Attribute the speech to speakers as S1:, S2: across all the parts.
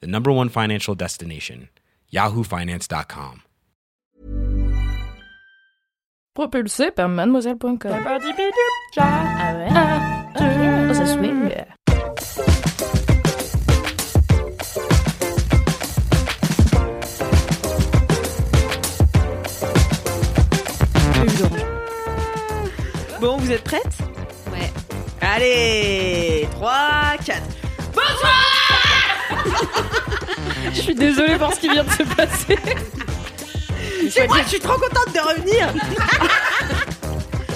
S1: the number one financial destination, yahoofinance.com.
S2: Propulsé par mademoiselle.com.
S3: Bon, vous êtes prêtes?
S4: Ouais.
S3: Allez 3, 4.
S2: Je suis désolée pour ce qui vient de se passer.
S3: C'est moi, je suis trop contente de revenir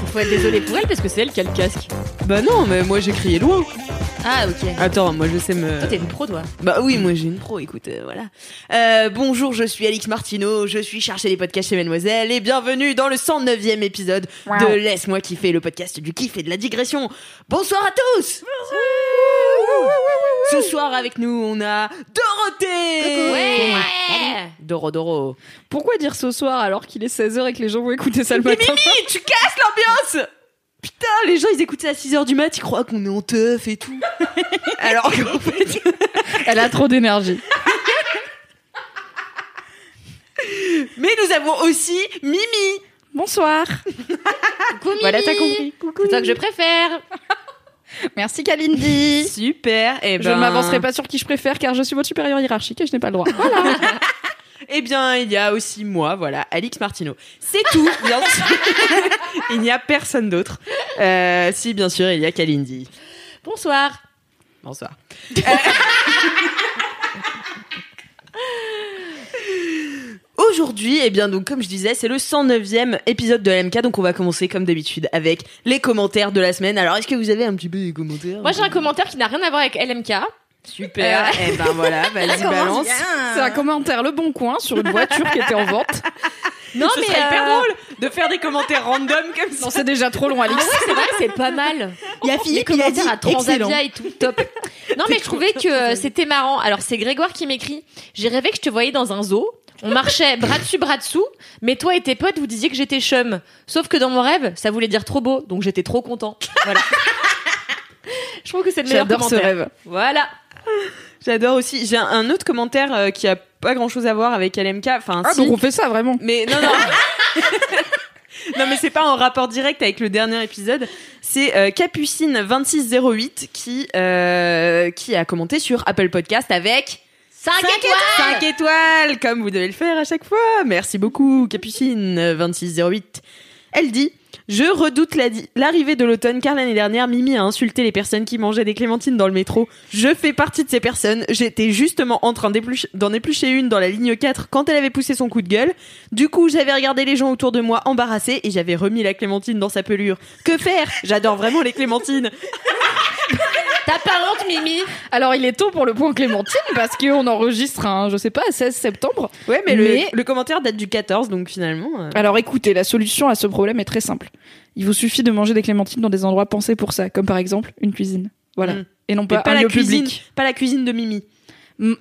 S4: Il faut être désolé pour elle parce que c'est elle qui a le casque.
S3: Bah non, mais moi j'ai crié loin.
S4: Ah, ok.
S3: Attends, moi je sais me...
S4: Toi, t'es une pro, toi.
S3: Bah oui, moi j'ai une pro, écoute, euh, voilà. Euh, bonjour, je suis Alix Martineau, je suis chargée des podcasts chez Mademoiselle et bienvenue dans le 109e épisode de Laisse-moi kiffer, le podcast du kiff et de la digression. Bonsoir à tous Ce soir avec nous, on a Dorothée
S4: Ouais.
S3: Doro Doro.
S2: Pourquoi dire ce soir alors qu'il est 16h et que les gens vont écouter ça le
S3: Mais
S2: matin
S3: Mimi, tu casses l'ambiance Putain, les gens ils écoutent ça à 6h du mat, ils croient qu'on est en teuf et tout. Alors qu'en fait...
S2: Elle a trop d'énergie.
S3: Mais nous avons aussi Mimi
S2: Bonsoir.
S4: Coucou, Mimi.
S3: Voilà, t'as compris.
S4: C'est toi que je préfère.
S2: Merci Kalindi.
S3: Super, et
S2: Je
S3: ben...
S2: ne m'avancerai pas sur qui je préfère car je suis votre supérieur hiérarchique et je n'ai pas le droit.
S3: Eh bien, il y a aussi moi, voilà, Alix Martineau. C'est tout, bien sûr. il n'y a personne d'autre. Euh, si, bien sûr, il y a Kalindi.
S4: Bonsoir.
S3: Bonsoir. Aujourd'hui, eh bien donc comme je disais, c'est le 109e épisode de LMK, donc on va commencer comme d'habitude avec les commentaires de la semaine. Alors, est-ce que vous avez un petit peu des commentaires?
S4: Moi, j'ai un commentaire qui n'a rien à voir avec LMK.
S3: Super. Eh ben voilà, vas-y balance.
S2: C'est un commentaire Le Bon Coin sur une voiture qui était en vente.
S4: Non,
S3: Ce
S4: mais.
S3: serait hyper
S4: euh,
S3: drôle de faire des commentaires random comme ça.
S2: Non, c'est déjà trop long,
S4: Ah
S2: Alix.
S4: ouais, c'est vrai, c'est pas mal.
S5: Il y a
S4: Les
S5: Philippe, il a dit
S4: commentaires à Transavia
S5: excellent.
S4: et tout, top. Non, mais je trouvais que euh, c'était marrant. Alors, c'est Grégoire qui m'écrit. J'ai rêvé que je te voyais dans un zoo. On marchait bras dessus, bras dessous. Mais toi et tes potes, vous disiez que j'étais chum. Sauf que dans mon rêve, ça voulait dire trop beau. Donc, j'étais trop content. Voilà. je trouve que c'est le meilleur
S2: J'adore ce
S4: commentaire.
S2: rêve.
S4: Voilà.
S3: J'adore aussi. J'ai un, un autre commentaire euh, qui a pas grand chose à voir avec LMK. Enfin,
S2: Ah,
S3: si.
S2: donc on fait ça vraiment.
S3: Mais non, non. non, mais c'est pas en rapport direct avec le dernier épisode. C'est euh, Capucine2608 qui, euh, qui a commenté sur Apple Podcast avec
S4: 5 étoiles
S3: 5 étoiles, comme vous devez le faire à chaque fois. Merci beaucoup, Capucine2608. Elle dit Je redoute la l'arrivée de l'automne car l'année dernière, Mimi a insulté les personnes qui mangeaient des clémentines dans le métro. Je fais partie de ces personnes. J'étais justement en train d'en éplucher une dans la ligne 4 quand elle avait poussé son coup de gueule. Du coup, j'avais regardé les gens autour de moi embarrassés et j'avais remis la clémentine dans sa pelure. Que faire? J'adore vraiment les clémentines.
S4: T'as pas honte, Mimi
S2: Alors, il est tôt pour le point Clémentine parce qu'on enregistre un, je sais pas, 16 septembre.
S3: Ouais, mais, le-
S2: Mais-
S3: Le, commentaire date du 14, donc finalement. euh,
S2: Alors écoutez, la solution à ce problème est très simple. Il vous suffit de manger des clémentines dans des endroits pensés pour ça, comme par exemple une cuisine. Voilà.
S3: Mm.
S2: Et non pas,
S3: pas
S2: un
S3: la
S2: lieu
S3: cuisine,
S2: public.
S3: pas la cuisine de Mimi.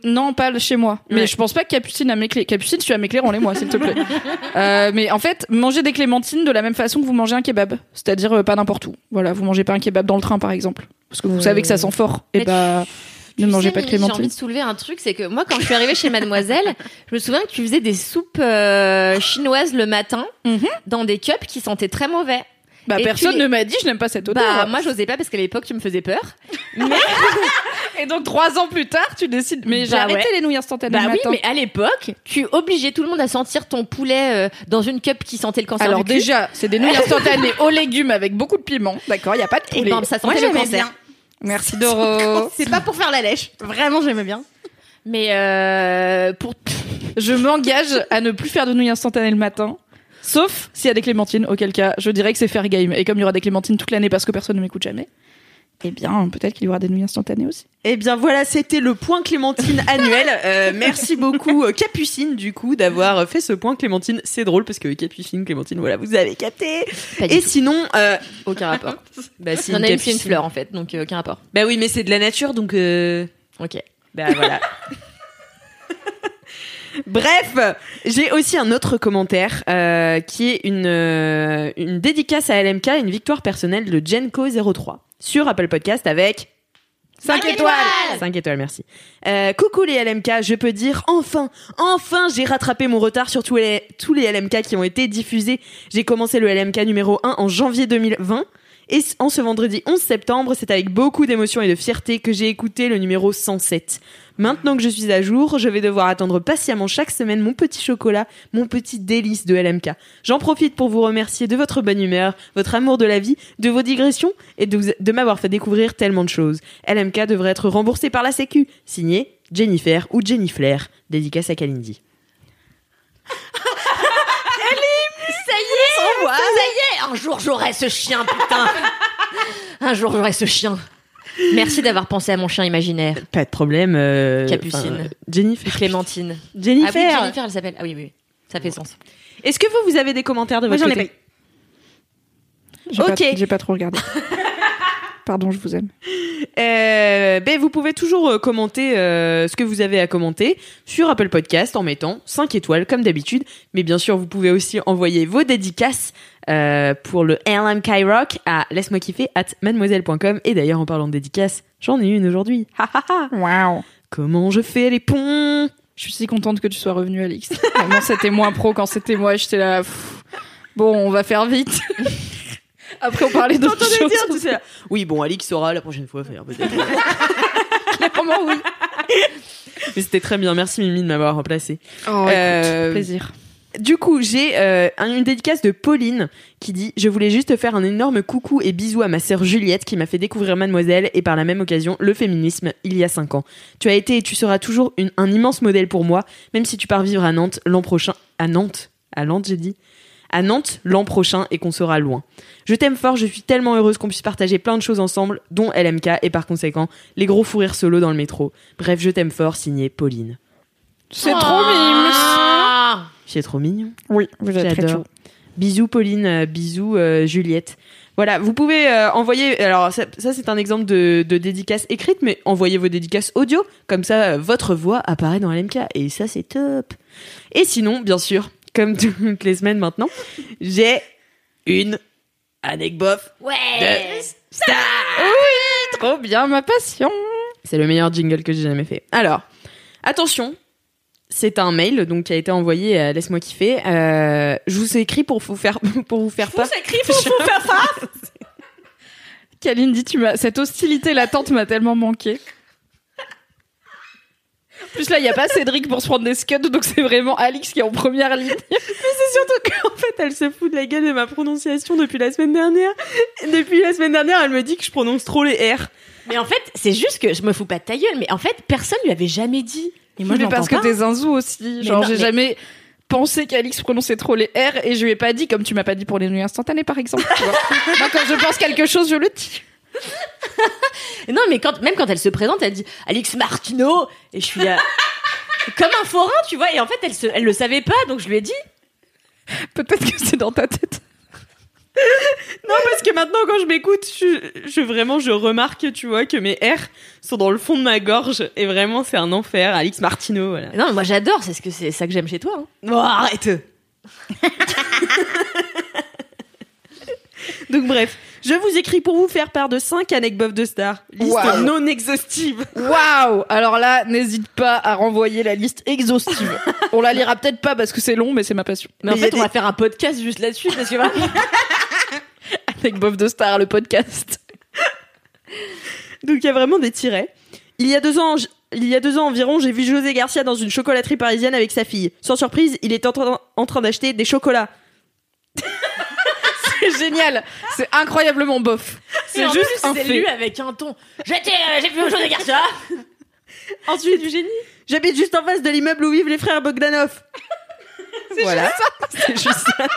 S2: Non, pas le chez moi. Mais
S3: Ouais.
S2: je pense pas que Capucine a mes clés. Capucine, tu as mes clés, rends-les-moi, s'il te plaît. Euh, mais en fait, mangez des clémentines de la même façon que vous mangez un kebab. C'est-à-dire euh, pas n'importe où. Voilà, vous mangez pas un kebab dans le train, par exemple. Parce que vous savez que ça sent fort. Et
S4: Mais
S2: bah,
S4: Tu
S2: ne mangez pas de
S4: Mimi, J'ai envie de soulever un truc, c'est que moi, quand je suis arrivée chez Mademoiselle, je me souviens que tu faisais des soupes euh, chinoises le matin
S2: Mhm.
S4: dans des cups qui sentaient très mauvais.
S2: Bah,
S4: Et
S2: personne ne m'a dit, je n'aime pas cette odeur.
S4: Bah, moi, j'osais pas parce qu'à l'époque, tu me faisais peur.
S2: Et donc, trois ans plus tard, tu décides. Mais j'ai
S4: Bah
S2: arrêté
S4: ouais.
S2: les nouilles instantanées
S4: Bah oui, mais à l'époque, tu obligeais tout le monde à sentir ton poulet euh, dans une cup qui sentait le cancer
S2: Alors
S4: du
S2: déjà, c'est des nouilles instantanées aux légumes avec beaucoup de piment. D'accord, il y a pas de
S4: Et
S2: poulet.
S4: ben, ça
S5: Moi,
S4: sentait le cancer.
S5: bien.
S2: Merci Doro.
S5: C'est pas pour faire la lèche. Vraiment, j'aimais bien.
S4: Mais euh, pour
S2: Je m'engage à ne plus faire de nouilles instantanées le matin. Sauf s'il y a des clémentines, auquel cas je dirais que c'est fair game. Et comme il y aura des clémentines toute l'année parce que personne ne m'écoute jamais, eh bien, peut-être qu'il y aura des nouilles instantanées aussi.
S3: Eh bien voilà, c'était le point Clémentine annuel. Euh, merci beaucoup euh, Capucine du coup d'avoir fait ce point Clémentine. C'est drôle parce que Capucine, Clémentine, voilà, vous avez capté. Et
S4: tout.
S3: sinon, euh,
S4: aucun rapport.
S3: bah si, une
S4: a une, c'est une fleur en fait, donc euh, aucun rapport.
S3: Bah oui, mais c'est de la nature donc. Euh...
S4: Ok.
S3: Bah voilà. Bref, j'ai aussi un autre commentaire euh, qui est une, euh, une dédicace à LMK, une victoire personnelle de Genko03 sur Apple Podcast avec
S4: 5 étoiles
S3: 5 étoiles, merci. Euh, coucou les LMK, je peux dire enfin, enfin j'ai rattrapé mon retard sur tous les, tous les LMK qui ont été diffusés. J'ai commencé le LMK numéro 1 en janvier 2020 et en ce vendredi 11 septembre, c'est avec beaucoup d'émotion et de fierté que j'ai écouté le numéro 107. Maintenant que je suis à jour, je vais devoir attendre patiemment chaque semaine mon petit chocolat, mon petit délice de LMK. J'en profite pour vous remercier de votre bonne humeur, votre amour de la vie, de vos digressions et de, m'avoir fait découvrir tellement de choses. LMK devrait être remboursé par la Sécu. Signé Jennifer ou Jenny Flair. Dédicace à Kalindi.
S4: Ça y est Ça y est Un jour j'aurai ce chien, putain Un jour j'aurai ce chien. Merci d'avoir pensé à mon chien imaginaire.
S3: Pas de problème. euh,
S4: Capucine.
S3: euh, Jennifer.
S4: Clémentine. Ah
S3: Jennifer.
S4: oui, Jennifer, elle s'appelle. Ah oui, oui, oui. Ça fait sens.
S3: Est-ce que vous, vous avez des commentaires de
S5: Moi,
S3: votre
S5: j'en ai
S3: côté
S2: J'ai
S3: Ok.
S2: pas- J'ai pas trop regardé. Pardon, je vous aime.
S3: Euh, ben, vous pouvez toujours euh, commenter euh, ce que vous avez à commenter sur Apple Podcast en mettant 5 étoiles comme d'habitude. Mais bien sûr, vous pouvez aussi envoyer vos dédicaces euh, pour le LMK Rock à laisse-moi kiffer at mademoiselle.com. Et d'ailleurs, en parlant de dédicaces, j'en ai une aujourd'hui.
S2: Waouh.
S3: Comment je fais les ponts?
S2: Je suis si contente que tu sois revenu, Alix. Vraiment, c'était moins pro quand c'était moi. J'étais là. pff, Bon, on va faire vite. Après, on parlait d'autres choses.
S3: dire, tu sais, là. Oui, bon, Alix saura la prochaine fois faire peut-être.
S2: Clairement, oui.
S3: Mais c'était très bien. Merci Mimi de m'avoir remplacé.
S2: Oh,
S3: Euh,
S2: écoute, plaisir.
S3: Du coup, j'ai euh, un- une dédicace de Pauline qui dit Je voulais juste faire un énorme coucou et bisou à ma sœur Juliette qui m'a fait découvrir Mademoiselle et par la même occasion le féminisme il y a 5 ans. Tu as été et tu seras toujours une- un immense modèle pour moi, même si tu pars vivre à Nantes l'an prochain. À Nantes À Nantes, j'ai dit à Nantes l'an prochain et qu'on sera loin. Je t'aime fort, je suis tellement heureuse qu'on puisse partager plein de choses ensemble, dont LMK et par conséquent les gros fous rires solo dans le métro. Bref, je t'aime fort, signé Pauline.
S2: C'est trop mime.
S4: Ah
S3: C'est trop mignon.
S2: Oui, vous êtes très.
S3: Bisous Pauline, euh, bisous euh, Juliette. Voilà, vous pouvez euh, envoyer. Alors ça, ça, c'est un exemple de, de dédicace écrite, mais envoyez vos dédicaces audio, comme ça votre voix apparaît dans LMK et ça c'est top. Et sinon, bien sûr, comme toutes les semaines maintenant, j'ai une anecdote
S4: Ouais
S3: de star.
S2: Trop bien, ma passion.
S3: C'est le meilleur jingle que j'ai jamais fait. Alors, attention, c'est un mail donc qui a été envoyé à laisse-moi kiffer. Euh, je vous ai écrit pour vous faire pour vous faire part.
S2: écrit pour vous faire part. Kalindi, tu m'as cette hostilité latente m'a tellement manqué. En plus là, il y a pas Cédric pour se prendre des scuds, donc c'est vraiment Alix qui est en première ligne.
S3: C'est surtout qu'en fait, elle se fout de la gueule de ma prononciation depuis la semaine dernière. Et depuis la semaine dernière, elle me dit que je prononce trop les R.
S4: Mais en fait, c'est juste que je me fous pas de ta gueule, mais en fait, personne lui avait jamais dit. Et moi, je
S2: mais
S4: l'entends
S2: parce que
S4: pas.
S2: t'es zinzou aussi.
S4: Mais
S2: Genre, j'ai
S4: mais-
S2: jamais pensé qu'Alix prononçait trop les R et je lui ai pas dit, comme tu m'as pas dit pour les nuits instantanées par exemple. tu vois. Moi, quand je pense quelque chose, je le dis.
S4: Non, mais quand, même quand elle se présente, elle dit Alix Martino, et je suis là. Comme un forain, tu vois, et en fait, elle, se, elle le savait pas, donc je lui ai dit.
S2: Peut-être que c'est dans ta tête.
S3: Non, parce que maintenant, quand je m'écoute, je, je- vraiment, je remarque, tu vois, que mes R sont dans le fond de ma gorge. Et vraiment, c'est un enfer. Alix Martineau, voilà.
S4: Non, mais moi j'adore, c'est ce que c'est ça que j'aime chez toi. hein.
S3: Oh, arrête Donc bref, je vous écris pour vous faire part de 5 anecdotes de stars. Liste
S2: Wow.
S3: non exhaustive.
S2: Waouh Alors là, n'hésite pas à renvoyer la liste exhaustive. On la lira peut-être pas parce que c'est long, mais c'est ma passion.
S4: Mais en
S3: Mais
S4: fait, on va faire un podcast juste là-dessus, parce que
S2: Bof de Star, le podcast.
S3: Donc il y a vraiment des tirets. Il y a deux ans, il y a deux ans environ, j'ai vu José Garcia dans une chocolaterie parisienne avec sa fille. Sans surprise, il en train, en train d'acheter des chocolats.
S2: C'est génial C'est incroyablement bof.
S4: C'est
S2: C'est
S4: juste
S2: juste un
S4: c'est
S2: fait.
S4: lu avec un ton. J'étais, euh, j'ai vu au jour des garçons.
S3: Ensuite, du génie. J'habite juste en face de l'immeuble où vivent les frères Bogdanov. voilà. C'est juste ça.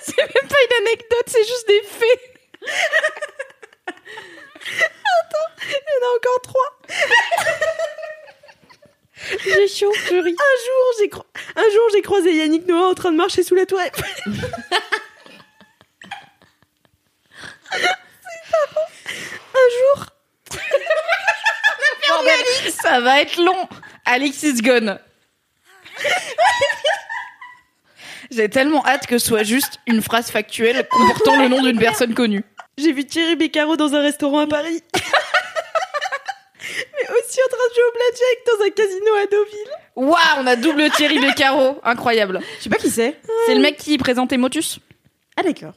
S2: C'est même pas une anecdote, c'est juste des faits.
S3: Il y en a encore trois.
S2: J'ai chaud, je ris.
S3: Un jour, j'ai cro- un jour, j'ai croisé Yannick Noah en train de marcher sous la tour Eiffel. Un jour,
S2: Bordel, ça va être long. Alex is gone. J'ai tellement hâte que ce soit juste une phrase factuelle comportant le nom d'une personne connue.
S3: j'ai vu Thierry Beccaro dans un restaurant à Paris. Mais aussi en train de jouer au blackjack dans un casino à Deauville.
S2: Waouh, on a double Thierry Beccaro. Incroyable.
S3: Je sais pas qui c'est.
S2: C'est le mec qui présentait Motus
S3: Ah d'accord.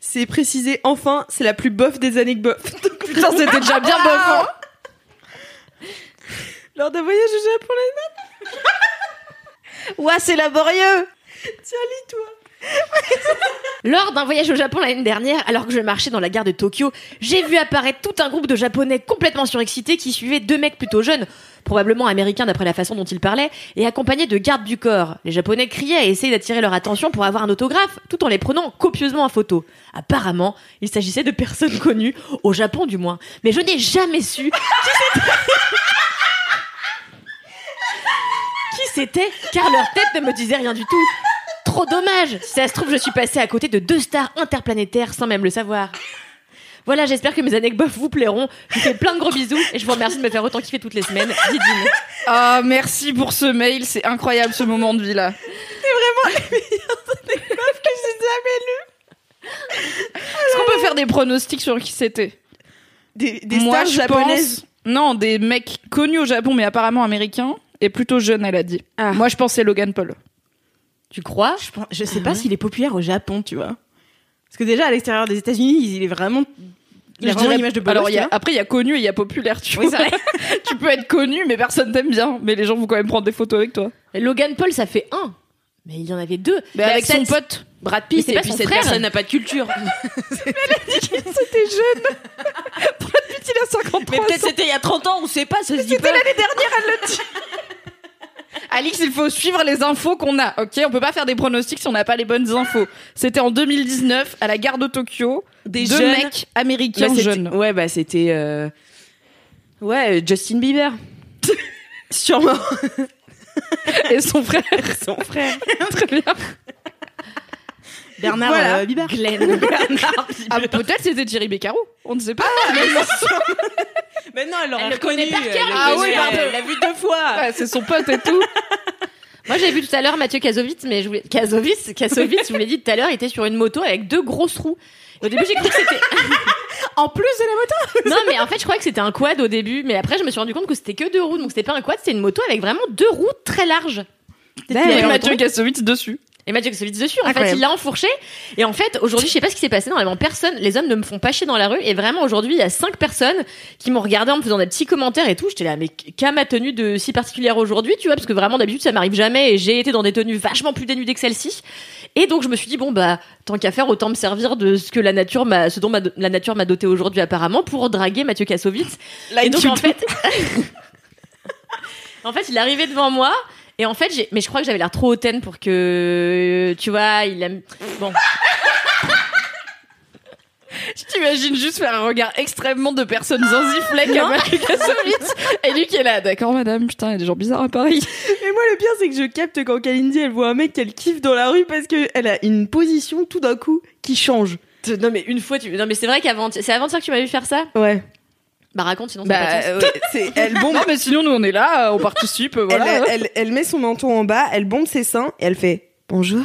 S3: C'est précisé, enfin, c'est la plus bof des anecdotes.
S2: Putain, c'était déjà bien bof. hein.
S3: Lors d'un voyage au Japon.
S2: Ouah, c'est laborieux.
S3: Tiens, lis-toi.
S4: Lors d'un voyage au Japon l'année dernière, alors que je marchais dans la gare de Tokyo, j'ai vu apparaître tout un groupe de japonais complètement surexcités qui suivaient deux mecs plutôt jeunes, probablement américains d'après la façon dont ils parlaient, et accompagnés de gardes du corps. Les japonais criaient et essayaient d'attirer leur attention pour avoir un autographe, tout en les prenant copieusement en photo. Apparemment, il s'agissait de personnes connues, au Japon du moins. Mais je n'ai jamais su qui c'était. qui c'était, car leur tête ne me disait rien du tout. Trop dommage Si ça se trouve, je suis passée à côté de deux stars interplanétaires sans même le savoir. Voilà, j'espère que mes anecdotes vous plairont. Je vous fais plein de gros bisous et je vous remercie de me faire autant kiffer toutes les semaines. Didine.
S2: Ah, merci pour ce mail. C'est incroyable ce moment de vie là. Est-ce qu'on peut faire des pronostics sur qui c'était?
S3: Des, des
S2: Moi,
S3: stars
S2: je
S3: japonaises?
S2: pense- Non, des mecs connus au Japon, mais apparemment américains et plutôt jeunes, elle a dit.
S3: Ah.
S2: Moi, je pense que c'est Logan Paul.
S4: Tu crois?
S3: Je, pense- je sais pas s'il est populaire au Japon, tu vois. Parce que déjà, à l'extérieur des États-Unis, il est vraiment. Il a
S2: Je
S3: vraiment
S2: dirais-
S3: l'image de bolos,
S2: Alors, y a- après, il y a connu et il y a populaire, tu
S3: Oui,
S2: vois.
S3: vrai.
S2: tu peux être connu, mais personne t'aime bien. Mais les gens vont quand même prendre des photos avec toi.
S4: Logan Paul, ça fait un. Mais il y en avait deux.
S2: Mais avec son pote.
S3: Brad Pitt,
S4: c'est
S3: et
S4: pas
S3: puis cette
S4: frère.
S3: personne n'a pas de culture.
S2: C'était jeune. Brad Pitt, il a 53
S3: Mais peut-être c'était il y a 30 ans, on sait pas, ça se dit.
S2: C'était l'année dernière, elle le dit. Alix, il faut suivre les infos qu'on a, ok? On peut pas faire des pronostics si on n'a pas les bonnes infos. C'était en 2019, à la gare de Tokyo,
S3: Des
S2: deux
S3: jeunes.
S2: mecs américains
S3: Bah,
S2: jeunes.
S3: Ouais, bah c'était. euh, Ouais, Justin Bieber. Sûrement.
S2: Et son frère.
S3: Son frère.
S2: Très bien.
S3: Bernard
S2: Voilà.
S3: euh.
S4: Glenn.
S3: Bernard
S2: Ah, peut-être c'était Thierry Beccaro. On ne sait pas.
S3: Mais non, elle l'aurait reconnu.
S4: connaît par cœur,
S2: Ah oui,
S3: elle l'a vu deux fois.
S2: Ouais, c'est son pote et tout.
S4: Moi, j'ai vu tout à l'heure Mathieu Kazovitz, mais je voulais... Je vous l'ai dit tout à l'heure, était sur une moto avec deux grosses roues. Au début, j'ai cru que c'était.
S3: En plus de la moto.
S4: non, mais en fait, je croyais que c'était un quad au début, mais après, je me suis rendu compte que c'était que deux roues, donc c'était pas un quad, c'était une moto avec vraiment deux roues très larges.
S2: Et
S3: D'accord.
S2: Mathieu Kassovitz dessus.
S4: Et Mathieu Kazovitz dessus, en fait, il l'a enfourché. Et en fait, aujourd'hui, je sais pas ce qui s'est passé. Normalement, personne, les hommes ne me font pas chier dans la rue. Et vraiment, aujourd'hui, il y a cinq personnes qui m'ont regardé en me faisant des petits commentaires et tout. J'étais là, mais qu'a ma tenue de si particulière aujourd'hui, tu vois, parce que vraiment, d'habitude, ça m'arrive jamais et j'ai été dans des tenues vachement plus dénudées que celle-ci. Et donc, je me suis dit, bon, bah, tant qu'à faire, autant me servir de ce que la nature m'a, ce dont ma- la nature m'a doté aujourd'hui apparemment pour draguer Mathieu Kassovitz. Et donc, en fait, en fait, il est arrivé devant moi. Et en fait, mais je crois que j'avais l'air trop hautaine pour que, tu vois, il aime, bon.
S2: Je t'imagine juste faire un regard extrêmement de personnes à Mathieu Kassovitz. Et lui qui est là, d'accord madame, putain, il y a des gens bizarres à Paris.
S3: Mais moi, le pire, c'est que je capte quand Kalindi, elle voit un mec qu'elle kiffe dans la rue parce qu'elle a une position tout d'un coup qui change.
S4: Non, mais une fois, tu, non, mais c'est vrai qu'avant, c'est avant-hier que tu m'as vu faire ça?
S3: Ouais.
S4: Bah, raconte, sinon ça n'a pas de sens.
S3: Bah, ouais, c'est, elle bombe.
S2: Non mais sinon nous on est là, on participe,
S3: elle,
S2: voilà.
S3: elle, elle met son menton en bas, elle bombe ses seins et elle fait bonjour.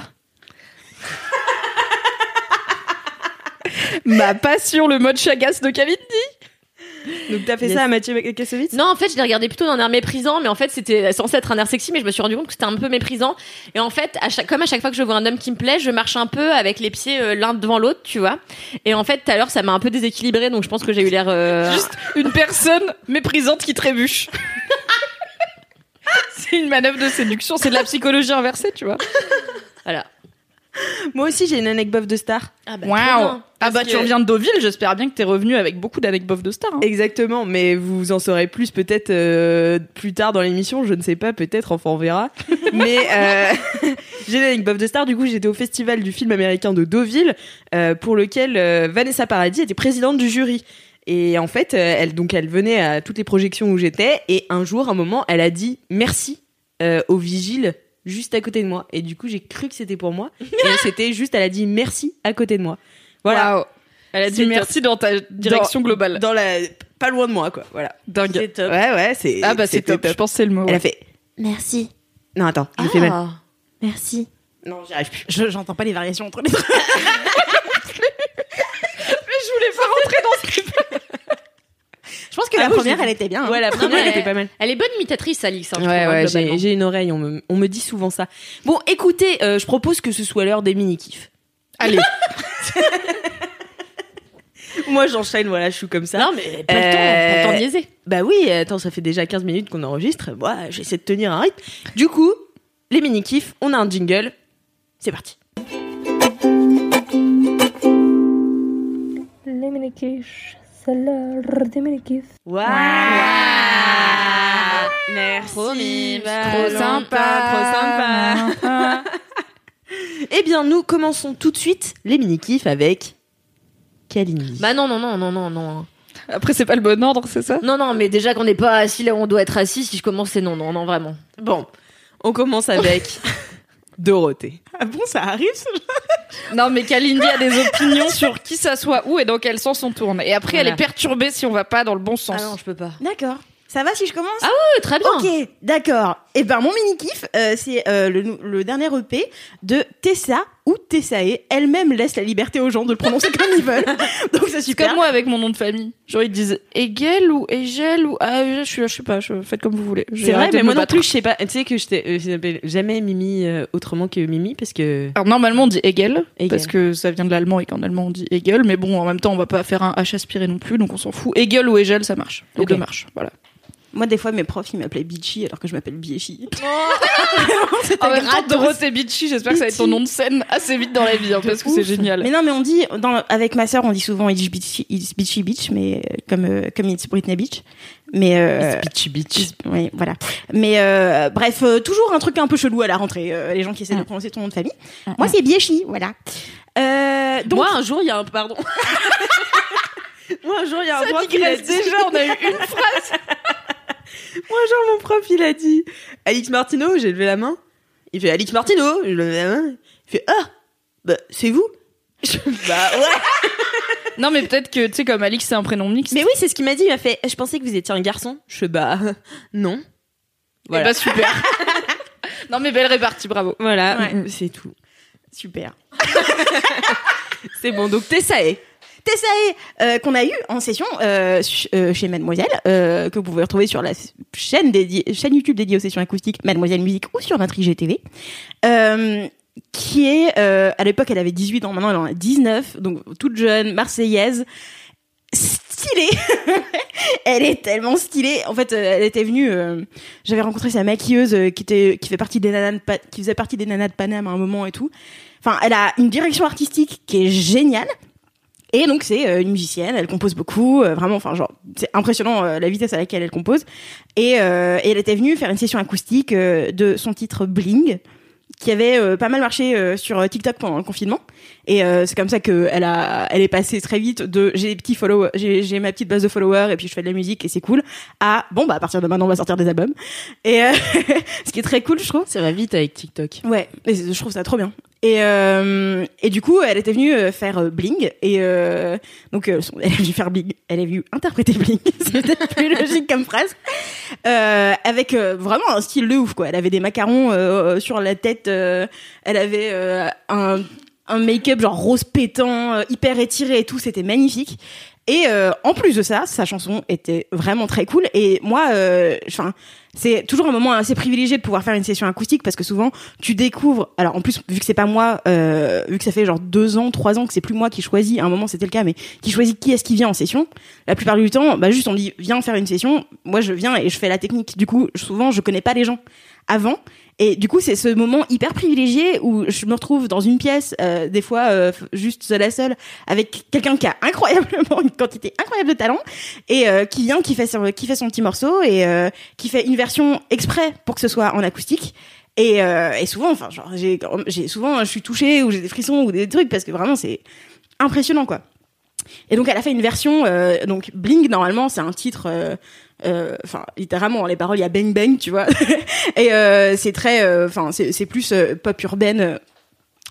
S2: Ma passion, le mode chagasse de Kalindi.
S3: Donc t'as fait
S4: Yes.
S3: ça à Mathieu Kassovitz
S4: Non, en fait, je l'ai regardé plutôt d'un air méprisant, mais en fait, c'était censé être un air sexy, mais je me suis rendu compte que c'était un peu méprisant. Et en fait, à chaque, comme à chaque fois que je vois un homme qui me plaît, je marche un peu avec les pieds euh, l'un devant l'autre, tu vois. Et en fait, tout à l'heure, ça m'a un peu déséquilibré, donc je pense que j'ai eu l'air. euh,
S2: Juste une personne méprisante qui trébuche. c'est une manœuvre de séduction, c'est de la psychologie inversée, tu vois.
S4: Voilà.
S3: Moi aussi, j'ai une anecdote de star.
S4: Ah bah, bien.
S2: Ah bah tu reviens de Deauville, j'espère bien que t'es revenu avec beaucoup d'anecdotes de stars. hein.
S3: Exactement, mais vous en saurez plus peut-être euh, plus tard dans l'émission, je ne sais pas, peut-être, enfin on verra. mais euh, j'ai une anecdote de star, du coup j'étais au festival du film américain de Deauville, euh, pour lequel euh, Vanessa Paradis était présidente du jury. Et en fait, euh, elle donc elle venait à toutes les projections où j'étais et un jour, un moment, elle a dit merci euh, au vigile juste à côté de moi. Et du coup, j'ai cru que c'était pour moi. et c'était juste, elle a dit merci à côté de moi. Voilà.
S2: Elle a dit merci dans ta direction
S3: Dans-
S2: globale.
S3: Dans la pas loin de moi, quoi. Voilà.
S2: Dingue.
S4: C'est top.
S3: Ouais, ouais, c'est.
S2: Ah bah c'est
S3: c'était
S2: top. Je pense que c'est le mot.
S3: Elle
S2: ouais.
S3: a fait
S5: Merci.
S3: non attends, je fais mal.
S4: Ah.
S5: Merci.
S3: Non, j'y arrive plus.
S5: Je- J'entends pas les variations entre les deux.
S2: Je voulais pas rentrer dans ce
S5: Je pense que
S3: Ah
S5: la
S3: bon,
S5: première, elle était bien. hein.
S3: Ouais, la première, elle
S4: elle-
S3: était pas mal.
S4: Elle est bonne imitatrice, Alix. hein,
S3: Ouais, ouais, j'ai j'ai une oreille, on me, on me dit souvent ça. Bon, écoutez, euh, je propose que ce soit l'heure des mini-kifs.
S2: Allez.
S3: Moi, j'enchaîne, voilà, je suis comme ça.
S4: Non, mais pas le temps,
S3: Euh,
S4: pas le temps de niaiser.
S3: Bah oui, attends, ça fait déjà 15 minutes qu'on enregistre. Moi, j'essaie de tenir un rythme. Du coup, les mini-kifs, on a un jingle. C'est parti.
S6: Les c'est l'heure des.
S3: Waouh Merci.
S4: Trop
S2: trop sympa.
S3: Trop sympa. eh bien, nous commençons tout de suite les mini-kifs avec Kalini.
S4: Bah non, non, non, non, non, non.
S2: Après c'est pas le bon ordre, c'est ça?
S4: Non, non, mais déjà qu'on n'est pas assis là où on doit être assis, si je commence, c'est non, non, non, vraiment.
S3: Bon, on commence avec Dorothée. Ah bon, ça arrive ce
S2: Non mais Kalindi a des opinions sur qui s'assoit où et dans quel sens on tourne. Et après elle est perturbée si on va pas dans le bon sens.
S4: Ah non, je peux pas.
S5: D'accord. Ça va si je commence?
S4: Ah Ouais, très bien.
S5: Ok, d'accord. Et ben mon mini kiff, c'est euh, le, nou- le dernier EP de Tessa ou Tessae. Elle-même laisse la liberté aux gens de le prononcer comme ils veulent. Donc c'est super.
S2: comme moi avec mon nom de famille. Genre ils disent Egel ou Egel ou ah je suis je sais pas, je faites comme vous voulez.
S3: C'est vrai, mais moi non plus, je sais pas. Tu sais que je t'ai- euh, jamais Mimi euh, autrement que Mimi parce que.
S2: Alors normalement on dit Hegel,
S3: Hegel.
S2: parce que ça vient de l'allemand et qu'en allemand on dit Hegel, mais bon en même temps on va pas faire un H aspiré non plus, donc on s'en fout. Hegel ou Hegel ça marche, les deux marchent. Voilà.
S5: Moi des fois mes profs ils m'appelaient Bitchy alors que je m'appelle Biechi.
S2: En même temps,
S5: gratos.
S2: Dorothée Bitchy, j'espère que ça va être ton nom de scène assez vite dans la vie, hein, parce que c'est génial.
S5: Mais non, mais on dit, dans, avec ma sœur, on dit souvent It's Bitchy, it's bitchy Bitch, mais euh, comme, euh, comme It's Britney Beach. Mais, euh,
S3: Bitchy bitch.
S5: oui, voilà. Mais euh, bref, euh, toujours un truc un peu chelou à la rentrée, euh, les gens qui essaient de
S2: Mm.
S5: prononcer ton nom de famille. Moi, c'est Biechi, voilà. Donc,
S3: Moi, un jour, il y a un. Pardon. Moi, un jour, il y a un prof qui a
S2: déjà, on a eu une phrase.
S3: Moi, genre, mon prof, il a dit Alix Martineau, j'ai levé la main. Il fait Alix Martineau, j'ai levé la main. Il fait Ah, bah, c'est vous? Je- Bah, ouais.
S2: Non, mais peut-être que, tu sais, comme Alix, c'est un prénom mixte.
S3: Mais oui, c'est ce qu'il m'a dit. Il m'a fait Je pensais que vous étiez un garçon. Je fais Bah, non.
S2: voilà.
S3: Voilà.
S2: bah, super. non, mais belle répartie, bravo.
S3: Voilà,
S5: Ouais.
S3: c'est tout.
S5: super.
S3: C'est bon, donc Tessae.
S5: Tessae, euh, qu'on a eu en session euh, euh, chez Mademoiselle, que vous pouvez retrouver sur la chaîne, dédiée, chaîne YouTube dédiée aux sessions acoustiques Mademoiselle Musique ou sur notre IGTV. Euh, qui est, euh, à l'époque, elle avait 18 ans, maintenant elle en a 19, donc toute jeune, marseillaise, stylée. elle est tellement stylée. En fait, elle était venue, euh, j'avais rencontré sa maquilleuse qui était, qui fait partie des nanas de qui faisait partie des nanas de Paname à un moment et tout. Enfin, elle a une direction artistique qui est géniale. Et donc c'est euh, une musicienne, elle compose beaucoup, euh, vraiment, enfin genre c'est impressionnant euh, la vitesse à laquelle elle compose. Et, et elle était venue faire une session acoustique de son titre Bling, qui avait euh, pas mal marché euh, sur TikTok pendant le confinement. Et euh, c'est comme ça que elle a, elle est passée très vite de j'ai des petits followers, j'ai j'ai ma petite base de followers et puis je fais de la musique et c'est cool. À bon bah à partir de maintenant on va sortir des albums. Et ce qui est très cool je trouve.
S3: Ça va vite avec TikTok.
S5: Ouais, et je trouve ça trop bien. Et, euh, et du coup, elle était venue euh, faire euh, Bling. Et donc, elle est venue faire Bling. Elle est venue interpréter Bling. C'était plus logique comme phrase. Avec vraiment un style de ouf, quoi. Elle avait des macarons sur la tête. elle avait un, un make-up genre rose pétant, hyper étiré et tout. C'était magnifique. Et euh, en plus de ça, sa chanson était vraiment très cool. Et moi, euh, enfin, c'est toujours un moment assez privilégié de pouvoir faire une session acoustique parce que souvent tu découvres. Alors en plus, vu que c'est pas moi, euh, vu que ça fait genre deux ans, trois ans que c'est plus moi qui choisis. À un moment c'était le cas, mais qui choisit qui est-ce qui vient en session. La plupart du temps, bah juste on dit viens faire une session. Moi je viens et je fais la technique. Du coup, souvent je connais pas les gens avant. Et du coup, c'est ce moment hyper privilégié où je me retrouve dans une pièce, euh, des fois euh, juste seule à seule, avec quelqu'un qui a incroyablement une quantité incroyable de talent et euh, qui vient, qui fait son, qui fait son petit morceau et qui fait une version exprès pour que ce soit en acoustique. Et, et souvent, enfin, genre, j'ai, souvent, je suis touchée ou j'ai des frissons ou des trucs parce que vraiment, c'est impressionnant, quoi. Et donc elle a fait une version donc Bling normalement c'est un titre euh, enfin littéralement les paroles il y a bang bang tu vois. Et euh, c'est très euh, enfin c'est c'est plus euh, pop urbaine euh,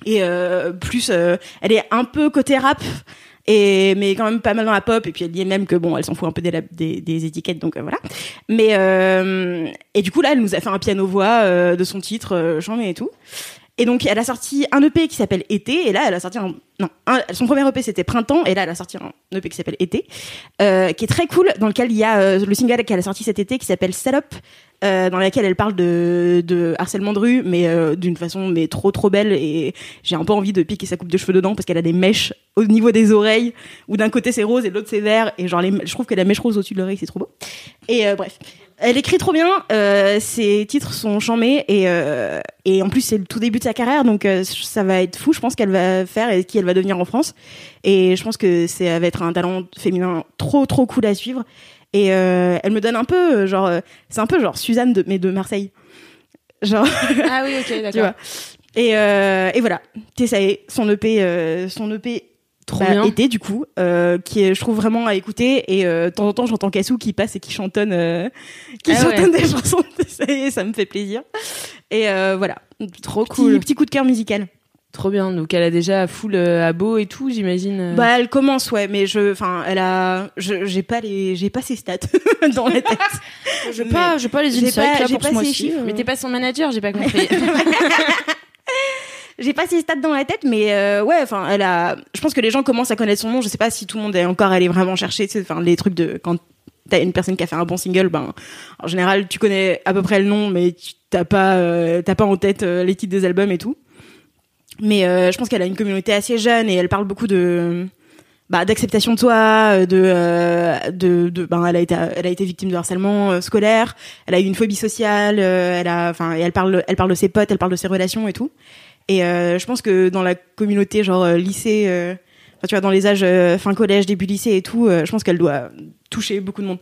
S5: et euh, plus euh, elle est un peu côté rap et mais quand même pas mal dans la pop et puis elle dit même que bon elle s'en fout un peu des, des, étiquettes donc euh, voilà. Mais euh, et du coup là elle nous a fait un piano voix euh, de son titre euh, Chambé et tout et donc elle a sorti un EP qui s'appelle Été et là elle a sorti un non son premier EP c'était Printemps et là elle a sorti un EP qui s'appelle Été euh, qui est très cool dans lequel il y a euh, le single qu'elle a sorti cet été qui s'appelle Setup euh, dans laquelle elle parle de, de harcèlement de rue mais d'une façon mais trop trop belle et j'ai un peu envie de piquer sa coupe de cheveux dedans parce qu'elle a des mèches au niveau des oreilles où d'un côté c'est rose et de l'autre c'est vert et genre je trouve que la mèche rose au-dessus de l'oreille c'est trop beau. Et bref elle écrit trop bien, euh, ses titres sont chambés et euh, et en plus c'est le tout début de sa carrière donc euh, ça va être fou je pense qu'elle va faire et qui elle va devenir en France. Et je pense que c'est ça va être un talent féminin trop trop cool à suivre. Et euh, elle me donne un peu euh, genre euh, c'est un peu genre Suzanne de mais de Marseille. Genre
S3: Ah oui, ok, d'accord.
S5: et euh, et voilà. Tessae son EP euh, son EP
S3: Trop
S5: bah,
S3: bien.
S5: été du coup euh, qui est je trouve vraiment à écouter et euh, de temps en temps j'entends Cassou qui passe et qui chantonne euh, qui
S3: Ah
S5: chantonne des chansons Tessae, ça me fait plaisir et voilà
S3: Trop
S5: petit,
S3: cool.
S5: petit coup de cœur musical
S3: Trop bien. Donc elle a déjà full euh, abo et tout, j'imagine.
S5: bah elle commence ouais mais je enfin elle a j'ai pas les j'ai pas ses stats dans la tête
S2: J'ai pas, j'ai pas les insights
S5: pas-
S2: là
S5: j'ai
S2: pour
S5: pas
S2: ce mois-ci.
S5: chiffres.
S3: Mais t'es pas son manager, j'ai pas compris.
S5: J'ai pas ses stats dans la tête mais euh, ouais enfin elle a je pense que les gens commencent à connaître son nom. Je sais pas si tout le monde est encore allé vraiment chercher enfin les trucs de quand t'as une personne qui a fait un bon single ben en général tu connais à peu près le nom mais t'as pas euh, t'as pas en tête euh, les titres des albums et tout. Mais euh, je pense qu'elle a une communauté assez jeune et elle parle beaucoup de bah, d'acceptation de soi, de, de, de ben, elle a été, elle a été victime de harcèlement scolaire, elle a eu une phobie sociale, elle a, enfin, elle parle, elle parle de ses potes, elle parle de ses relations et tout. Et euh, je pense que dans la communauté genre euh, lycée, euh, enfin, tu vois, dans les âges euh, fin collège, début lycée et tout, euh, je pense qu'elle doit toucher beaucoup de monde.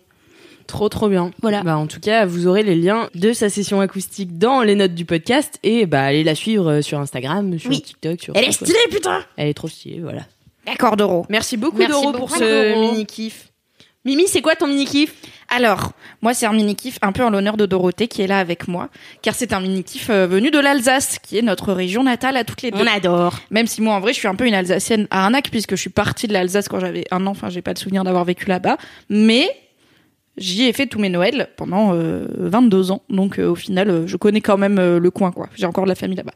S3: Trop trop bien.
S5: Voilà.
S3: Bah en tout cas, vous aurez les liens de sa session acoustique dans les notes du podcast et bah allez la suivre sur Instagram, sur
S5: Oui.
S3: TikTok, sur
S5: Elle est
S3: quoi.
S5: stylée, putain
S3: Elle est trop stylée, voilà.
S2: D'accord, Doro.
S3: Merci beaucoup
S4: Merci
S3: Doro
S4: beaucoup,
S3: pour ce mini kiff. Mimi, c'est quoi ton mini kiff
S2: Alors, moi, c'est un mini kiff un peu en l'honneur de Dorothée qui est là avec moi, car c'est un mini kiff euh, venu de l'Alsace, qui est notre région natale à toutes les deux.
S5: On adore.
S2: Même si moi, en vrai, je suis un peu une Alsacienne à un acte, puisque je suis partie de l'Alsace quand j'avais un an. Enfin, j'ai pas de souvenir d'avoir vécu là-bas, mais j'y ai fait tous mes Noëls pendant euh, 22 ans. Donc, euh, au final, euh, je connais quand même euh, le coin, quoi. J'ai encore de la famille là-bas.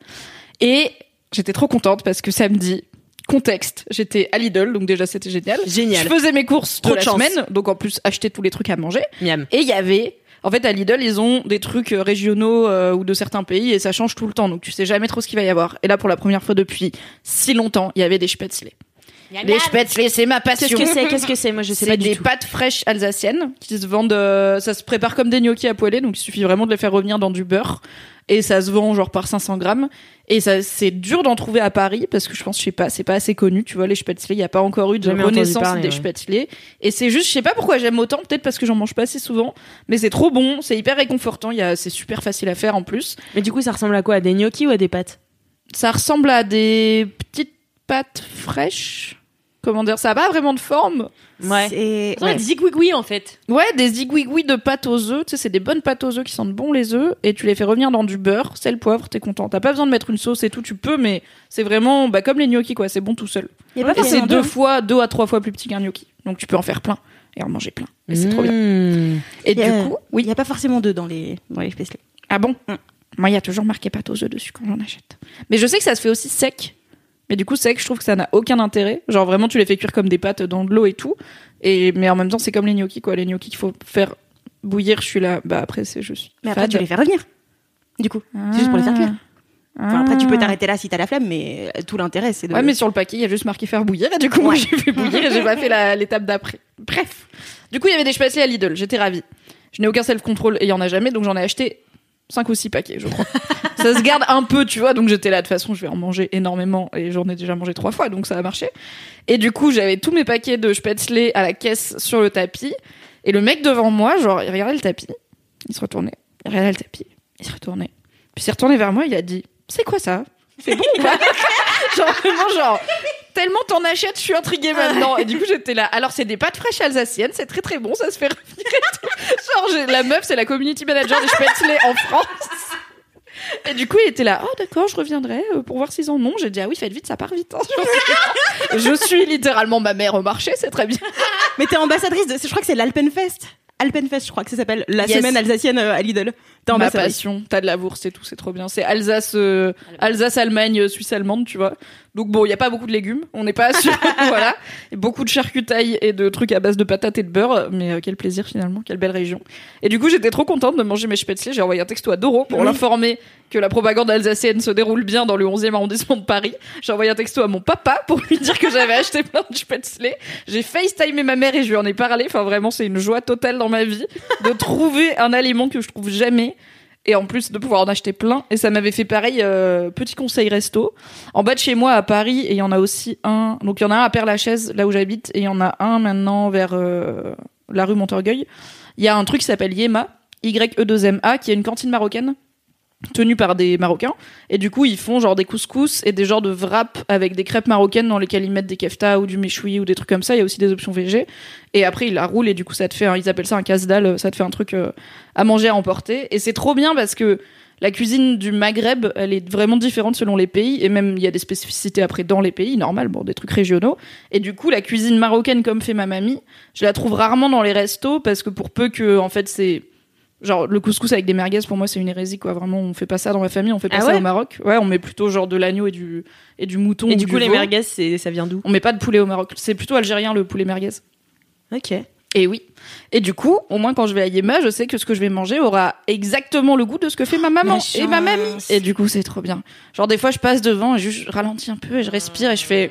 S2: Et j'étais trop contente parce que samedi, contexte, j'étais à Lidl, donc déjà c'était génial.
S3: Génial.
S2: Je faisais mes courses
S3: Trop
S2: de la
S3: chance.
S2: semaine, donc en plus acheter tous les trucs à manger.
S3: Miam.
S2: Et il y avait, en fait, à Lidl, ils ont des trucs euh, régionaux euh, ou de certains pays et ça change tout le temps. Donc tu sais jamais trop ce qu'il va y avoir. Et là, pour la première fois depuis si longtemps, il y avait des spätzle. Les spätzle, c'est ma
S3: Qu'est-ce
S2: passion.
S3: que c'est Qu'est-ce que c'est Moi je sais
S2: C'est
S3: pas du
S2: des
S3: tout.
S2: pâtes fraîches alsaciennes qui se vendent. euh, ça se prépare comme des gnocchis à poêler, donc il suffit vraiment de les faire revenir dans du beurre. Et ça se vend genre par 500 grammes. Et ça, c'est dur d'en trouver à Paris parce que je pense, je sais pas, c'est pas assez connu. Tu vois, les spätzle, il y a pas encore eu de renaissance
S3: parler,
S2: des
S3: ouais.
S2: spätzle. Et c'est juste, je sais pas pourquoi j'aime autant. Peut-être parce que j'en mange pas assez souvent, mais c'est trop bon. C'est hyper réconfortant. Il y a, c'est super facile à faire en plus.
S3: Mais du coup, ça ressemble à quoi À des gnocchis ou à des pâtes?
S2: Ça ressemble à des petites pâtes fraîches. Comment dire Ça a pas vraiment de forme.
S3: Ouais.
S5: C'est-
S4: des zigouigouis en fait.
S2: Ouais, des zigouigouis de pâte aux œufs. Tu sais, c'est des bonnes pâtes aux œufs qui sentent bon les œufs. Et tu les fais revenir dans du beurre, sel, poivre, t'es content. T'as pas besoin de mettre une sauce et tout, tu peux, mais c'est vraiment bah, comme les gnocchis, quoi. C'est bon tout seul.
S5: Il y a pas
S2: Et c'est deux fois, deux à trois fois plus petit qu'un gnocchi. Donc tu peux en faire plein et en manger plein. Et c'est trop bien.
S3: Mmh.
S2: Et
S5: Il a-
S2: du coup,
S5: Il
S2: oui.
S5: n'y a pas forcément deux dans les, dans les.
S2: Ah bon
S5: Mm.
S2: Moi, il y a toujours marqué pâte aux œufs dessus quand j'en achète. Mais je sais que ça se fait aussi sec. Mais du coup, sec, je trouve que ça n'a aucun intérêt. Genre vraiment, tu les fais cuire comme des pâtes dans de l'eau et tout. Et mais en même temps, c'est comme les gnocchis, quoi. Les gnocchis qu'il faut faire bouillir. Je suis là. Bah après, c'est je suis.
S5: Mais après,
S2: fade.
S5: tu les fais revenir. Du coup. C'est juste pour les faire cuire. Enfin, après, tu peux t'arrêter là si t'as la flemme, mais euh, tout l'intérêt, c'est de.
S2: Ouais, mais sur le paquet, il y a juste marqué faire bouillir. Et du coup, moi, j'ai fait bouillir et j'ai pas fait l'étape d'après. Bref. Du coup, il y avait des spätzle à Lidl. J'étais ravie. Je n'ai aucun self-control et il y en a jamais, donc j'en ai acheté 5 ou 6 paquets, je crois. ça se garde un peu, tu vois, donc j'étais là, de toute façon, je vais en manger énormément et j'en ai déjà mangé trois fois, donc ça a marché. Et du coup, j'avais tous mes paquets de spätzle à la caisse sur le tapis. Et le mec devant moi, genre, il regardait le tapis, il se retournait, il regardait le tapis, il se retournait. Puis il s'est retourné vers moi, il a dit, c'est quoi ça? C'est bon ou pas Genre, vraiment, genre, tellement t'en achètes, je suis intriguée maintenant. Et du coup, j'étais là. Alors, c'est des pâtes fraîches alsaciennes, c'est très très bon, ça se fait revenir et tout. Genre, la meuf, c'est la community manager des Spätzle en France. Et du coup, il était là. Oh, d'accord, je reviendrai euh, pour voir s'ils en ont. J'ai dit, ah oui, faites vite, ça part vite. hein. je suis littéralement ma mère au marché, c'est très bien.
S5: Mais t'es ambassadrice de, je crois que c'est l'Alpenfest. Alpenfest, je crois que ça s'appelle la
S2: Yes.
S5: semaine alsacienne euh, à Lidl. T'es
S2: Ma passion, t'as de la bourse et tout, c'est trop bien. C'est Alsace, euh, Alsace, Allemagne, euh, Suisse allemande, tu vois. Donc bon, il y a pas beaucoup de légumes, on n'est pas sûr, voilà. Et beaucoup de charcutailles et de trucs à base de patates et de beurre, mais euh, quel plaisir finalement, quelle belle région. Et du coup, j'étais trop contente de manger mes spätzle. J'ai envoyé un texto à Doro pour l'informer que la propagande alsacienne se déroule bien dans le 11e arrondissement de Paris. J'ai envoyé un texto à mon papa pour lui dire que j'avais acheté plein de spätzle. J'ai FaceTimé ma mère et je lui en ai parlé. Enfin, vraiment, c'est une joie totale dans ma vie de trouver un aliment que je trouve jamais et en plus de pouvoir en acheter plein. Et ça m'avait fait pareil, euh, petit conseil resto. En bas de chez moi à Paris, et il y en a aussi un. Donc il y en a un à Père-Lachaise, là où j'habite, et il y en a un maintenant vers euh, la rue Montorgueil. Il y a un truc qui s'appelle Yema, Y-E-2-M-A, qui est une cantine marocaine tenue par des Marocains. Et du coup, ils font genre des couscous et des genres de wraps avec des crêpes marocaines dans lesquelles ils mettent des kefta ou du méchoui ou des trucs comme ça. Il y a aussi des options végé. Et après, ils la roulent et du coup, ça te fait, un- ils appellent ça un casse-dalle, ça te fait un truc euh, à manger, à emporter. Et c'est trop bien parce que la cuisine du Maghreb, elle est vraiment différente selon les pays, et même il y a des spécificités après dans les pays, normal, bon, des trucs régionaux. Et du coup, la cuisine marocaine, comme fait ma mamie, je la trouve rarement dans les restos, parce que pour peu que, en fait, c'est. Genre, le couscous avec des merguez, pour moi, c'est une hérésie, quoi. Vraiment, on fait pas ça dans ma famille, on fait pas
S3: Ah
S2: ça
S3: ouais
S2: au Maroc. Ouais, on met plutôt genre de l'agneau et du, et du mouton.
S3: Et du coup, les
S2: veau.
S3: merguez, c'est, ça vient d'où?
S2: On met pas de poulet au Maroc. C'est plutôt algérien, le poulet merguez.
S3: Ok.
S2: Et oui. Et du coup, au moins quand je vais à Yema, je sais que ce que je vais manger aura exactement le goût de ce que fait ma maman
S5: La
S2: et ma mamie. Et du coup, c'est trop bien. Genre des fois, je passe devant et je ralentis un peu et je respire et je fais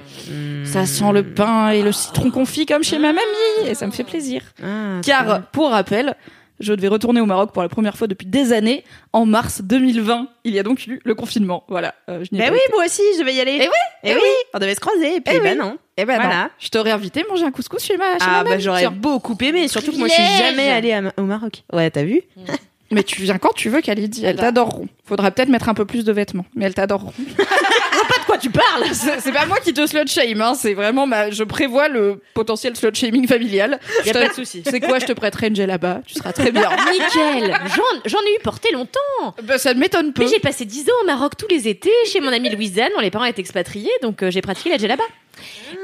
S2: ça sent le pain et le citron confit comme chez ma mamie et ça me fait plaisir.
S3: Ah,
S2: Car pour rappel, je devais retourner au Maroc pour la première fois depuis des années en mars 2020. Il y a donc eu le confinement. Voilà. Euh, je n'y ai pas
S3: oui,
S2: été.
S3: moi aussi, je vais y aller.
S2: Eh oui,
S3: Eh
S2: eh
S3: oui, on devait se croiser, et puis
S2: Eh oui.
S3: non.
S2: Eh ben
S3: Voilà.
S2: non. Je t'aurais invité manger un couscous chez ma, chez
S3: Ah bah j'aurais beaucoup aimé, surtout que moi je suis jamais allée à au Maroc. Ouais, t'as vu
S2: Mais tu viens quand tu veux, Khalid. Elles t'adoreront. Faudra peut-être mettre un peu plus de vêtements, mais elles t'adoreront.
S3: De quoi tu parles
S2: c'est pas moi qui te slut shame, hein. C'est vraiment ma. Je prévois le potentiel slut shaming familial.
S3: Y a pas de souci.
S2: C'est quoi Je te prêterai une là-bas? Tu seras très bien.
S4: Nickel J'en- ai eu porté longtemps
S2: bah, ça ne m'étonne peu.
S4: Mais j'ai passé 10 ans au Maroc tous les étés chez mon amie Louisanne, dont les parents étaient expatriés, donc euh, j'ai pratiqué la djellaba.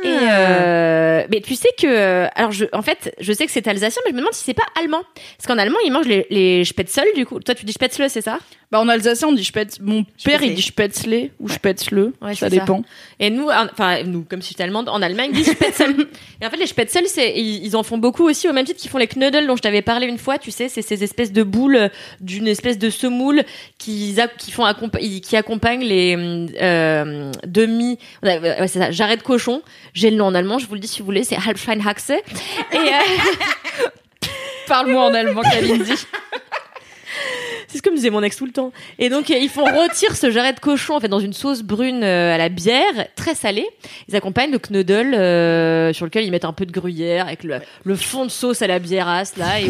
S4: Et euh, mais tu sais que euh, alors je en fait je sais que c'est alsacien mais je me demande si c'est pas allemand parce qu'en allemand ils mangent les, les spätzle du coup toi tu dis spätzle c'est ça?
S2: Bah, en alsacien, on dit spätz. Mon père, il dit spätzle ou spätzle.
S4: Ouais,
S2: ça dépend.
S4: et nous en- enfin nous comme je suis allemande en Allemagne ils disent spätzle et en fait les spätzle c'est ils, ils en font beaucoup aussi au même titre qu'ils font les knödel dont je t'avais parlé une fois tu sais c'est ces espèces de boules euh, d'une espèce de semoule qui qui font qui accompagnent les euh, demi ouais, c'est ça jarret de cochon j'ai le nom en allemand je vous le dis si vous voulez c'est Halbschweinhaxe et euh,
S2: Parle-moi en allemand, Kalindi.
S4: C'est ce que me disait mon ex tout le temps. Et donc, euh, ils font rôtir ce jarret de cochon en fait dans une sauce brune euh, à la bière, très salée. Ils accompagnent le knödel euh, sur lequel ils mettent un peu de gruyère avec le, le fond de sauce à la biérasse là. Et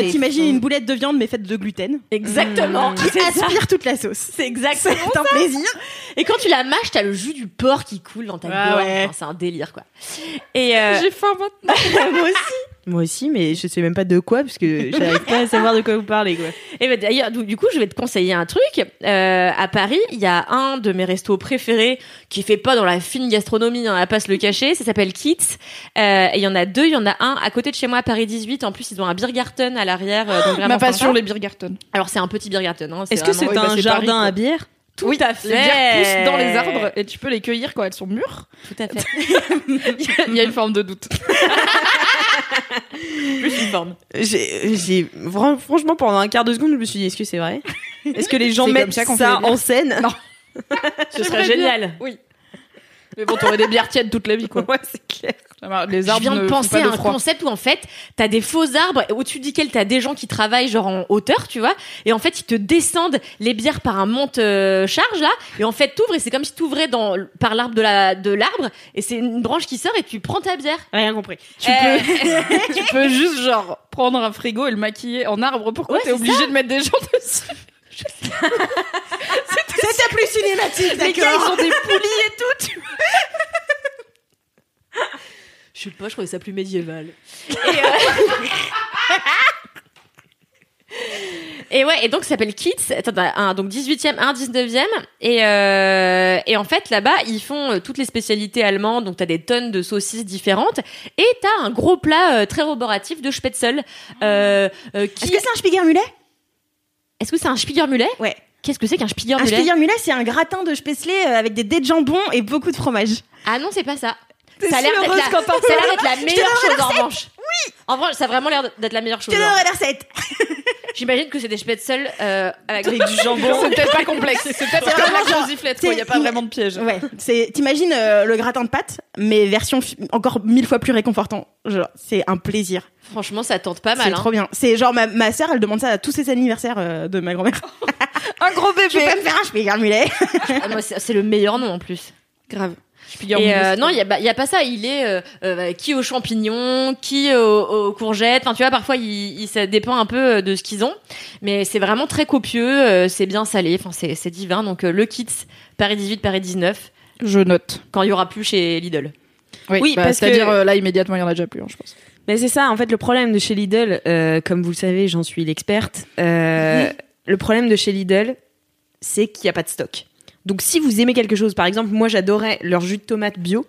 S4: j'ai
S5: t'imagines une boulette de viande mais faite de gluten
S4: Exactement.
S5: qui
S4: C'est ça.
S5: aspire toute la sauce.
S4: C'est exactement.
S5: C'est un plaisir.
S4: Et quand tu la mâches, t'as le jus du porc qui coule dans ta
S5: Ah
S4: gorge.
S5: ouais.
S4: Enfin, c'est un délire quoi. Et euh,
S2: J'ai faim maintenant.
S3: Moi aussi. Moi aussi, mais je sais même pas de quoi, parce que j'arrive pas à savoir de quoi vous parlez, quoi.
S4: Et ben d'ailleurs, du du coup, je vais te conseiller un truc. Euh, à Paris, il y a un de mes restos préférés qui fait pas dans la fine gastronomie, hein, à pas se le cacher. Ça s'appelle Kits. Euh, et il y en a deux. Il y en a un à côté de chez moi, à Paris 18. En plus, ils ont un Biergarten à l'arrière. euh, vraiment
S2: Ma passion,
S4: sympa.
S2: les Biergarten.
S4: Alors c'est un petit Biergarten. Hein,
S3: Est-ce que c'est
S2: oui, bah,
S3: un jardin
S2: Paris,
S3: à bière
S4: tout
S2: oui,
S4: à fait
S2: Les bières poussent dans les arbres et tu peux les cueillir quand elles sont mûres.
S4: Tout à fait.
S2: Il y a une forme de doute.
S4: Plus une forme.
S3: J'ai, j'ai- fran- franchement, pendant un quart de seconde, je me suis dit, est-ce que c'est vrai? Est-ce que les gens
S2: C'est
S3: mettent ça, en scène?
S2: Non.
S4: Ce serait
S2: bien.
S4: génial.
S2: Oui. Mais bon, t'aurais des bières tièdes toute la vie, quoi.
S3: Ouais, c'est clair.
S2: Les
S4: Je
S2: arbres
S4: viens
S2: ne
S4: de penser à un
S2: froid.
S4: concept où en fait t'as des faux arbres au-dessus desquels t'as des gens qui travaillent genre en hauteur tu vois et en fait ils te descendent les bières par un monte euh, charge là et en fait t'ouvres et c'est comme si t'ouvrais dans par l'arbre de la de l'arbre et c'est une branche qui sort et tu prends ta bière
S3: Rien compris.
S2: Tu,
S4: Euh,
S2: peux, tu peux juste, genre, prendre un frigo et le maquiller en arbre. Pourquoi
S4: Ouais,
S2: t'es obligé de mettre des gens dessus?
S5: C'était plus cinématique,
S2: Les gars, ils
S5: d'accord
S2: ont des poulies et tout. tu-
S4: Je sais pas, je trouvais ça plus médiéval. Et, euh, Et ouais, et donc ça s'appelle Kids. Attends, un donc 18e, un 19e. Et, euh, et en fait, là-bas, ils font euh, toutes les spécialités allemandes. Donc t'as des tonnes de saucisses différentes. Et t'as un gros plat euh, très roboratif de Spätzle. Qui...
S5: Est-ce que c'est un Spiegelmulet
S4: Est-ce que c'est un Spiegelmulet
S5: Ouais.
S4: Qu'est-ce que c'est qu'un
S5: Un
S4: Spiegelmulet
S5: Spiegelmulet, c'est un gratin de Spätzle euh, avec des dés de jambon et beaucoup de fromage.
S4: Ah non, c'est pas ça. Ça a l'air d'être la, la meilleure chose en revanche. Oui. En revanche, ça a vraiment l'air d'être la meilleure chose.
S5: te
S4: genre.
S5: donnerai la recette.
S4: J'imagine que c'est des Spätzle euh, avec,
S2: Avec du jambon. C'est peut-être pas complexe. C'est peut-être la granziflette, quoi. Il y a pas
S5: C'est-
S2: vraiment de piège.
S5: Ouais, c'est t'imagines euh, le gratin de pâtes, mais version encore mille fois plus réconfortant. Genre, c'est un plaisir.
S4: Franchement, ça tente pas
S5: C'est
S4: mal. hein.
S5: trop bien. C'est genre ma, ma sœur, elle demande ça à tous ses anniversaires euh, de ma grand-mère.
S2: Un gros
S5: Tu peux me faire un Spiegelmulet
S4: Ah, moi, c'est c'est le meilleur nom en plus.
S2: Grave.
S4: Et euh, non, il y a, bah, il y a pas ça. Il est euh, euh, qui aux champignons, qui aux, aux courgettes. Enfin, tu vois, parfois, il, il- ça dépend un peu de ce qu'ils ont. Mais c'est vraiment très copieux. euh, c'est bien salé. Enfin, c'est c'est divin. Donc, euh, le kits Paris 18, Paris 19.
S2: Je note.
S4: Quand il y aura plus chez Lidl.
S2: Oui,
S3: Oui,
S2: bah,
S3: parce
S2: c'est-à-dire
S3: que-
S2: euh, là immédiatement il y en a déjà plus, hein, je pense.
S3: Mais c'est ça, en fait, le problème de chez Lidl, euh, comme vous le savez, j'en suis l'experte. euh, Le problème de chez Lidl, c'est qu'il n'y a pas de stock. Donc, si vous aimez quelque chose, par exemple, moi j'adorais leur jus de tomate bio,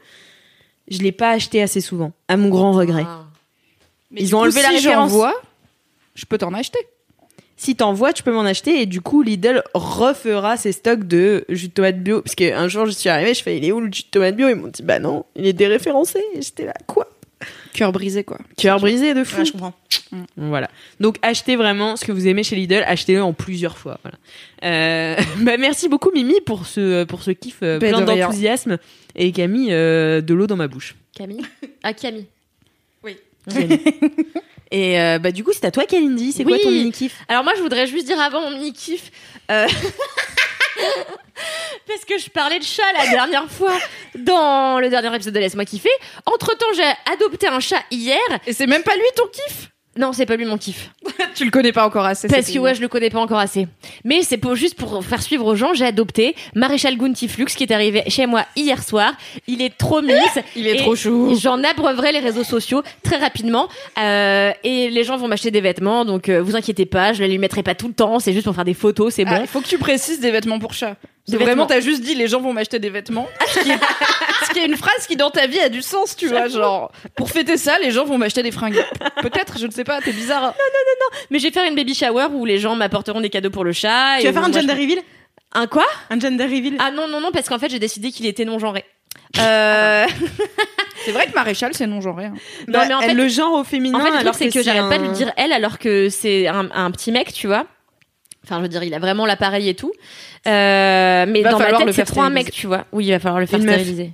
S3: je l'ai pas acheté assez souvent, à mon grand regret.
S4: Ah.
S3: Ils ont enlevé la
S2: si
S3: référence.
S2: j'envoie, je peux t'en acheter.
S3: Si t'envoies, tu peux m'en acheter et du coup, Lidl refera ses stocks de jus de tomate bio. Parce qu'un jour, je suis arrivée, je fais, il est où le jus de tomate bio? Ils m'ont dit, bah non, il est déréférencé. Et j'étais là, quoi?
S2: Cœur brisé quoi.
S3: Cœur brisé de fou.
S5: Ouais, je comprends.
S3: Voilà. Donc achetez vraiment ce que vous aimez chez Lidl, achetez-le en plusieurs fois. Voilà. Euh, bah, merci beaucoup Mimi pour ce pour ce kiff euh,
S2: Bah,
S3: plein
S2: de
S3: d'enthousiasme et mis euh, de l'eau dans ma bouche.
S4: Camille? Ah, Camille.
S3: Et euh, bah du coup c'est à toi Kalindi, c'est quoi
S4: Oui.
S3: ton mini kiff
S4: Alors moi, je voudrais juste dire avant mon mini kiff. euh, Parce que je parlais de chat la dernière fois dans le dernier épisode de Laisse-moi kiffer. Entre temps, j'ai adopté un chat hier.
S2: Et c'est même pas lui ton kiff?
S4: Non, c'est pas lui mon kiff.
S2: Tu le connais pas encore assez.
S4: Parce que ouais, je le connais pas encore assez. Mais c'est pour juste pour faire suivre aux gens, j'ai adopté Maréchal Guntiflux qui est arrivé chez moi hier soir. Il est trop mise.
S2: Il est trop chou.
S4: J'en abreuverai les réseaux sociaux très rapidement. Euh, et les gens vont m'acheter des vêtements, donc euh, vous inquiétez pas, je les lui mettrai pas tout le temps. C'est juste pour faire des photos, c'est
S2: Ah,
S4: bon.
S2: il faut que tu précises des vêtements pour chat. C'est vraiment, t'as juste dit les gens vont m'acheter des vêtements. ce, qui est, ce qui est une phrase qui dans ta vie a du sens, tu vois. Genre, pour fêter ça, les gens vont m'acheter des fringues. Peut-être, je ne sais pas, t'es bizarre.
S4: Mais je vais faire une baby shower où les gens m'apporteront des cadeaux pour le chat.
S5: Tu
S4: et
S5: vas faire un
S4: moi,
S5: gender
S4: je-
S5: reveal
S4: Un quoi?
S5: Un gender reveal
S4: Ah non non non parce qu'en fait j'ai décidé qu'il était non genré. Euh...
S2: C'est vrai que maréchal, c'est non genré. hein.
S4: non mais en
S3: elle
S4: fait
S3: le genre au féminin.
S4: En fait, le
S3: alors
S4: c'est que,
S3: c'est
S4: j'arrête pas de lui dire elle alors que c'est un, un petit mec, tu vois. Enfin, je veux dire, il a vraiment l'appareil et tout. Euh, mais dans ma tête, c'est trop un mec, tu vois. Oui, il va falloir le faire stériliser.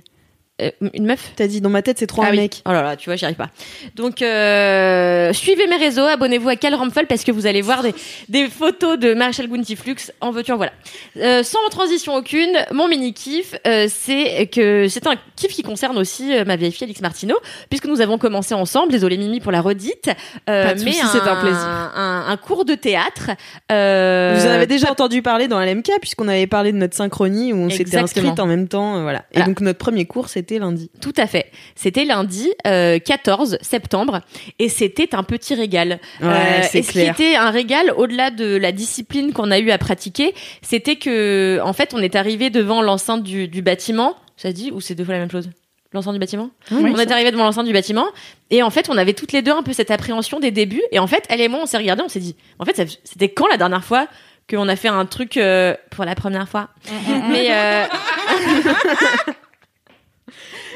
S4: Euh, une meuf
S3: T'as dit dans ma tête c'est trop
S4: ah
S3: un
S4: oui.
S3: mec.
S4: Oh là là, tu vois, j'y arrive pas. Donc, euh, suivez mes réseaux, abonnez-vous à Cal parce que vous allez voir des, des photos de Marshall Guntiflux. En veux-tu, en voilà. Euh, sans transition aucune, mon mini kiff, euh, c'est que c'est un kiff qui concerne aussi ma vieille fille Alix Martineau, puisque nous avons commencé ensemble. Désolé Mimi pour la redite. Mais
S2: c'est un plaisir.
S4: Un, un cours de théâtre.
S3: Vous en avez déjà entendu parler dans LMK puisqu'on avait parlé de notre synchronie où on s'était inscrite en même temps, voilà. Et
S4: Voilà.
S3: donc notre premier cours c'était lundi.
S4: Tout à fait. C'était lundi euh, 14 septembre et c'était un petit régal.
S3: Ouais, c'est
S4: et ce
S3: clair.
S4: qui était un régal au-delà de la discipline qu'on a eu à pratiquer, c'était que en fait on est arrivé devant l'enceinte du, du bâtiment. Ça se dit ou c'est deux fois la même chose? L'enceinte du bâtiment?
S2: Oui,
S4: On est arrivé devant l'enceinte du bâtiment et en fait on avait toutes les deux un peu cette appréhension des débuts et en fait elle et moi on s'est regardé on s'est dit en fait c'était quand la dernière fois qu'on a fait un truc euh, pour la première fois? Mais euh,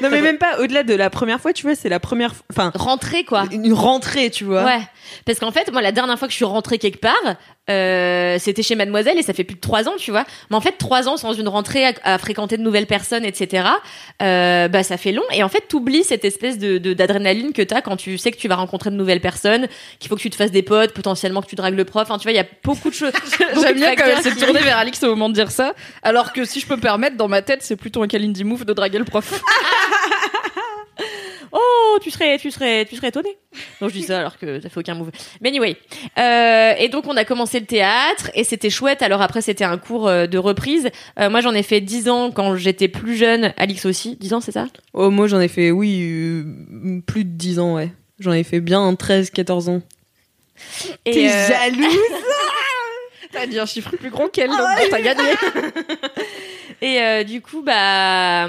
S3: Non mais même pas au-delà de la première fois, tu vois, c'est la première, enfin
S4: rentrer quoi
S3: une rentrée, tu vois.
S4: Ouais, parce qu'en fait, moi, la dernière fois que je suis rentrée quelque part, euh, c'était chez Mademoiselle et ça fait plus de trois ans, tu vois. Mais en fait, trois ans sans une rentrée à, à fréquenter de nouvelles personnes, etc. Euh, bah, ça fait long. Et en fait, t'oublies cette espèce de d'adrénaline que t'as quand tu sais que tu vas rencontrer de nouvelles personnes, qu'il faut que tu te fasses des potes, potentiellement que tu dragues le prof. Enfin, tu vois, il y a beaucoup de choses.
S2: J'aime bien quand s'est
S4: qui-
S2: tournée vers Alix au moment de dire ça. Alors que si je peux me permettre, dans ma tête, c'est plutôt un Kalindi move de draguer le prof.
S4: Oh, tu serais, tu serais, tu serais étonné. Non, je dis ça alors que ça fait aucun move. Mais anyway. Euh, et donc, on a commencé le théâtre et c'était chouette. Alors après, c'était un cours euh, de reprise. Euh, moi, j'en ai fait 10 ans quand j'étais plus jeune. Alix aussi. 10 ans, c'est ça?
S3: Oh, moi, j'en ai fait, oui, euh, plus de 10 ans, ouais. J'en ai fait bien 13, 14 ans.
S4: Euh,
S3: jalouse
S2: T'as dit un chiffre plus gros qu'elle, donc bon, t'as gagné.
S4: Et euh, du coup, bah,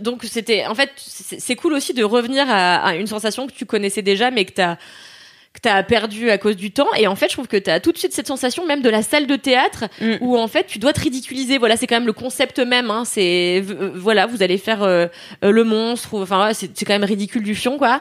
S4: donc c'était, en fait, c'est c'est cool aussi de revenir à, à une sensation que tu connaissais déjà, mais que t'as que t'as perdu à cause du temps. Et en fait, je trouve que t'as tout de suite cette sensation même de la salle de théâtre
S3: Mm.
S4: où en fait tu dois te ridiculiser. Voilà, c'est quand même le concept même. Hein. C'est euh, voilà, vous allez faire euh, euh, le monstre. ou- Enfin, voilà, c'est quand même ridicule du fion, quoi.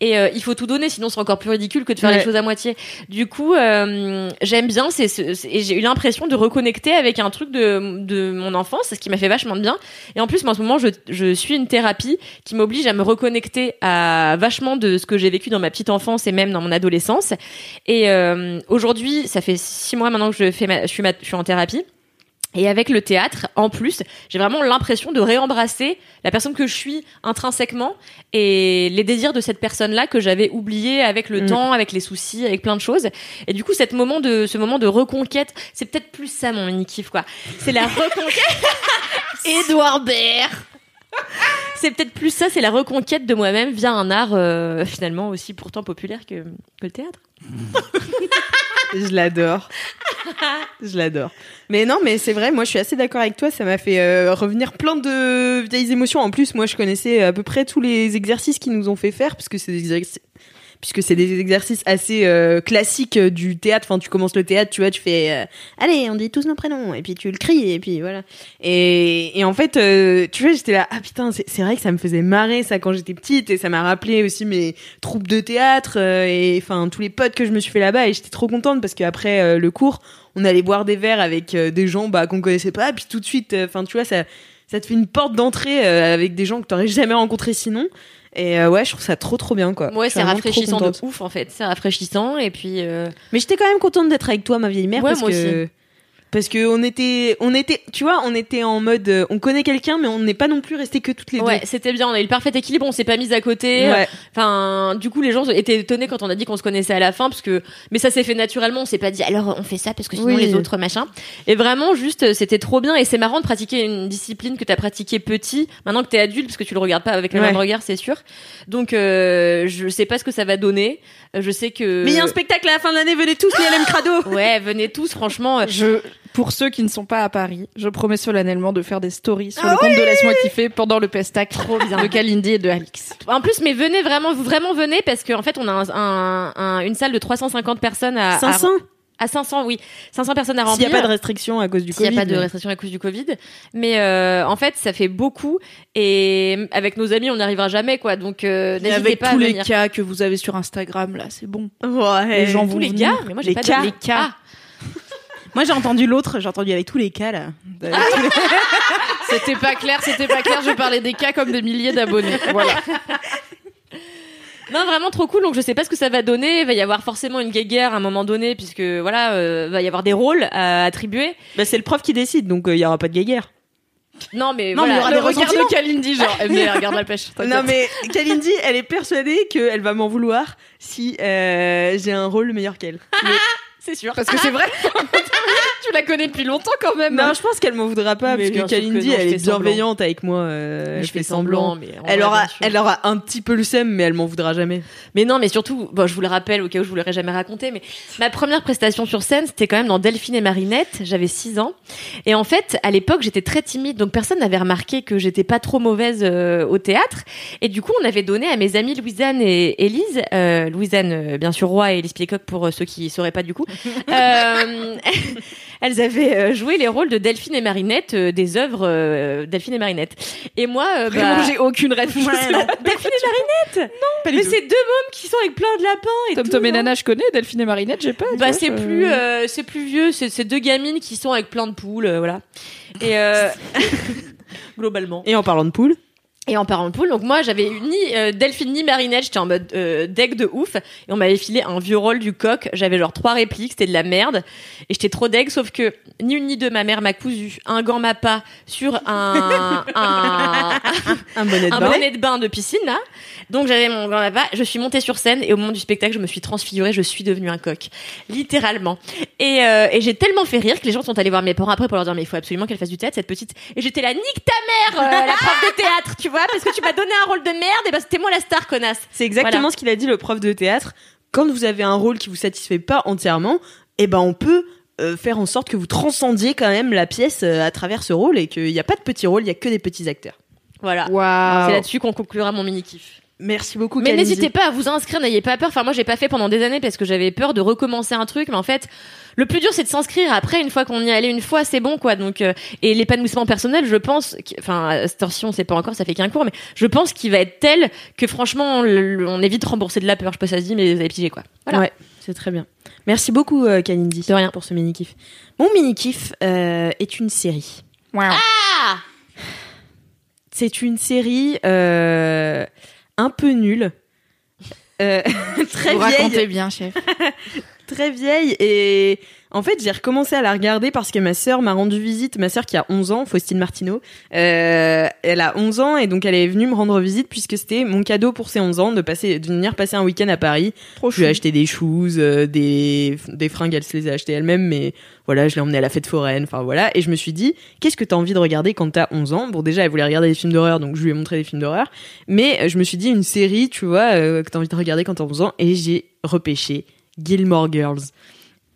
S4: Et euh, il faut tout donner, sinon c'est encore plus ridicule que de faire
S3: Ouais.
S4: les choses à moitié. Du coup, euh, j'aime bien. C'est ce- c'est- et j'ai eu l'impression de reconnecter avec un truc de de mon enfance, ce qui m'a fait vachement de bien. Et en plus, moi, en ce moment, je, je suis une thérapie qui m'oblige à me reconnecter à vachement de ce que j'ai vécu dans ma petite enfance et même dans mon adolescence. Et euh, aujourd'hui, ça fait six mois maintenant que je fais ma, je suis, ma- je suis en thérapie. Et avec le théâtre, en plus, j'ai vraiment l'impression de réembrasser la personne que je suis intrinsèquement et les désirs de cette personne-là que j'avais oublié avec le
S3: Mm.
S4: temps, avec les soucis, avec plein de choses. Et du coup, cette moment de, ce moment de reconquête, c'est peut-être plus ça mon mini kiff quoi. C'est la reconquête. Édouard Baird. C'est peut-être plus ça, c'est la reconquête de moi-même via un art euh, finalement aussi pourtant populaire que, que le théâtre.
S3: Je l'adore. je l'adore. Mais non, mais c'est vrai, moi je suis assez d'accord avec toi, ça m'a fait euh, revenir plein de vieilles émotions. En plus, moi je connaissais à peu près tous les exercices qu'ils nous ont fait faire, puisque c'est des exercices puisque c'est des exercices assez euh, classiques euh, du théâtre. Enfin, tu commences le théâtre, tu vois, tu fais euh, allez, on dit tous nos prénoms, et puis tu le cries, et puis voilà. Et, et en fait, euh, tu vois, j'étais là, ah putain, c'est vrai que ça me faisait marrer ça quand j'étais petite, et ça m'a rappelé aussi mes troupes de théâtre, euh, et enfin tous les potes que je me suis fait là-bas, et j'étais trop contente parce qu'après euh, le cours, on allait boire des verres avec des gens bah, qu'on connaissait pas, et puis tout de suite, enfin tu vois, ça, ça te fait une porte d'entrée avec des gens que t'aurais jamais rencontrés sinon. Et euh, ouais, je trouve ça trop trop bien quoi.
S4: Ouais, c'est rafraîchissant de
S3: contente.
S4: ouf en fait. C'est rafraîchissant et puis euh,
S3: Mais j'étais quand même contente d'être avec toi, ma vieille mère,
S4: Ouais,
S3: parce
S4: moi
S3: que parce que on était, on était, tu vois, on était en mode, euh, on connaît quelqu'un, mais on n'est pas non plus resté que toutes les
S4: ouais, c'était bien. On a eu le parfait équilibre. On s'est pas mis à côté.
S3: deux. Ouais.
S4: Enfin, du coup, les gens étaient étonnés quand on a dit qu'on se connaissait à la fin, parce que, mais ça s'est fait naturellement. On s'est pas dit, alors on fait ça parce que sinon
S3: Oui.
S4: les autres machin. Et vraiment, juste, c'était trop bien. Et c'est marrant de pratiquer une discipline que t'as pratiqué petit, maintenant que t'es adulte, parce que tu le regardes pas avec le
S3: Ouais.
S4: même regard, c'est sûr. Donc, euh, je sais pas ce que ça va donner. Euh, Je sais que.
S3: Mais il y a un spectacle à la fin de l'année, venez tous, l'ILM Crado.
S4: Ouais, venez tous, franchement. euh,
S2: Je, pour ceux qui ne sont pas à Paris, je promets solennellement de faire des stories sur le compte de Laisse-moi kiffer pendant le pestac de Kalindi et de Alix.
S4: En plus, mais venez vraiment, vous vraiment venez parce qu'en fait, on a un, un- un- une salle de 350 personnes à, à-
S3: 500.
S4: à 500, oui, 500 personnes à
S3: S'il
S4: remplir.
S3: n'y a pas de restriction à cause du
S4: S'il n'y
S3: Covid.
S4: a pas de restriction à cause du Covid. Mais euh, en fait, ça fait beaucoup. Et avec nos amis, on n'y arrivera jamais, quoi. Donc, euh, n'hésitez
S2: avec
S4: pas
S2: tous
S4: à
S2: les
S4: venir.
S2: cas que vous avez sur Instagram, là, c'est bon.
S3: Ouais.
S2: Les gens
S4: Tous
S2: vont
S4: les
S2: venir.
S4: gars, mais moi, j'ai
S3: Les
S4: pas
S3: cas.
S4: de
S2: Les cas.
S4: Ah,
S5: Moi, j'ai entendu l'autre, j'ai entendu avec tous les cas, là.
S2: C'était pas clair, c'était pas clair. Je parlais des cas comme des milliers d'abonnés. Voilà.
S4: Non, vraiment trop cool. Donc, je sais pas ce que ça va donner. Il va y avoir forcément une guéguerre à un moment donné, puisque voilà, euh, va y avoir des rôles à attribuer.
S3: Bah, c'est le prof qui décide, donc il y aura pas de guéguerre.
S4: Non, mais
S5: Non, mais il y
S4: voilà.
S5: aura
S2: Le
S5: des
S2: regard
S5: ressentiments.
S2: de Kalindi, genre, eh, mais regarde la pêche. t'inquiète.
S3: Non mais Kalindi, elle est persuadée qu'elle va m'en vouloir si euh, j'ai un rôle meilleur qu'elle.
S4: c'est sûr.
S2: Parce que c'est vrai. tu la connais depuis longtemps quand même.
S3: Non, je pense qu'elle m'en voudra pas
S4: Mais
S3: parce que Kalindi,
S4: non,
S3: elle est bienveillante avec moi. euh,
S4: Mais
S3: je fais semblant.
S4: mais en
S3: Elle aura, elle aura un petit peu le seum, mais elle m'en voudra jamais.
S4: Mais non, mais surtout, bon, je vous le rappelle au cas où je vous l'aurais jamais raconté, mais ma première prestation sur scène, c'était quand même dans Delphine et Marinette. J'avais 6 ans. Et en fait, à l'époque, j'étais très timide, donc personne n'avait remarqué que j'étais pas trop mauvaise euh, au théâtre. Et du coup, on avait donné à mes amies Louisanne et Élise, euh, Louisanne, euh, bien sûr, Roy et Élise Playcock pour euh, ceux qui sauraient pas du coup. Euh, elles avaient euh, joué les rôles de Delphine et Marinette, euh, des œuvres euh, Delphine et Marinette. Et moi, bah,
S2: j'ai aucune pas.
S4: Delphine et Marinette
S2: du
S4: Mais c'est deux mômes qui sont avec plein de lapins et
S2: Tom
S4: tout,
S2: Tom et
S4: non
S2: Nana, je connais. Delphine et Marinette, j'ai pas.
S4: Bah c'est plus c'est plus vieux, c'est deux gamines qui sont avec plein de poules, voilà. Et globalement.
S3: Et en parlant de poule,
S4: Et en parent poule, donc moi j'avais ni euh, Delphine ni Marinette, j'étais en mode euh, deck de ouf. Et on m'avait filé un vieux rôle du coq. J'avais genre trois répliques, c'était de la merde. Et j'étais trop deg, sauf que ni une ni deux, ma mère m'a cousu un gant mappa sur un, un,
S3: Un bonnet de
S4: un
S3: bain.
S4: bonnet de bain de piscine là. Donc j'avais mon gant mappa, je suis montée sur scène et au moment du spectacle, je me suis transfigurée, je suis devenue un coq, littéralement. Et, euh, et j'ai tellement fait rire que les gens sont allés voir mes parents après pour leur dire mais il faut absolument qu'elle fasse du théâtre cette petite. Et j'étais là nique ta mère, la prof de théâtre, tu vois, parce que tu m'as donné un rôle de merde et bah c'était moi la star connasse.
S3: C'est exactement
S4: Voilà.
S3: ce qu'il a dit le prof de théâtre. Quand vous avez un rôle qui vous satisfait pas entièrement, eh ben on peut euh, faire en sorte que vous transcendiez quand même la pièce euh, à travers ce rôle et qu'il n'y a pas de petits rôles, il y a que des petits acteurs.
S4: Voilà. C'est là-dessus qu'on conclura mon mini kiff.
S3: Merci beaucoup.
S4: Mais n'hésitez pas à vous inscrire, n'ayez pas peur. Enfin, moi, j'ai pas fait pendant des années parce que j'avais peur de recommencer un truc. Mais en fait, le plus dur, c'est de s'inscrire. Après, une fois qu'on y est allé une fois, c'est bon, quoi. Donc, euh, et l'épanouissement personnel, je pense, enfin, cette heure-ci, on sait pas encore, ça fait qu'un cours, mais je pense qu'il va être tel que franchement, on évite de rembourser de la peur. Je sais pas si ça se dit, mais vous avez pigé, quoi. Voilà.
S3: Ouais, c'est très bien. Merci beaucoup euh, Kalindi.
S4: De rien.
S3: pour ce mini kiff. Mon mini kiff euh, est une série.
S4: Ah
S3: C'est une série euh, un peu nulle. Euh, très
S2: Vous
S3: vieille,
S2: racontez bien, chef.
S3: très vieille et en fait j'ai recommencé à la regarder parce que ma sœur m'a rendu visite. Ma sœur qui a 11 ans Faustine Martineau euh, elle a 11 ans et donc elle est venue me rendre visite puisque c'était mon cadeau pour ses 11 ans de passer de venir passer un week-end à Paris.
S2: Trop
S3: je lui ai acheté des shoes euh, des des fringues elle se les a achetées elle-même mais voilà je l'ai emmenée à la fête foraine enfin voilà. Et je me suis dit qu'est-ce que t'as envie de regarder quand t'as 11 ans? Bon déjà elle voulait regarder des films d'horreur donc je lui ai montré des films d'horreur. Mais euh, je me suis dit une série tu vois euh, que t'as envie de regarder quand t'as 11 ans. Et j'ai repêché Gilmore Girls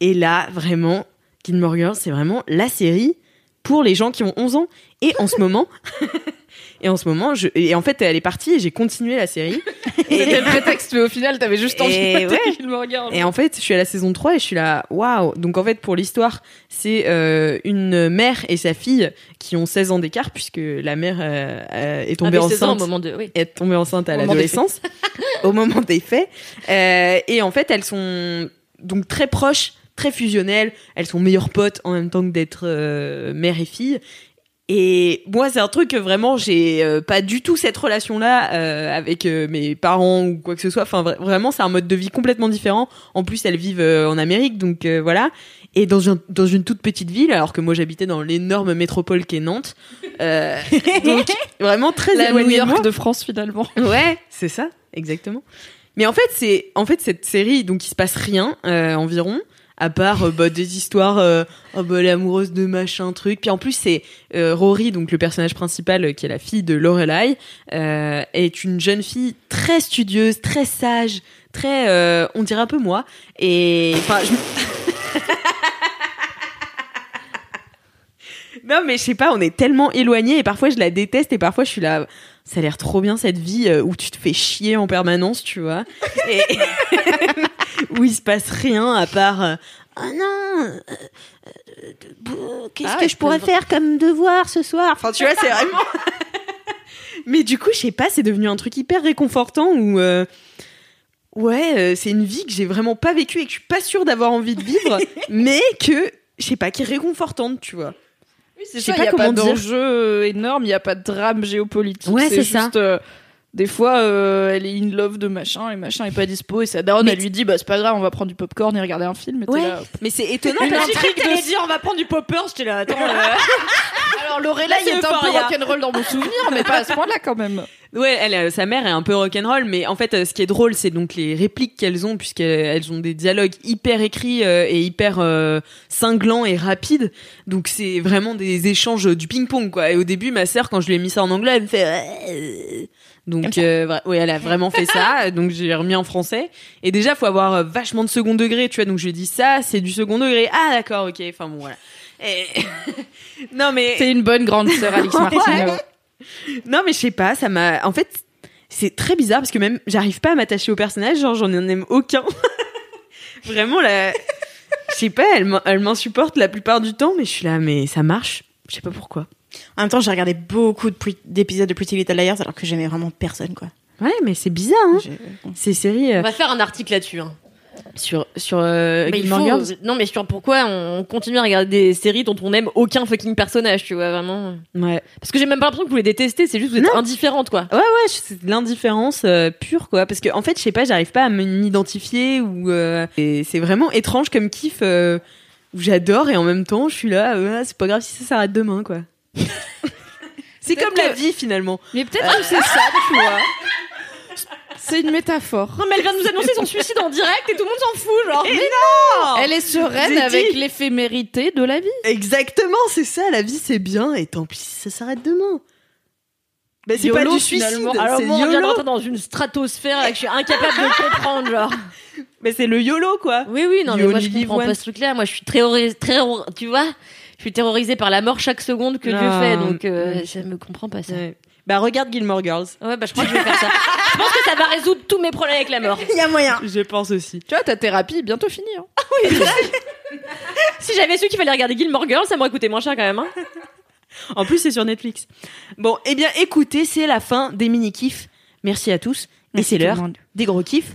S3: et là, vraiment, Gilmore Girls, c'est vraiment la série pour les gens qui ont 11 ans. Et en ce moment, et en ce moment, je, et en fait, elle est partie et j'ai continué la série.
S2: C'était le prétexte, mais au final, t'avais juste envie de
S3: ouais.
S2: Gilmore Girls.
S3: Et en fait, je suis à la saison 3 et je suis là, waouh! Donc en fait, pour l'histoire, c'est euh, une mère et sa fille qui ont 16 ans d'écart, puisque la mère euh, euh, est tombée
S4: Avec 16 ans
S3: enceinte
S4: au moment de, oui.
S3: est tombée enceinte à l'adolescence, au moment des faits. Euh, et en fait, elles sont donc très proches, très fusionnelles. Elles sont meilleures potes en même temps que d'être euh, mère et fille. Et moi, c'est un truc que vraiment, j'ai euh, pas du tout cette relation-là euh, avec euh, mes parents ou quoi que ce soit. Enfin, vra- vraiment, c'est un mode de vie complètement différent. En plus, elles vivent en Amérique, donc voilà. Et dans, un- dans une toute petite ville, alors que moi, j'habitais dans l'énorme métropole qu'est Nantes. Donc, vraiment très
S2: La New
S3: éloignée.
S2: York de France, finalement.
S3: Ouais, c'est ça, exactement. Mais en fait, c'est en fait cette série, donc il se passe rien environ, à part euh, bah, des histoires, euh, oh, bah, de machin truc. Puis en plus, c'est euh, Rory, donc le personnage principal, euh, qui est la fille de Lorelai, est une jeune fille très studieuse, très sage, très, on dirait un peu moi. Et enfin, je... Non, mais je sais pas, on est tellement éloignés et parfois je la déteste et parfois je suis là. Ça a l'air trop bien cette vie où tu te fais chier en permanence, tu vois. Et où il se passe rien à part. euh, Ah non, euh, euh, euh, qu'est-ce
S2: Ah,
S3: que je pourrais faire comme devoir ce soir? Enfin, tu vois, c'est vraiment. mais du coup, je sais pas, c'est devenu un truc hyper réconfortant où. Ouais, c'est une vie que j'ai vraiment pas vécue et que je suis pas sûre d'avoir envie de vivre, mais que, je sais pas, qui est réconfortante, tu vois.
S2: Oui, c'est ça,
S3: pas
S2: il n'y a pas d'enjeu énorme, il n'y a pas de drame géopolitique.
S3: Ouais, c'est
S2: juste,
S3: ça.
S2: euh, des fois, euh, elle est in love de machin et machin est pas dispo et sa daronne,
S3: Mais
S2: elle lui dit bah c'est pas grave, on va prendre du popcorn et regarder un film. Et t'es
S3: Ouais.
S2: là,
S3: Mais c'est étonnant
S2: Une
S3: parce que-
S2: intrigue de-
S4: dire, on va prendre du popper, j'étais là, attends.
S2: Alors Lorelai
S3: c'est
S2: est un peu rock'n'roll dans mon souvenir, mais pas à ce point-là quand même.
S3: Ouais, elle, euh, sa mère est un peu rock'n'roll, mais en fait, euh, ce qui est drôle, c'est donc les répliques qu'elles ont, puisqu'elles elles ont des dialogues hyper écrits euh, et hyper euh, cinglants et rapides. Donc c'est vraiment des échanges du ping-pong, quoi. Et au début, ma sœur, quand je lui ai mis ça en anglais, elle me fait. Donc, euh, ouais, elle a vraiment fait ça. Donc j'ai remis en français. Et déjà, faut avoir euh, vachement de second degré, tu vois. Donc je lui ai dit ça, c'est du second degré. Ah d'accord, ok. Enfin bon, voilà. Et... non mais
S2: T'es une bonne grande sœur, Alix Martineau.
S3: non, mais je sais pas, ça m'a. En fait, c'est très bizarre parce que même j'arrive pas à m'attacher au personnage, genre j'en aime aucun. Vraiment, la. Je sais pas, elle m'insupporte la plupart du temps, mais je suis là, mais ça marche. Je sais pas pourquoi.
S5: En même temps, j'ai regardé beaucoup d'épisodes de Pretty Little Liars alors que j'aimais vraiment personne, quoi.
S3: Ouais, mais c'est bizarre, hein. Ces séries. euh,
S4: On va faire un article là-dessus. Hein.
S3: Sur sur euh,
S4: Mais faut-
S3: Girls
S4: Non, mais sur pourquoi on continue à regarder des séries dont on n'aime aucun fucking personnage, tu vois, vraiment.
S3: Ouais.
S4: Parce que j'ai même pas l'impression que vous les détestez, c'est juste que vous êtes
S3: Non.
S4: indifférente, quoi.
S3: Ouais, ouais, c'est de l'indifférence euh, pure, quoi. Parce que, en fait, je sais pas, j'arrive pas à m'identifier ou. euh, c'est vraiment étrange comme kiff euh, où j'adore et en même temps, je suis là, euh, c'est pas grave si ça s'arrête demain, quoi. C'est comme la vie, finalement.
S2: Mais peut-être que c'est ça, tu vois. C'est une métaphore.
S4: Non, mais elle vient de nous annoncer son suicide en direct et tout le monde s'en fout, genre.
S3: Et non
S2: Elle est sereine avec l'éphémérité de la vie.
S3: Exactement, c'est ça, la vie c'est bien, et tant pis si ça s'arrête demain. Bah, c'est pas du suicide,
S2: finalement.
S4: Alors moi, on vient d'entrer dans une stratosphère là, que je suis incapable de comprendre, genre.
S3: Mais c'est le YOLO, quoi.
S4: Oui, oui, non, mais moi je comprends pas
S3: once.
S4: ce truc-là. Moi, je suis très, très, tu vois, suis terrorisée par la mort chaque seconde que Dieu fait, donc euh,
S3: Ouais.
S4: je me comprends pas ça.
S3: Ouais. Bah, regarde Gilmore Girls.
S4: Ouais, bah je crois que je vais faire ça. je pense que ça va résoudre tous mes problèmes avec la mort.
S5: Il y a moyen.
S3: Je pense aussi.
S2: Tu vois, ta thérapie est bientôt finie. hein.
S4: Si j'avais su qu'il fallait regarder Gilmore Girls, ça m'aurait coûté moins cher quand même. Hein.
S3: En plus, c'est sur Netflix. Bon, eh bien, écoutez, c'est la fin des mini-kifs. Merci à tous. Et c'est l'heure des gros kiffs.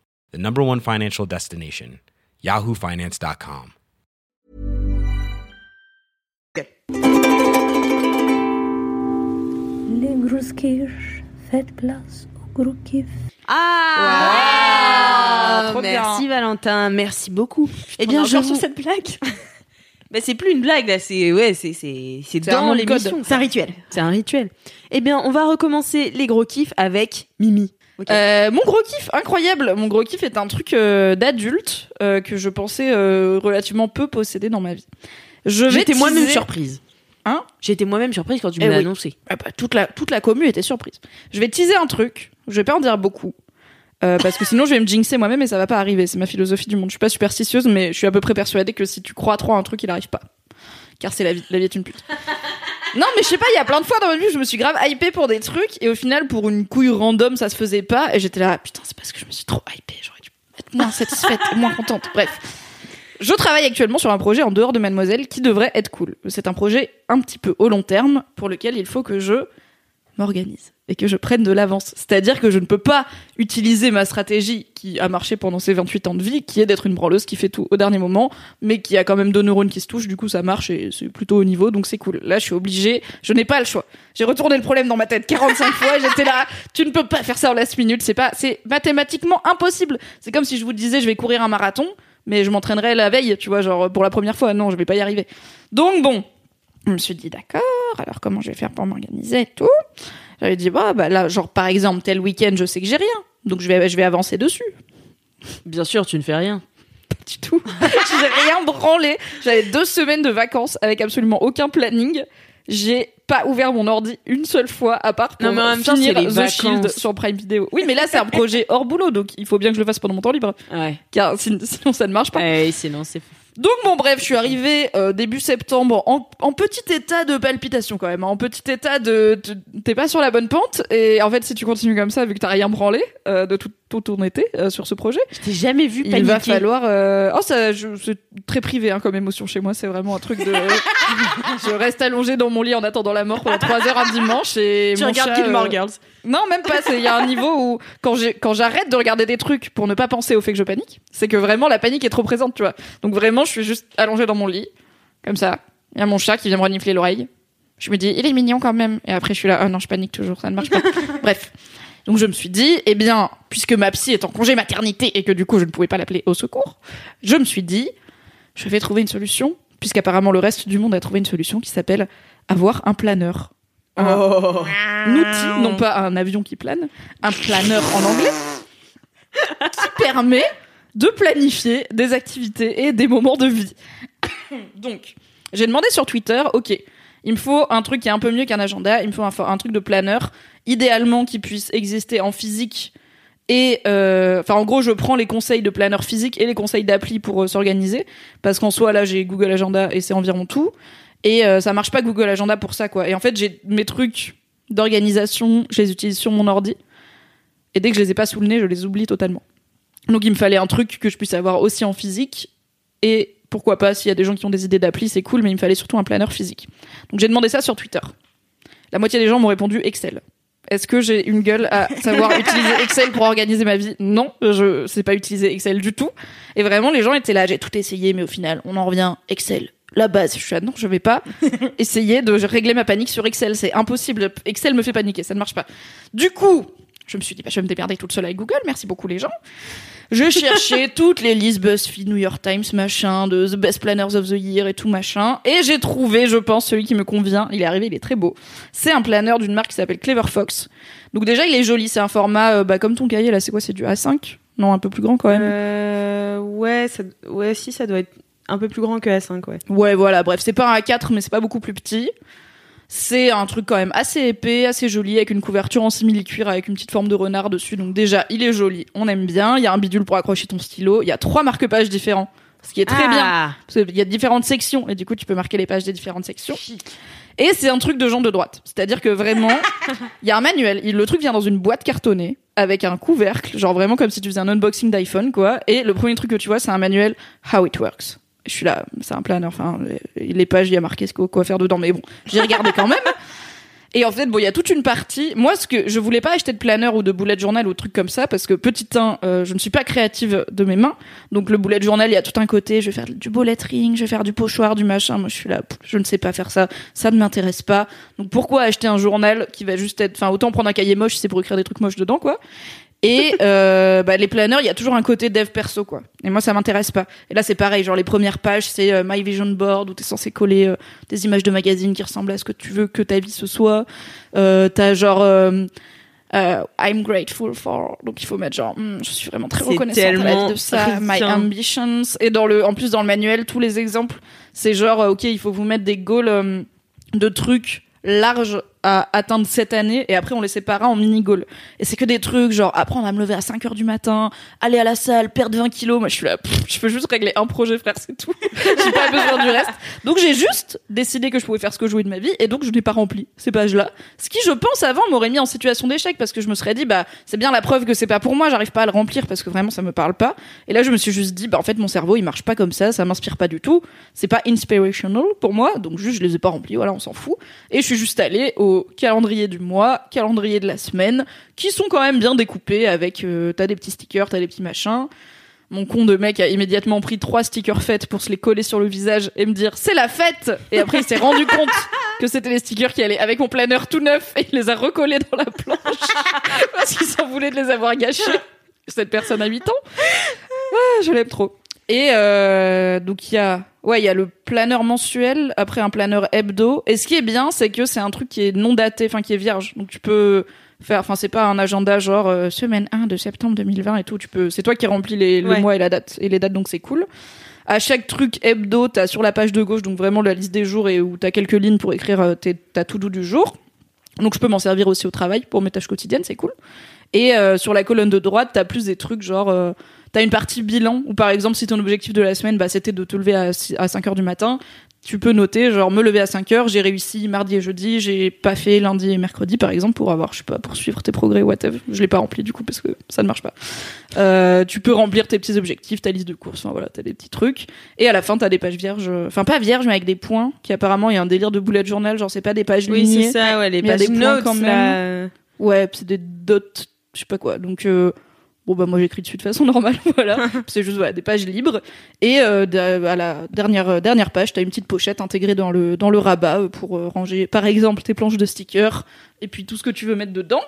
S1: the number one financial destination, yahoofinance.com.
S6: Les grosses quiches, faites place au gros kiff.
S3: Ah,
S2: Wow, trop
S3: Merci
S2: bien.
S3: Valentin, merci beaucoup. Eh
S4: bien,
S3: je vous...
S4: cette blague.
S3: Bah, c'est plus une blague là, c'est ouais, c'est c'est c'est dans l'émission.
S5: C'est un rituel.
S3: C'est un rituel. Eh bien, on va recommencer les gros kiffs avec Mimi.
S2: Euh, mon gros kiff, incroyable. Mon gros kiff est un truc euh, d'adulte euh, que je pensais relativement peu posséder dans ma vie. Je vais
S3: J'étais moi-même surprise.
S2: Hein?
S3: J'étais moi-même surprise quand tu
S2: Eh
S3: l'as
S2: oui.
S3: annoncé.
S2: Ah bah, toute la toute la commu était surprise. Je vais teaser un truc. Je vais pas en dire beaucoup. Parce que sinon je vais me jinxer moi-même et ça va pas arriver. C'est ma philosophie du monde. Je suis pas superstitieuse, mais je suis à peu près persuadée que si tu crois trop à un truc, il arrive pas. Car c'est la vie. La vie est une pute. Non, mais je sais pas, il y a plein de fois dans ma vie je me suis grave hypée pour des trucs et au final, pour une couille random, ça se faisait pas et j'étais là, putain, c'est parce que je me suis trop hypée. J'aurais dû être moins satisfaite moins contente. Bref. Je travaille actuellement sur un projet en dehors de Mademoiselle qui devrait être cool. C'est un projet un petit peu au long terme pour lequel il faut que je m'organise et que je prenne de l'avance. C'est-à-dire que je ne peux pas utiliser ma stratégie qui a marché pendant ces 28 ans de vie, qui est d'être une branleuse qui fait tout au dernier moment, mais qui a quand même deux neurones qui se touchent, du coup ça marche et c'est plutôt au niveau, donc c'est cool. Là je suis obligée, je n'ai pas le choix. J'ai retourné le problème dans ma tête 45 fois, j'étais là, tu ne peux pas faire ça en last minute, c'est pas, c'est mathématiquement impossible. C'est comme si je vous disais je vais courir un marathon, mais je m'entraînerai la veille, tu vois, genre pour la première fois, non, je vais pas y arriver. Donc bon, je me suis dit d'accord, alors comment je vais faire pour m'organiser et tout. J'avais dit bah, bah là genre par exemple tel week-end je sais que j'ai rien, donc je vais je vais avancer dessus.
S3: Bien sûr, tu ne fais rien.
S2: Pas du tout. j'ai rien branlé. J'avais deux semaines de vacances avec absolument aucun planning. J'ai pas ouvert mon ordi une seule fois à part pour
S3: Non, mais en même temps,
S2: finir
S3: les
S2: The
S3: vacances.
S2: Shield sur Prime Video. Oui, mais là c'est un projet hors boulot, donc il faut bien que je le fasse pendant mon temps libre,
S3: Ouais.
S2: car sin- sinon ça ne marche pas.
S3: Ouais, sinon c'est
S2: Donc bon bref, je suis arrivée euh, début septembre en, en petit état de palpitation quand même, hein, en petit état de t'es pas sur la bonne pente. Et en fait si tu continues comme ça vu que t'as rien branlé euh, de tout, tout ton été euh, sur ce projet,
S3: Je t'ai jamais vu
S2: il
S3: paniquer.
S2: va falloir euh, oh ça c'est très privé hein, comme émotion chez moi, c'est vraiment un truc de je reste allongée dans mon lit en attendant la mort pendant trois heures un dimanche et
S3: Tu
S2: mon
S3: regardes
S2: chat,
S3: Gilmore
S2: euh,
S3: Girls.
S2: non, même pas. Il y a un niveau où, quand j'ai, quand j'arrête de regarder des trucs pour ne pas penser au fait que je panique, c'est que vraiment la panique est trop présente, tu vois. Donc vraiment, je suis juste allongée dans mon lit, comme ça. Il y a mon chat qui vient me renifler l'oreille. Je me dis, il est mignon quand même. Et après, je suis là, oh non, je panique toujours, ça ne marche pas. Bref. Donc je me suis dit, eh bien, puisque ma psy est en congé maternité et que du coup je ne pouvais pas l'appeler au secours, je me suis dit, je vais trouver une solution, puisqu'apparemment le reste du monde a trouvé une solution qui s'appelle avoir un planeur. Un- un outil, non pas un avion qui plane, un planeur en anglais, qui permet de planifier des activités et des moments de vie. Donc, j'ai demandé sur Twitter, ok, il me faut un truc qui est un peu mieux qu'un agenda, il me faut un, un truc de planeur, idéalement qui puisse exister en physique Et euh, enfin, en gros, je prends les conseils de planeur physique et les conseils d'appli pour euh, s'organiser, parce qu'en soi, là, j'ai Google Agenda et c'est environ tout. Et euh, ça marche pas Google Agenda pour ça, quoi. Et en fait, j'ai mes trucs d'organisation, je les utilise sur mon ordi. Et dès que je les ai pas sous le nez, je les oublie totalement. Donc, il me fallait un truc que je puisse avoir aussi en physique. Et pourquoi pas, s'il y a des gens qui ont des idées d'appli, c'est cool, mais il me fallait surtout un planeur physique. Donc, j'ai demandé ça sur Twitter. La moitié des gens m'ont répondu Excel. Est-ce que j'ai une gueule à savoir utiliser Excel pour organiser ma vie? Non, je sais pas utiliser Excel du tout. Et vraiment, les gens étaient là, j'ai tout essayé, mais au final, on en revient Excel. La base, je suis là, non, je vais pas essayer de régler ma panique sur Excel, c'est impossible. Excel me fait paniquer, ça ne marche pas. Du coup, je me suis dit, bah, je vais me démerder toute seule avec Google, merci beaucoup les gens. Je cherchais toutes les listes BuzzFeed, New York Times, machin, de The Best Planners of the Year et tout machin. Et j'ai trouvé, je pense, celui qui me convient. Il est arrivé, il est très beau. C'est un planeur d'une marque qui s'appelle Clever Fox. Donc déjà, il est joli. C'est un format, euh, bah, comme ton cahier là, c'est quoi C'est du A5 Non, un peu plus grand quand même.
S3: Euh, ouais, ça, ouais, si, ça doit être un peu plus grand que A5, ouais.
S2: Ouais, voilà, bref, c'est pas un A4, mais c'est pas beaucoup plus petit. C'est un truc quand même assez épais, assez joli, avec une couverture en simili-cuir, avec une petite forme de renard dessus. Donc déjà, il est joli, on aime bien. Il y a un bidule pour accrocher ton stylo. Il y a trois marque-pages différents, ce qui est très bien.
S3: Ah.
S2: Parce qu'il y a différentes sections, et du coup, tu peux marquer les pages des différentes sections. Et c'est un truc de gens de droite. C'est-à-dire que vraiment, il y a un manuel. Le truc vient dans une boîte cartonnée, avec un couvercle, genre vraiment comme si tu faisais un unboxing d'iPhone, quoi. Et le premier truc que tu vois, c'est un manuel How It Works. Je suis là, c'est un planeur, enfin, les, pages, il y a marqué ce quoi faire dedans, mais bon, j'ai regardé quand même. Et en fait, bon, il y a toute une partie. Moi, ce que je voulais pas acheter de planeur ou de bullet journal ou de trucs comme ça parce que petit 1, euh, je ne suis pas créative de mes mains. Donc le bullet journal, il y a tout un côté. Je vais faire du beau lettering, je vais faire du pochoir, du machin. Moi, je suis là, je ne sais pas faire ça. Ça ne m'intéresse pas. Donc pourquoi acheter un journal qui va juste être, enfin, autant prendre un cahier moche si c'est pour écrire des trucs moches dedans, quoi. Et euh, bah, les planeurs, il y a toujours un côté dev perso, quoi. Et moi, ça m'intéresse pas. Et là, c'est pareil. Genre les premières pages, c'est euh, My Vision Board où t'es censé coller euh, des images de magazines qui ressemblent à ce que tu veux que ta vie ce soit. Euh, t'as genre euh, euh, I'm grateful for. Donc il faut mettre genre Hmm, je suis vraiment très reconnaissante à la vie
S3: tellement
S2: de ça. My ambitions. Et dans le, en plus dans le manuel, tous les exemples, c'est genre ok, il faut vous mettre des goals euh, de trucs larges à atteindre cette année et après on les séparera en mini goals et c'est que des trucs genre apprendre à me lever à 5 heures du matin aller à la salle perdre 20 kilos. Moi je suis là pff, je peux juste régler un projet frère c'est tout. J'ai pas besoin du reste. Donc j'ai juste décidé que je pouvais faire ce que je voulais de ma vie et donc je n'ai pas rempli ces pages là ce qui je pense avant m'aurait mis en situation d'échec parce que je me serais dit bah c'est bien la preuve que c'est pas pour moi j'arrive pas à le remplir parce que vraiment ça me parle pas. Et là je me suis juste dit bah en fait mon cerveau il marche pas comme ça ça m'inspire pas du tout. C'est pas inspirational pour moi donc juste je les ai pas remplis voilà on s'en fout. Et je suis juste allée au calendrier du mois, calendrier de la semaine, qui sont quand même bien découpés avec euh, t'as des petits stickers, t'as des petits machins. Mon con de mec a immédiatement pris trois stickers fêtes pour se les coller sur le visage et me dire c'est la fête et après il s'est rendu compte que c'était les stickers qui allaient avec mon planeur tout neuf et il les a recollés dans la planche parce qu'il s'en voulait de les avoir gâchés. Cette personne a 8 ans. Ah, je l'aime trop. Et euh, donc il y a ouais, il y a le planeur mensuel après un planeur hebdo. Et ce qui est bien, c'est que c'est un truc qui est non daté, enfin qui est vierge. Donc tu peux faire enfin c'est pas un agenda genre euh, semaine 1 de septembre 2020 et tout, tu peux c'est toi qui remplis les, le
S3: Ouais.
S2: mois et la date et les dates donc c'est cool. À chaque truc hebdo, t'as sur la page de gauche donc vraiment la liste des jours et où t'as quelques lignes pour écrire euh, tes- ta to-do du jour. Donc je peux m'en servir aussi au travail pour mes tâches quotidiennes, c'est cool. Et euh, sur la colonne de droite, t'as plus des trucs genre t'as une partie bilan où par exemple si ton objectif de la semaine bah, c'était de te lever à, six- à 5 heures du matin, tu peux noter genre me lever à 5 heures, j'ai réussi mardi et jeudi, j'ai pas fait lundi et mercredi par exemple pour avoir je sais pas pour suivre tes progrès whatever. Je l'ai pas rempli du coup parce que ça ne marche pas. Euh, tu peux remplir tes petits objectifs, ta liste de courses, enfin voilà, t'as des petits trucs. Et à la fin t'as des pages vierges, enfin pas vierges mais avec des points qui apparemment il y a un délire de bullet journal, genre c'est pas des pages
S3: Oui,
S2: lignées.
S3: c'est ça, ouais, les pages
S2: des
S3: notes,
S2: quand même.
S3: là.
S2: Ouais, c'est des dots, je sais pas quoi. Donc, euh, bon, bah, moi, j'écris dessus de façon normale, voilà. c'est juste, des pages libres. Et euh, à la dernière, euh, dernière page, t'as une petite pochette intégrée dans le, dans le rabat euh, pour ranger, par exemple, tes planches de stickers et puis tout ce que tu veux mettre dedans.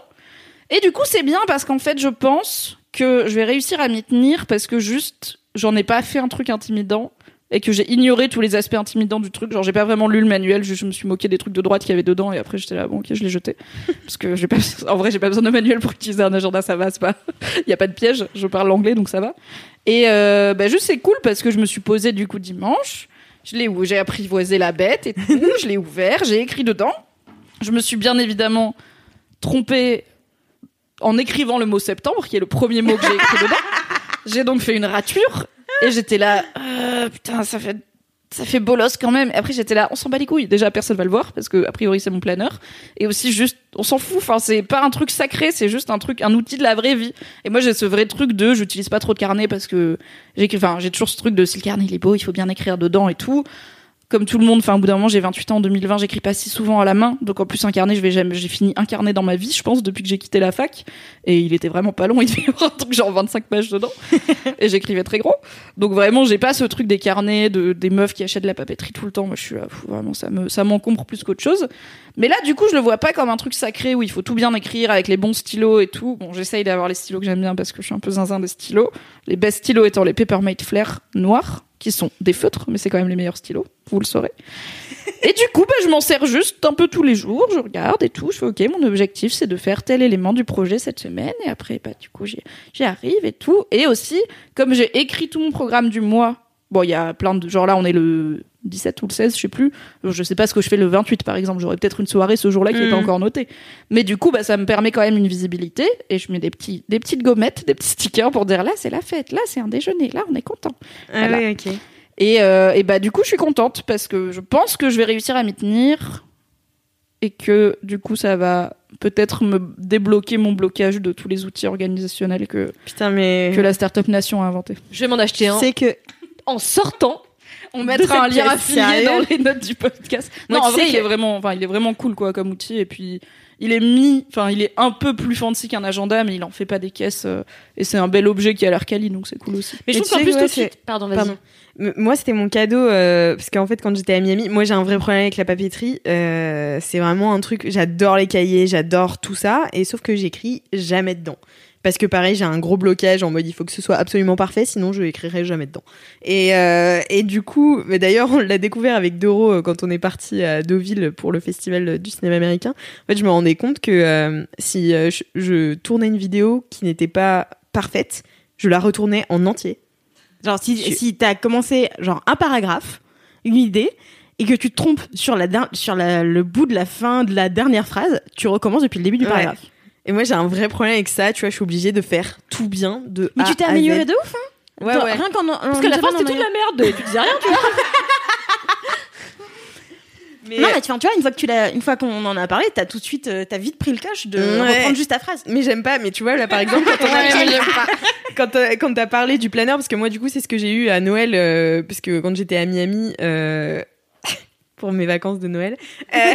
S2: Et du coup, c'est bien parce qu'en fait, je pense que je vais réussir à m'y tenir parce que juste, j'en ai pas fait un truc intimidant et que j'ai ignoré tous les aspects intimidants du truc. Genre, j'ai pas vraiment lu le manuel, je me suis moqué des trucs de droite qu'il y avait dedans et après j'étais là, bon, ok, je l'ai jeté. Parce que j'ai pas, en vrai, j'ai pas besoin de manuel pour utiliser un agenda, ça va, c'est pas, il y a pas de piège, je parle l'anglais donc ça va. Et euh, bah, juste c'est cool parce que je me suis posée du coup dimanche, je l'ai, j'ai apprivoisé la bête et tout, je l'ai ouvert, j'ai écrit dedans. Je me suis bien évidemment trompée en écrivant le mot septembre, qui est le premier mot que j'ai écrit dedans. J'ai donc fait une rature et j'étais là, euh, putain, ça fait ça fait bolos quand même. Après j'étais là, on s'en bat les couilles. Déjà personne va le voir parce que a priori c'est mon planeur. Et aussi juste, on s'en fout. Enfin c'est pas un truc sacré, c'est juste un truc, un outil de la vraie vie. Et moi j'ai ce vrai truc de, j'utilise pas trop de carnet parce que j'ai, enfin j'ai toujours ce truc de si le carnet il est beau, il faut bien écrire dedans et tout. Comme tout le monde, enfin au bout d'un moment j'ai 28 ans en 2020, j'écris pas si souvent à la main. Donc en plus un carnet, je vais jamais, j'ai fini un carnet dans ma vie, je pense, depuis que j'ai quitté la fac. Et il était vraiment pas long, il devait y avoir un truc genre 25 pages dedans. et j'écrivais très gros. Donc vraiment, j'ai pas ce truc des carnets, de, des meufs qui achètent de la papeterie tout le temps. Moi, je suis là, pff, vraiment, ça me, ça m'encombre plus qu'autre chose. Mais là, du coup, je le vois pas comme un truc sacré où il faut tout bien écrire avec les bons stylos et tout. Bon, j'essaye d'avoir les stylos que j'aime bien parce que je suis un peu zinzin des stylos. Les best stylos étant les Peppermint Flair noirs, qui sont des feutres, mais c'est quand même les meilleurs stylos, vous le saurez. Et du coup, bah, je m'en sers juste un peu tous les jours, je regarde et tout, je fais ok, mon objectif c'est de faire tel élément du projet cette semaine, et après, bah, du coup, j'y arrive et tout. Et aussi, comme j'ai écrit tout mon programme du mois, bon, il y a plein de, genre là, on est le 17 ou le 16, je sais plus, je sais pas ce que je fais le 28 par exemple, j'aurais peut-être une soirée ce jour-là qui n'est
S3: Mm.
S2: pas encore notée. Mais du coup, bah, ça me permet quand même une visibilité, et je mets des petits, des petites gommettes, des petits stickers pour dire là, c'est la fête, là, c'est un déjeuner, là, on est content.
S3: Ah
S2: Voilà.
S3: oui, ok.
S2: Et, euh, et bah du coup, je suis contente parce que je pense que je vais réussir à m'y tenir et que du coup, ça va peut-être me débloquer mon blocage de tous les outils organisationnels que,
S3: Putain, mais.
S2: que la Startup Nation a inventé.
S4: Je vais m'en acheter un
S3: C'est que.
S4: en sortant.
S2: On mettra un lien affilié dans les notes du podcast. Non, en vrai, il est vraiment, enfin, il est vraiment cool quoi comme outil et puis il est mis, enfin, il est un peu plus fancy qu'un agenda, mais il en fait pas des caisses euh, et c'est un bel objet qui a l'air quali, donc c'est cool aussi.
S4: Mais je trouve qu'en
S3: sais
S4: plus
S3: ouais,
S4: de suite. Pardon, vas-y.
S3: Moi, c'était mon cadeau euh, parce qu'en fait, quand j'étais à Miami, moi j'ai un vrai problème avec la papeterie. Euh, c'est vraiment un truc. J'adore les cahiers, j'adore tout ça, et sauf que j'écris jamais dedans. Parce que pareil, j'ai un gros blocage en mode il faut que ce soit absolument parfait, sinon je écrirai jamais dedans. Et, euh, et du coup, mais d'ailleurs, on l'a découvert avec Doro euh, quand on est parti à Deauville pour le festival du cinéma américain. En fait, je me rendais compte que euh, si euh, je, je tournais une vidéo qui n'était pas parfaite, je la retournais en entier.
S5: Genre, si,
S3: Je-
S5: si t'as commencé, genre, un paragraphe, une idée, et que tu te trompes sur, la, sur la- le bout de la fin de la dernière phrase, tu recommences depuis le début du
S3: Ouais. Et moi, j'ai un vrai problème avec ça. Tu vois, je suis obligée de faire tout bien de
S5: Mais
S3: A
S5: tu t'es
S3: à
S5: amélioré
S3: Z.
S5: de ouf, hein
S3: Ouais.
S5: Rien qu'en.
S4: Parce que la fin c'était toute la merde. Tu disais rien, tu vois.
S3: Mais,
S5: Non, mais tu, vois, tu vois, une fois que tu l'as, une fois qu'on en a parlé, t'as tout de suite, euh, t'as vite pris le cash de
S3: Ouais.
S5: reprendre juste ta phrase.
S3: mais j'aime pas. Mais tu vois, là, par exemple, quand on a quand, euh, quand t'as parlé du planeur, parce que moi, du coup, c'est ce que j'ai eu à Noël, euh, parce que quand j'étais à Miami, euh, pour mes vacances de Noël, euh,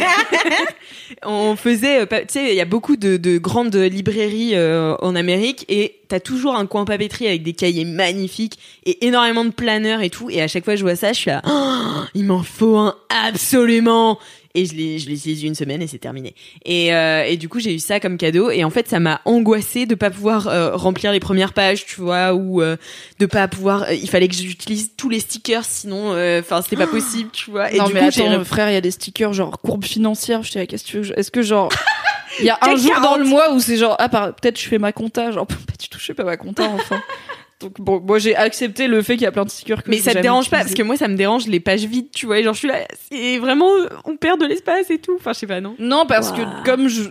S3: on faisait, euh, tu sais, il y a beaucoup de, de grandes librairies euh, en Amérique, et t'as toujours un coin papeterie avec des cahiers magnifiques et énormément de planeurs et tout. Et à chaque fois je vois ça, je suis là, Oh, il m'en faut un absolument. Et je l'ai, je l'ai utilisé une semaine et c'est terminé. Et, euh, et du coup, j'ai eu ça comme cadeau. Et en fait, ça m'a angoissé de pas pouvoir euh, remplir les premières pages, tu vois, ou euh, de pas pouvoir. euh, il fallait que j'utilise tous les stickers, sinon, euh, enfin, c'était pas possible, tu vois. Et
S2: non
S3: du
S2: mais
S3: coup,
S2: attends, frère, il y a des stickers genre courbe financière. Je t'ai qu'est-ce que tu veux Est-ce que genre il y a un jour dans
S3: 40.
S2: le mois où c'est genre ah peut-être je fais ma compta genre pas du tout je fais pas ma compta enfin. Donc bon, moi j'ai accepté le fait qu'il y a plein de stickers que
S3: mais ça te dérange pas parce que moi ça me dérange les pages vides tu vois et genre je suis là c'est vraiment on perd de l'espace et tout enfin je sais pas non
S2: Non, parce
S5: Wow.
S2: que comme je,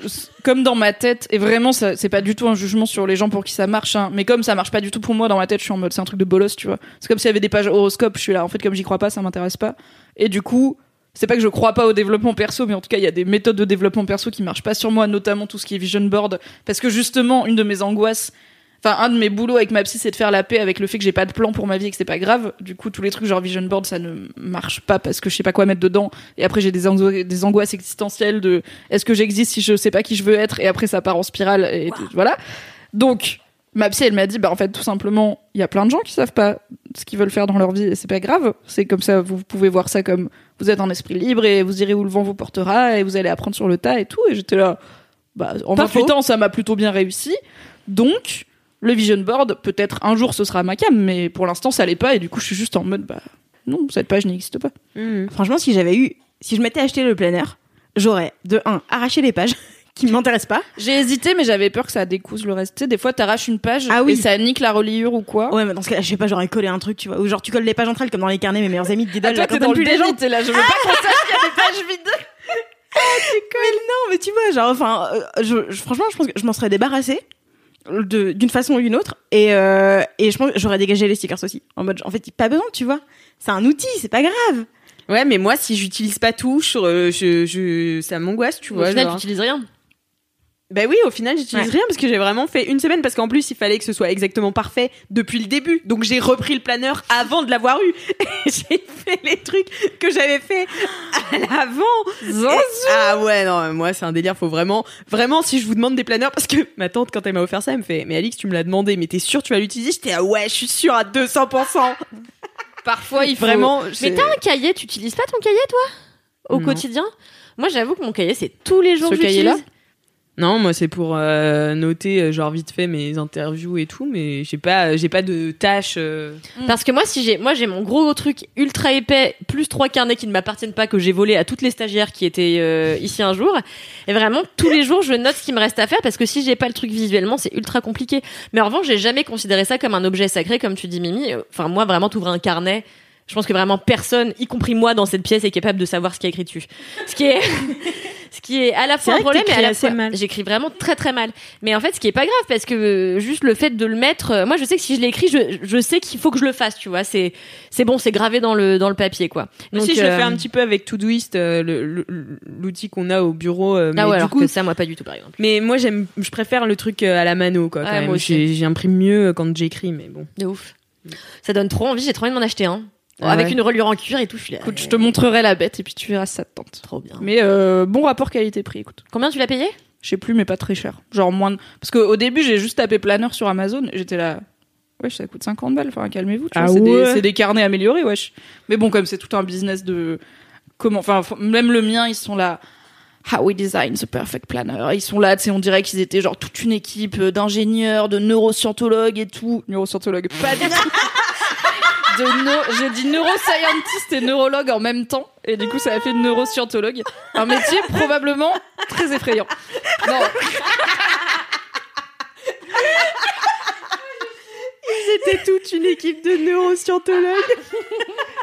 S2: comme dans ma tête, et vraiment, ça, c'est pas du tout un jugement sur les gens pour qui ça marche, hein, mais comme ça marche pas du tout pour moi dans ma tête, je suis en mode c'est un truc de bolos, tu vois. C'est comme s'il y avait des pages horoscope, je suis là, en fait, comme j'y crois pas, ça m'intéresse pas. Et du coup, c'est pas que je crois pas au développement perso, mais en tout cas, il y a des méthodes de développement perso qui marchent pas sur moi, notamment tout ce qui est vision board, parce que justement, une de mes angoisses, Enfin, un de mes boulots avec ma psy, c'est de faire la paix avec le fait que j'ai pas de plan pour ma vie et que c'est pas grave. Du coup, tous les trucs genre vision board, ça ne marche pas parce que je sais pas quoi mettre dedans. Et après, j'ai des, ango- des angoisses existentielles de est-ce que j'existe si je sais pas qui je veux être? Et après ça part en spirale et voilà. Donc, ma psy, elle m'a dit, bah en fait, tout simplement, il y a plein de gens qui savent pas ce qu'ils veulent faire dans leur vie et c'est pas grave. C'est comme ça, vous pouvez voir ça comme vous êtes un esprit libre et vous irez où le vent vous portera et vous allez apprendre sur le tas et tout. Et j'étais là, bah en
S3: Pas
S2: 28
S3: faux.
S2: ans, ça m'a plutôt bien réussi. Donc, le vision board, peut-être un jour ce sera ma cam, mais pour l'instant ça l'est pas et du coup je suis juste en mode, bah non, cette page n'existe pas.
S5: Franchement, si j'avais eu, si je m'étais acheté le planeur, j'aurais de un arraché les pages qui ne m'intéressent pas.
S2: J'ai hésité, mais j'avais peur que ça découse le reste. Tu sais, des fois, t'arraches une page
S5: Ah oui.
S2: et ça nique la reliure ou quoi.
S5: Ouais, mais dans ce cas-là, je sais pas, j'aurais collé un truc, tu vois, ou genre tu colles les pages entre elles comme dans les carnets, mes meilleurs amis de Diddle,
S2: Ah, toi,
S5: là,
S2: dans
S5: t'aimes
S2: le
S5: plus les gens.
S2: déni, t'es là, je veux pas qu'on sache qu'il y a des pages vides.
S5: Mais non, mais tu vois, genre, enfin, euh, je, je- franchement, je pense que je m'en serais débarrassée d'une façon ou d'une autre. Et, euh, et je pense que j'aurais dégagé les stickers aussi. En mode, en fait, pas besoin, tu vois. C'est un outil, c'est pas grave.
S3: Ouais, mais moi, si j'utilise pas tout, je, je, je- ça m'angoisse, tu
S4: Au
S3: vois.
S4: final,
S3: genre.
S4: tu utilises rien.
S3: Bah oui, au final, j'utilise
S4: Ouais.
S3: rien parce que j'ai vraiment fait une semaine parce qu'en plus, il fallait que ce soit exactement parfait depuis le début. Donc j'ai repris le planeur avant de l'avoir eu. J'ai fait les trucs que j'avais fait à l'avant. Et- Ah ouais, non, moi c'est un délire, faut vraiment vraiment si je vous demande des planeurs parce que ma tante quand elle m'a offert ça, elle me fait "Mais Alix, tu me l'as demandé, mais t'es sûr tu vas l'utiliser? J'étais "Ah ouais, je suis sûre à 200%."
S2: Parfois, il faut
S3: Vraiment,
S4: Mais t'as un cahier, tu utilises pas ton cahier, toi? Au
S3: Non.
S4: quotidien? Moi, j'avoue que mon cahier, c'est tous les jours
S2: Ce
S4: que j'utilise.
S3: Non, moi c'est pour euh, noter euh, genre vite fait mes interviews et tout, mais j'ai pas j'ai pas de tâches euh,
S4: Parce que moi, si j'ai, moi, j'ai mon gros truc ultra épais, plus trois carnets qui ne m'appartiennent pas, que j'ai volé à toutes les stagiaires qui étaient euh, ici un jour. Et vraiment, tous les jours, je note ce qui me reste à faire parce que si j'ai pas le truc visuellement, c'est ultra compliqué. Mais en revanche, j'ai jamais considéré ça comme un objet sacré, comme tu dis, Mimi. Enfin, moi, vraiment, t'ouvres un carnet. Je pense que vraiment personne, y compris moi dans cette pièce, est capable de savoir ce qui est écrit dessus. Ce qui est, ce qui est à la fois un problème et à la fois, j'écris vraiment très très mal. Mais en fait, ce qui est pas grave parce que euh, juste le fait de le mettre, euh, moi je sais que si je l'écris, je, je sais qu'il faut que je le fasse, tu vois. C'est c'est bon, c'est gravé dans le dans le papier quoi.
S3: Mais
S4: Donc,
S3: si je le
S4: euh,
S3: fais un petit peu avec Todoist, euh, l'outil qu'on a au bureau. euh, mais
S4: Ah ouais,
S3: du
S4: alors
S3: coup,
S4: que ça moi pas du tout par exemple.
S3: mais moi j'aime, je préfère le truc euh, à la mano quoi. Quand même. J'imprime mieux quand j'écris, mais bon.
S4: De ouf. Ça donne trop envie, j'ai trop envie de m'en acheter un.
S3: Ah
S4: avec
S3: ouais.
S4: une reliure en cuir et tout, je.
S2: Écoute, je te montrerai la bête et puis tu verras si ça te tente.
S4: Trop bien.
S2: Mais euh, bon rapport qualité-prix, écoute.
S4: Combien tu l'as payé?
S2: Je sais plus, mais pas très cher. Genre moins de... Parce qu'au début, j'ai juste tapé planeur sur Amazon et j'étais là... Wesh, ça coûte 50 balles, enfin calmez-vous,
S3: Ah
S2: c'est
S3: ouais.
S2: des, c'est des carnets améliorés, wesh. Mais bon, comme c'est tout un business de... Comment... Enfin, même le mien, ils sont là... How we design the perfect planner. Ils sont là, tu sais, on dirait qu'ils étaient genre toute une équipe euh, d'ingénieurs, de neuroscientologues et tout. Neuroscientologues, pas du tout. De neu- J'ai dit neuroscientist et neurologue en même temps. Et du coup, ça a fait neuroscientologue. Un métier probablement très effrayant. Non,
S3: C'était toute une équipe de neuroscientologues.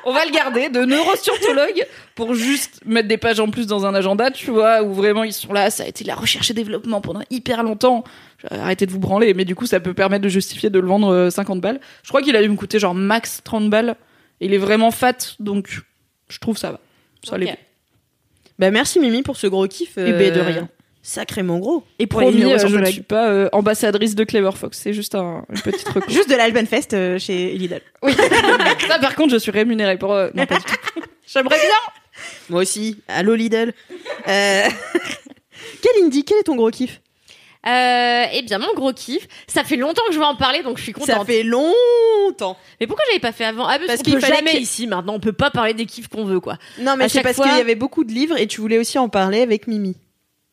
S2: on va le garder de neuroscientologue pour juste mettre des pages en plus dans un agenda, tu vois, où vraiment ils sont là. Ça a été la recherche et développement pendant hyper longtemps. Euh, Arrêtez de vous branler, mais du coup, ça peut permettre de justifier de le vendre euh, 50 balles. Je crois qu'il a dû me coûter genre max 30 balles. Il est vraiment fat, donc je trouve ça va. Ça l'est
S4: Ok.
S3: Bah merci Mimi pour ce gros kiff.
S2: Eh ben, de rien.
S3: Sacrément gros.
S2: Et
S5: Pour les
S2: promis, euh, je ne suis pas euh, ambassadrice de Clever Fox, c'est juste un, une petite recours.
S5: Juste de l'Alpenfest euh, chez Lidl.
S2: Oui. Ça, par contre, je suis rémunérée pour. euh, Non, pas du tout. J'aimerais bien.
S3: Moi aussi. Allô Lidl. Euh... Quel indie Quel est ton gros kiff?
S4: Euh, Eh bien, mon gros kiff, ça fait longtemps que je veux en parler, donc je suis contente.
S3: Ça fait longtemps.
S4: Mais pourquoi j'avais pas fait avant? Ah, parce,
S3: Parce
S4: qu'on
S3: qu'il
S4: peut
S3: fallait
S4: jamais ici maintenant, on peut pas parler des kiffs qu'on veut quoi.
S3: Non mais c'est parce
S4: fois-
S3: qu'il y avait beaucoup de livres et tu voulais aussi en parler avec Mimi.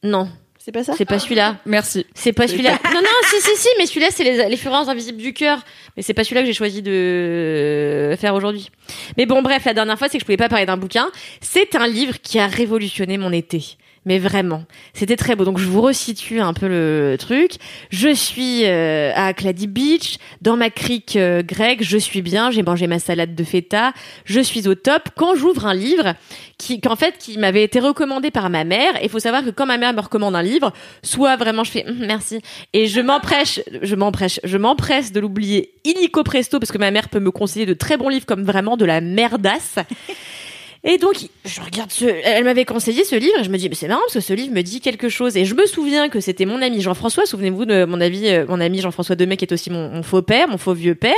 S4: Non,
S3: C'est pas ça?
S4: C'est pas celui-là.
S2: Merci.
S4: C'est pas celui-là. Non, non, si, si, si, mais celui-là, c'est les, les fureurs invisibles du cœur. Mais c'est pas celui-là que j'ai choisi de faire aujourd'hui. Mais bon, bref, la dernière fois, c'est que je pouvais pas parler d'un bouquin. C'est un livre qui a révolutionné mon été. Mais vraiment, c'était très beau. Donc je vous resitue un peu le truc. Je suis euh, à Clady Beach, dans ma crique euh, grecque. Je suis bien. J'ai mangé ma salade de feta. Je suis au top. Quand j'ouvre un livre qui, qu'en fait, qui m'avait été recommandé par ma mère. Il faut savoir que quand ma mère me recommande un livre, soit vraiment je fais Hum, merci et je m'empresse, je m'empresse, je m'empresse de l'oublier illico presto parce que ma mère peut me conseiller de très bons livres comme vraiment de la merdasse. Et donc, je regarde ce, elle m'avait conseillé ce livre et je me dis, mais c'est marrant parce que ce livre me dit quelque chose. Et je me souviens que c'était mon ami Jean-François, souvenez-vous de mon ami, euh, mon ami Jean-François Demet qui est aussi mon, mon faux père, mon faux vieux père,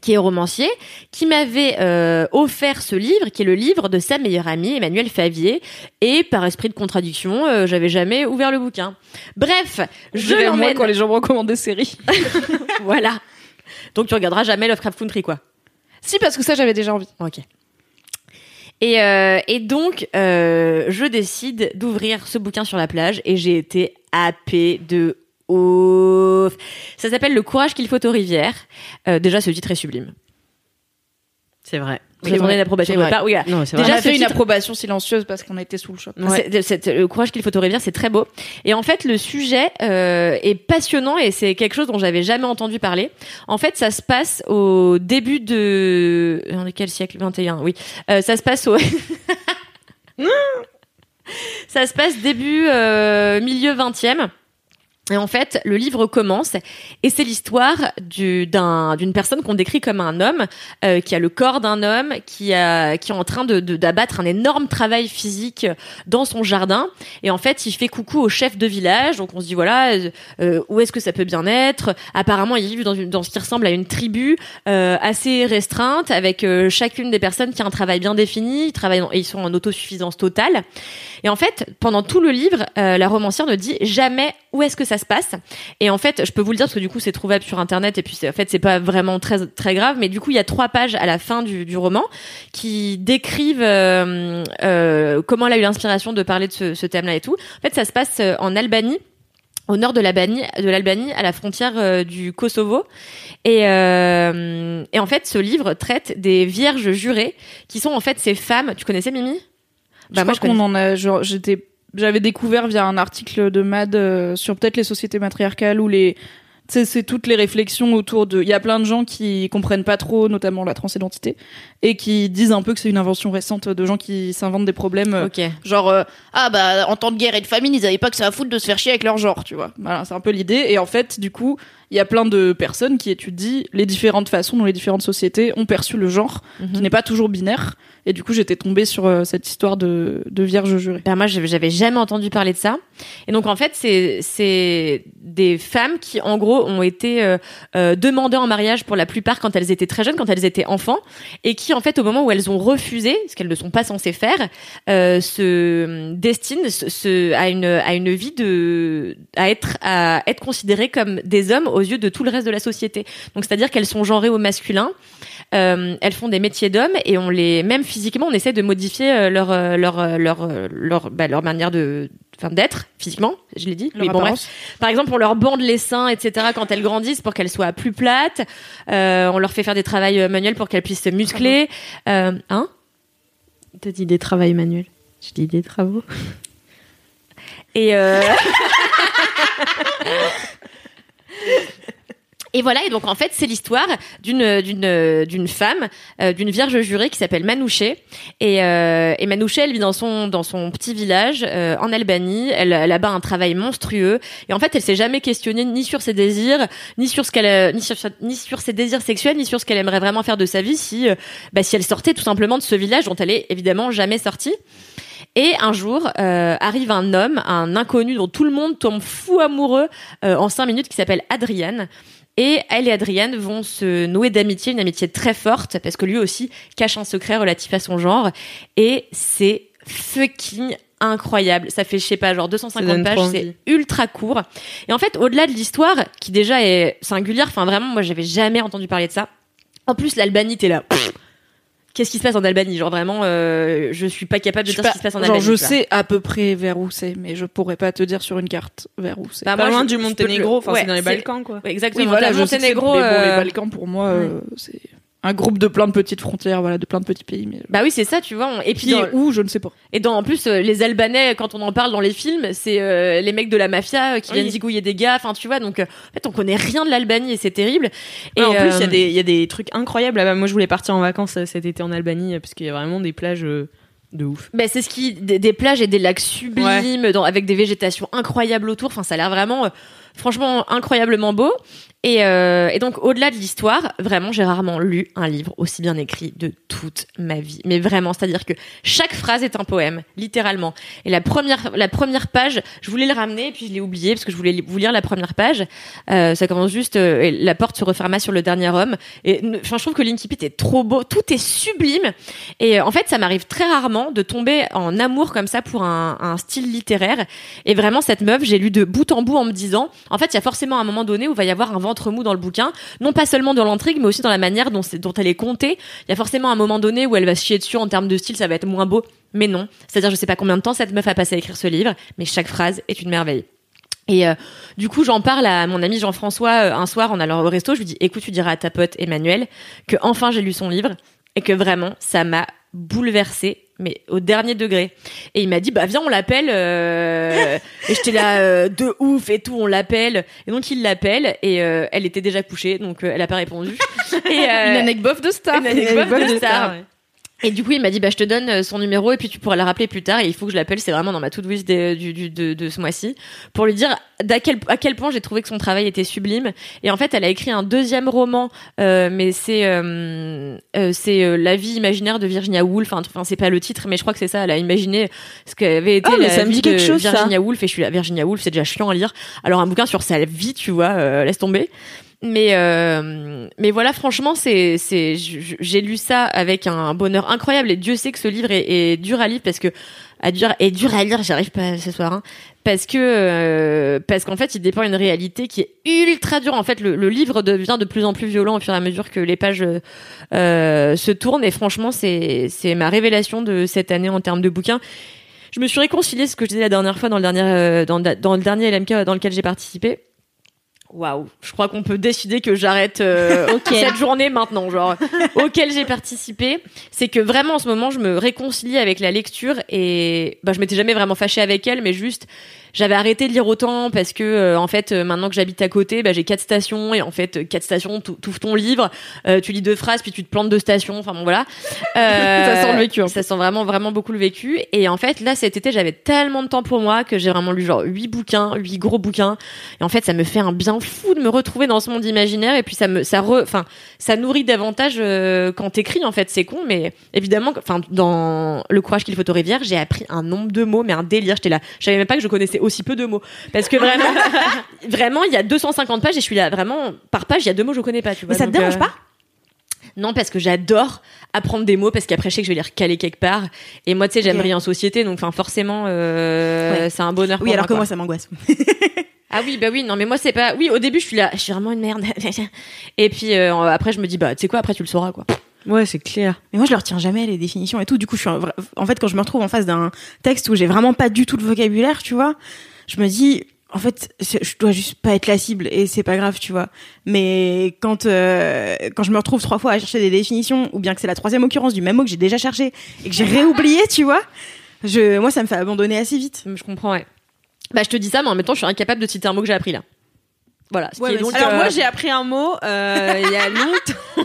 S4: qui est romancier, qui m'avait euh, offert ce livre, qui est le livre de sa meilleure amie, Emmanuel Favier. Et par esprit de contradiction, euh, j'avais jamais ouvert le bouquin. Bref, je l'emmène.
S2: quand les gens me recommandent des séries.
S4: Voilà. Donc tu regarderas jamais Lovecraft Country, quoi.
S2: si, parce que ça, j'avais déjà envie.
S4: Ok. Et, euh, et donc, euh, je décide d'ouvrir ce bouquin sur la plage et j'ai été happée de ouf. Ça s'appelle Le courage qu'il faut aux rivières. Euh, déjà, ce titre est sublime.
S3: C'est vrai.
S4: Vous attendez de
S2: C'est
S4: votre part Oui, voilà.
S3: Non, c'est
S4: Déjà,
S2: on a fait une
S4: titre-
S2: approbation silencieuse parce qu'on était sous le choc.
S4: C'est- c'est- le courage qu'il faut rivières, c'est très beau. Et en fait, le sujet euh, est passionnant et c'est quelque chose dont j'avais jamais entendu parler. En fait, ça se passe au début de... En quel siècle? 21, oui. Euh, ça se passe au... ça se passe début, euh, milieu 20e. Et en fait, le livre commence et c'est l'histoire du- d'un- d'une personne qu'on décrit comme un homme euh, qui a le corps d'un homme, qui, est en train d'abattre un énorme travail physique dans son jardin. Et en fait, il fait coucou au chef de village. Donc on se dit voilà, euh, euh, où est-ce que ça peut bien être? Apparemment, il vit dans, ce qui ressemble à une tribu assez restreinte, avec chacune des personnes qui a un travail bien défini. Ils travaillent et ils sont en autosuffisance totale. Et en fait, pendant tout le livre, la romancière ne dit jamais où est-ce que ça se passe. Et en fait, je peux vous le dire parce que du coup, c'est trouvable sur internet et puis en fait, c'est pas vraiment très très grave. Mais du coup, il y a trois pages à la fin du, du roman qui décrivent euh, euh, comment elle a eu l'inspiration de parler de ce, ce thème-là et tout. En fait, ça se passe euh, en Albanie au nord de l'Albanie, de l'Albanie, à la frontière euh, du Kosovo. Et, euh, et en fait, ce livre traite des vierges jurées, qui sont en fait ces femmes. Tu connaissais Mimi?
S2: Bah,
S4: moi, je connais.
S2: qu'on en a, j'étais, j'avais découvert via un article de Mad euh, sur peut-être les sociétés matriarcales ou les, c'est toutes les réflexions autour de, il y a plein de gens qui comprennent pas trop, notamment la transidentité, et qui disent un peu que c'est une invention récente de gens qui s'inventent des problèmes, euh, genre, euh, ah bah, en temps de guerre et de famine, ils avaient pas que ça à foutre de se faire chier avec leur genre, tu vois. Voilà, c'est un peu l'idée. Et en fait, du coup, il y a plein de personnes qui étudient les différentes façons dont les différentes sociétés ont perçu le genre, qui
S4: Mhm.
S2: n'est pas toujours binaire. Et du coup, j'étais tombée sur euh, cette histoire de, de vierge jurée.
S4: Ben moi, j'avais jamais entendu parler de ça. Et donc, en fait, c'est c'est des femmes qui, en gros, ont été euh, euh, demandées en mariage pour la plupart quand elles étaient très jeunes, quand elles étaient enfants, et qui, en fait, au moment où elles ont refusé, ce qu'elles ne sont pas censées faire, euh, se destinent se, se- à une à une vie de à être à être considérées comme des hommes aux yeux de tout le reste de la société. Donc, c'est-à-dire qu'elles sont genrées au masculin. Euh, elles font des métiers d'hommes et on les même physiquement on essaie de modifier euh, leur euh, leur leur leur bah, leur manière de enfin d'être physiquement je l'ai dit
S2: Leur
S4: Oui, bon, bref. par exemple on leur bande les seins etc quand elles grandissent pour qu'elles soient plus plates Euh, on leur fait faire des travails manuels pour qu'elles puissent se muscler euh, hein?
S3: T'as dit des travaux manuels. Je dis des travaux.
S4: Et euh... Et voilà, et donc en fait, c'est l'histoire d'une d'une d'une femme, euh, d'une vierge jurée qui s'appelle Manouché. Et, euh, et Manouché, elle vit dans son dans son petit village euh, en Albanie. Elle, elle a bas un travail monstrueux. Et en fait, elle s'est jamais questionnée ni sur ses désirs, ni sur ce qu'elle ni sur ni sur ses désirs sexuels, ni sur ce qu'elle aimerait vraiment faire de sa vie si euh, bah, si elle sortait tout simplement de ce village dont elle est évidemment jamais sortie. Et un jour euh, arrive un homme, un inconnu dont tout le monde tombe fou amoureux euh, en cinq minutes, qui s'appelle Adrian. Et elle et Adrian vont se nouer d'amitié, une amitié très forte, parce que lui aussi cache un secret relatif à son genre. Et c'est fucking incroyable. Ça fait, je sais pas, genre
S3: Ça
S4: 250
S3: donne
S4: pages, c'est ultra court. Et en fait, au-delà de l'histoire, qui déjà est singulière, enfin vraiment, moi j'avais jamais entendu parler de ça. En plus, l'Albanie, t'es là. pff, Qu'est-ce qui se passe en Albanie? Genre vraiment, euh, je suis pas capable de
S2: Je
S4: dire
S2: pas,
S4: ce qui se passe en
S2: genre,
S4: Albanie.
S2: je
S4: tu vois.
S2: sais à peu près vers où c'est, mais je pourrais pas te dire sur une carte vers où c'est.
S4: Bah,
S3: Pas
S4: moi,
S3: loin
S4: je-
S3: du
S4: je
S3: Monténégro, enfin
S4: ouais,
S3: c'est dans les Balkans quoi.
S4: Ouais, exactement.
S2: Oui, voilà, je
S4: Monténégro.
S2: mais bon,
S4: euh,
S2: les Balkans pour moi, euh, c'est un groupe de plein de petites frontières, voilà, de plein de petits pays, mais
S4: Bah oui, c'est ça, tu vois. on- Et puis
S2: qui
S4: dans,
S2: est où, je ne sais pas.
S4: et dans en plus euh, les Albanais, quand on en parle dans les films, c'est euh, les mecs de la mafia euh, qui
S3: Oui.
S4: viennent zigouiller des gars. Enfin, tu vois. Donc euh, en fait, on connaît rien de l'Albanie et c'est terrible. Et
S3: Et en plus, il y,
S4: euh,
S3: a des- il y a des trucs incroyables là-bas. Moi, je voulais partir en vacances cet été en Albanie parce qu'il y a vraiment des plages euh, de ouf.
S4: bah, c'est ce qui des, des plages et des lacs sublimes dans, avec des végétations incroyables autour. Enfin, ça a l'air vraiment, euh, franchement, incroyablement beau. Et, euh, et donc, au-delà de l'histoire, vraiment, j'ai rarement lu un livre aussi bien écrit de toute ma vie. Mais vraiment, c'est-à-dire que chaque phrase est un poème, littéralement. Et la première, la première page, je voulais le ramener, puis je l'ai oublié parce que je voulais vous lire la première page. Euh, ça commence juste, euh, la porte se referma sur le dernier homme. Et enfin, je trouve que l'Inkipit est trop beau, tout est sublime. Et en fait, ça m'arrive très rarement de tomber en amour comme ça pour un, un style littéraire. Et vraiment, cette meuf, j'ai lu de bout en bout en me disant, en fait, il y a forcément un moment donné où il va y avoir un ventre mou dans le bouquin, non pas seulement dans l'intrigue, mais aussi dans la manière dont, elle est contée. Il y a forcément un moment donné où elle va se chier dessus en termes de style, ça va être moins beau, mais non. C'est-à-dire, je sais pas combien de temps cette meuf a passé à écrire ce livre, mais chaque phrase est une merveille. Et euh, du coup, j'en parle à mon ami Jean-François euh, un soir en allant au resto. Je lui dis, écoute, tu diras à ta pote Emmanuel que enfin j'ai lu son livre et que vraiment ça m'a bouleversée mais au dernier degré et il m'a dit bah viens on l'appelle euh... et j'étais là euh, de ouf et tout on l'appelle et donc il l'appelle et euh, elle était déjà couchée donc euh, elle a pas répondu et euh,
S2: Une anecdote de star.
S4: une anecdote de star. Et du coup, il m'a dit, bah, je te donne euh, son numéro et puis tu pourras la rappeler plus tard. Et il faut que je l'appelle. C'est vraiment dans ma to-do list de, du, du- de, de ce mois-ci pour lui dire d'à quel, à quel point j'ai trouvé que son travail était sublime. Et en fait, elle a écrit un deuxième roman, euh, mais c'est euh, euh, c'est euh, la vie imaginaire de Virginia Woolf. Enfin, c'est pas le titre, mais je crois que c'est ça. Elle a imaginé ce qu'avait été
S3: mais
S4: la
S3: ça me
S4: vie
S3: dit
S4: de
S3: quelque chose, ça.
S4: Virginia Woolf. Et je suis là, Virginia Woolf, c'est déjà chiant à lire. Alors un bouquin sur sa vie, tu vois, euh, laisse tomber. Mais euh, mais voilà, franchement, c'est c'est j'ai lu ça avec un bonheur incroyable et Dieu sait que ce livre est, dur à lire parce que à dur est dur à lire, j'arrive pas ce soir, hein, parce que euh, parce qu'en fait, il dépend d'une réalité qui est ultra dure. En fait, le, le livre devient de plus en plus violent au fur et à mesure que les pages euh, se tournent et franchement, c'est c'est ma révélation de cette année en termes de bouquins. Je me suis réconciliée, ce que je disais la dernière fois dans le dernier euh, dans, dans le dernier LMK dans lequel j'ai participé. Waouh, je crois qu'on peut décider que j'arrête euh, cette journée maintenant, genre auquel j'ai participé. C'est que vraiment en ce moment, je me réconcilie avec la lecture et bah je m'étais jamais vraiment fâchée avec elle, mais juste j'avais arrêté de lire autant parce que euh, en fait euh, maintenant que j'habite à côté, bah, j'ai quatre stations et en fait euh, quatre stations, tu ouvres ton livre, euh, tu lis deux phrases puis tu te plantes deux stations. Enfin bon voilà. Euh,
S2: Ça sent le vécu, peu.
S4: Ça sent vraiment vraiment beaucoup le vécu. Et en fait là cet été j'avais tellement de temps pour moi que j'ai vraiment lu genre huit bouquins, huit gros bouquins. Et en fait, ça me fait un bien fou de me retrouver dans ce monde imaginaire. Et puis ça me, ça re, enfin, ça nourrit davantage euh, quand t'écris. En fait, c'est con, mais évidemment, enfin, dans le courage qu'il faut aux rivières, j'ai appris un nombre de mots, mais un délire. J'étais là, je savais même pas que je connaissais aussi peu de mots, parce que vraiment, vraiment, il y a 250 pages et je suis là, vraiment, par page, il y a deux mots que je connais pas. Tu vois,
S5: Mais ça te dérange
S4: euh,
S5: pas?
S4: Non, parce que j'adore apprendre des mots, parce qu'après, je sais que je vais les recaler quelque part. Et moi, tu sais, j'aime
S5: Ok.
S4: briller en société, donc, enfin, forcément, euh,
S5: Ouais.
S4: c'est un bonheur.
S5: Oui,
S4: pour
S5: alors que
S4: quoi.
S5: moi, ça m'angoisse.
S4: Ah oui, bah oui, non, mais moi c'est pas. Oui, au début je suis là, je suis vraiment une merde. Et puis euh, après je me dis bah tu sais quoi, après tu le sauras quoi.
S3: Ouais, c'est clair.
S5: Mais moi, je ne retiens jamais les définitions et tout. Du coup, je suis en, en fait quand je me retrouve en face d'un texte où j'ai vraiment pas du tout le vocabulaire, tu vois, je me dis en fait, je dois juste pas être la cible et c'est pas grave, tu vois. Mais quand euh, quand je me retrouve trois fois à chercher des définitions ou bien que c'est la troisième occurrence du même mot que j'ai déjà cherché et que j'ai réoublié, tu vois, je moi ça me fait abandonner assez vite.
S4: Je comprends, ouais. Bah je te dis ça, mais en même temps je suis incapable de citer un mot que j'ai appris là. Voilà. Ce
S5: Ouais,
S4: qui est donc,
S3: Alors
S4: euh,
S3: moi, j'ai appris un mot euh, il y a longtemps.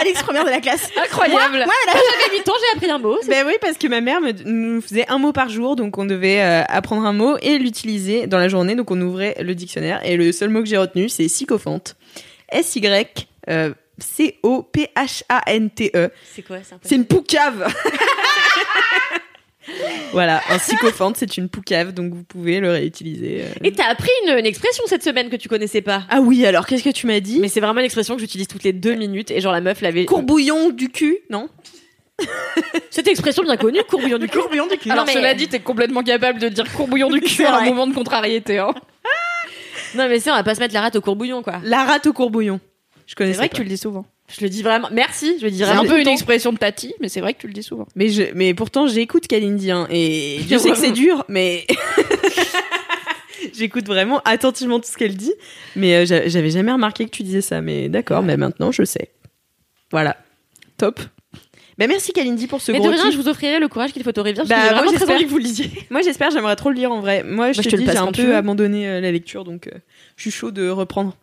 S5: Alex première de la classe.
S4: incroyable.
S5: Moi,
S4: Quand j'avais 8 ans, j'ai appris un mot.
S3: Ben oui, parce que ma mère me, nous faisait un mot par jour, donc on devait euh, apprendre un mot et l'utiliser dans la journée. Donc on ouvrait le dictionnaire et le seul mot que j'ai retenu, c'est sycophante. S Y euh, C O P H A N T E.
S4: C'est quoi ça
S3: C'est une poucave. voilà, un sycophante, c'est une poucave, donc vous pouvez le réutiliser. euh.
S4: Et t'as appris une, une expression cette semaine que tu connaissais pas.
S3: Ah oui, alors qu'est-ce que tu m'as dit?
S4: Mais c'est vraiment une expression que j'utilise toutes les deux minutes et genre la meuf l'avait.
S3: Courbouillon du cul, non?
S4: Cette expression bien connue, courbouillon du cul.
S5: courbillon du cul.
S2: Alors,
S4: mais-
S2: cela dit, t'es complètement capable de dire courbouillon du cul
S5: C'est
S2: à un moment de contrariété. Hein.
S4: Non mais c'est, on va pas se mettre la rate au courbouillon quoi.
S3: La rate au courbouillon. Je connais
S2: C'est vrai que tu le dis souvent.
S4: Je le dis vraiment. Merci, je le dis
S2: C'est un peu une expression de Tati, mais c'est vrai que tu le dis souvent.
S3: Mais, je, mais pourtant, j'écoute Kalindi, hein, et je sais que c'est dur, mais j'écoute vraiment attentivement tout ce qu'elle dit. Mais euh, j'a- j'avais jamais remarqué que tu disais ça, mais d'accord, mais maintenant je sais. Voilà.
S2: Top.
S3: Bah, merci Kalindi pour ce
S4: Mais de rien,
S3: kiff.
S4: je vous offrirai le courage qu'il faut au rivière.
S3: Bah, moi,
S4: vraiment très
S3: j'espère.
S4: que vous le lisiez.
S3: Moi j'espère, j'aimerais trop le lire en vrai. Moi je
S2: Bah,
S3: te
S2: je te le
S3: dis, j'ai un peu abandonné euh, la lecture, donc euh, je suis chaud de reprendre.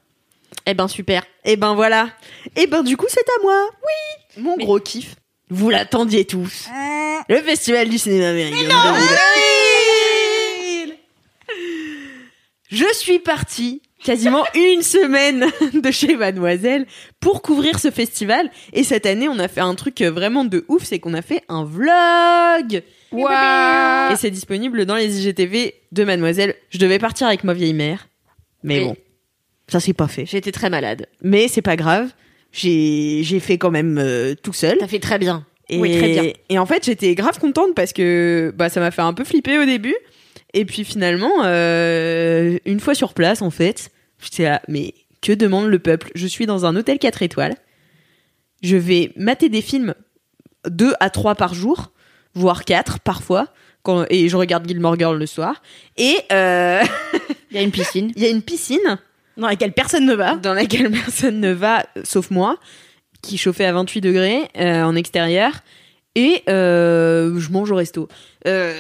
S4: Eh ben super.
S3: Et ben voilà. Et ben du coup c'est à moi. Oui. Mon gros kiff. Vous l'attendiez tous. Le festival du cinéma américain. Je suis partie quasiment une semaine de chez Mademoiselle pour couvrir ce festival. Et cette année, on a fait un truc vraiment de ouf, c'est qu'on a fait un vlog.
S2: Waouh
S3: Et c'est disponible dans les IGTV de Mademoiselle. Je devais partir avec ma vieille mère. Mais
S4: Oui.
S3: bon, ça s'est pas fait.
S4: J'ai été très malade.
S3: Mais c'est pas grave. J'ai j'ai fait quand même euh, tout seul.
S4: T'as fait très bien.
S3: Et,
S4: Oui, très bien.
S3: Et en fait, j'étais grave contente parce que bah, ça m'a fait un peu flipper au début. Et puis finalement, euh, une fois sur place, en fait, j'étais là, mais que demande le peuple? Je suis dans un hôtel 4 étoiles. Je vais mater des films 2 à 3 par jour, voire 4 parfois. Quand, et je regarde Gilmore Girl le soir. Et euh,
S2: Il y a une piscine.
S3: il y a une piscine
S5: Dans laquelle personne ne va.
S3: dans laquelle personne ne va, euh, sauf moi, qui chauffait à 28 degrés euh, en extérieur. Et euh, je mange au resto. Euh,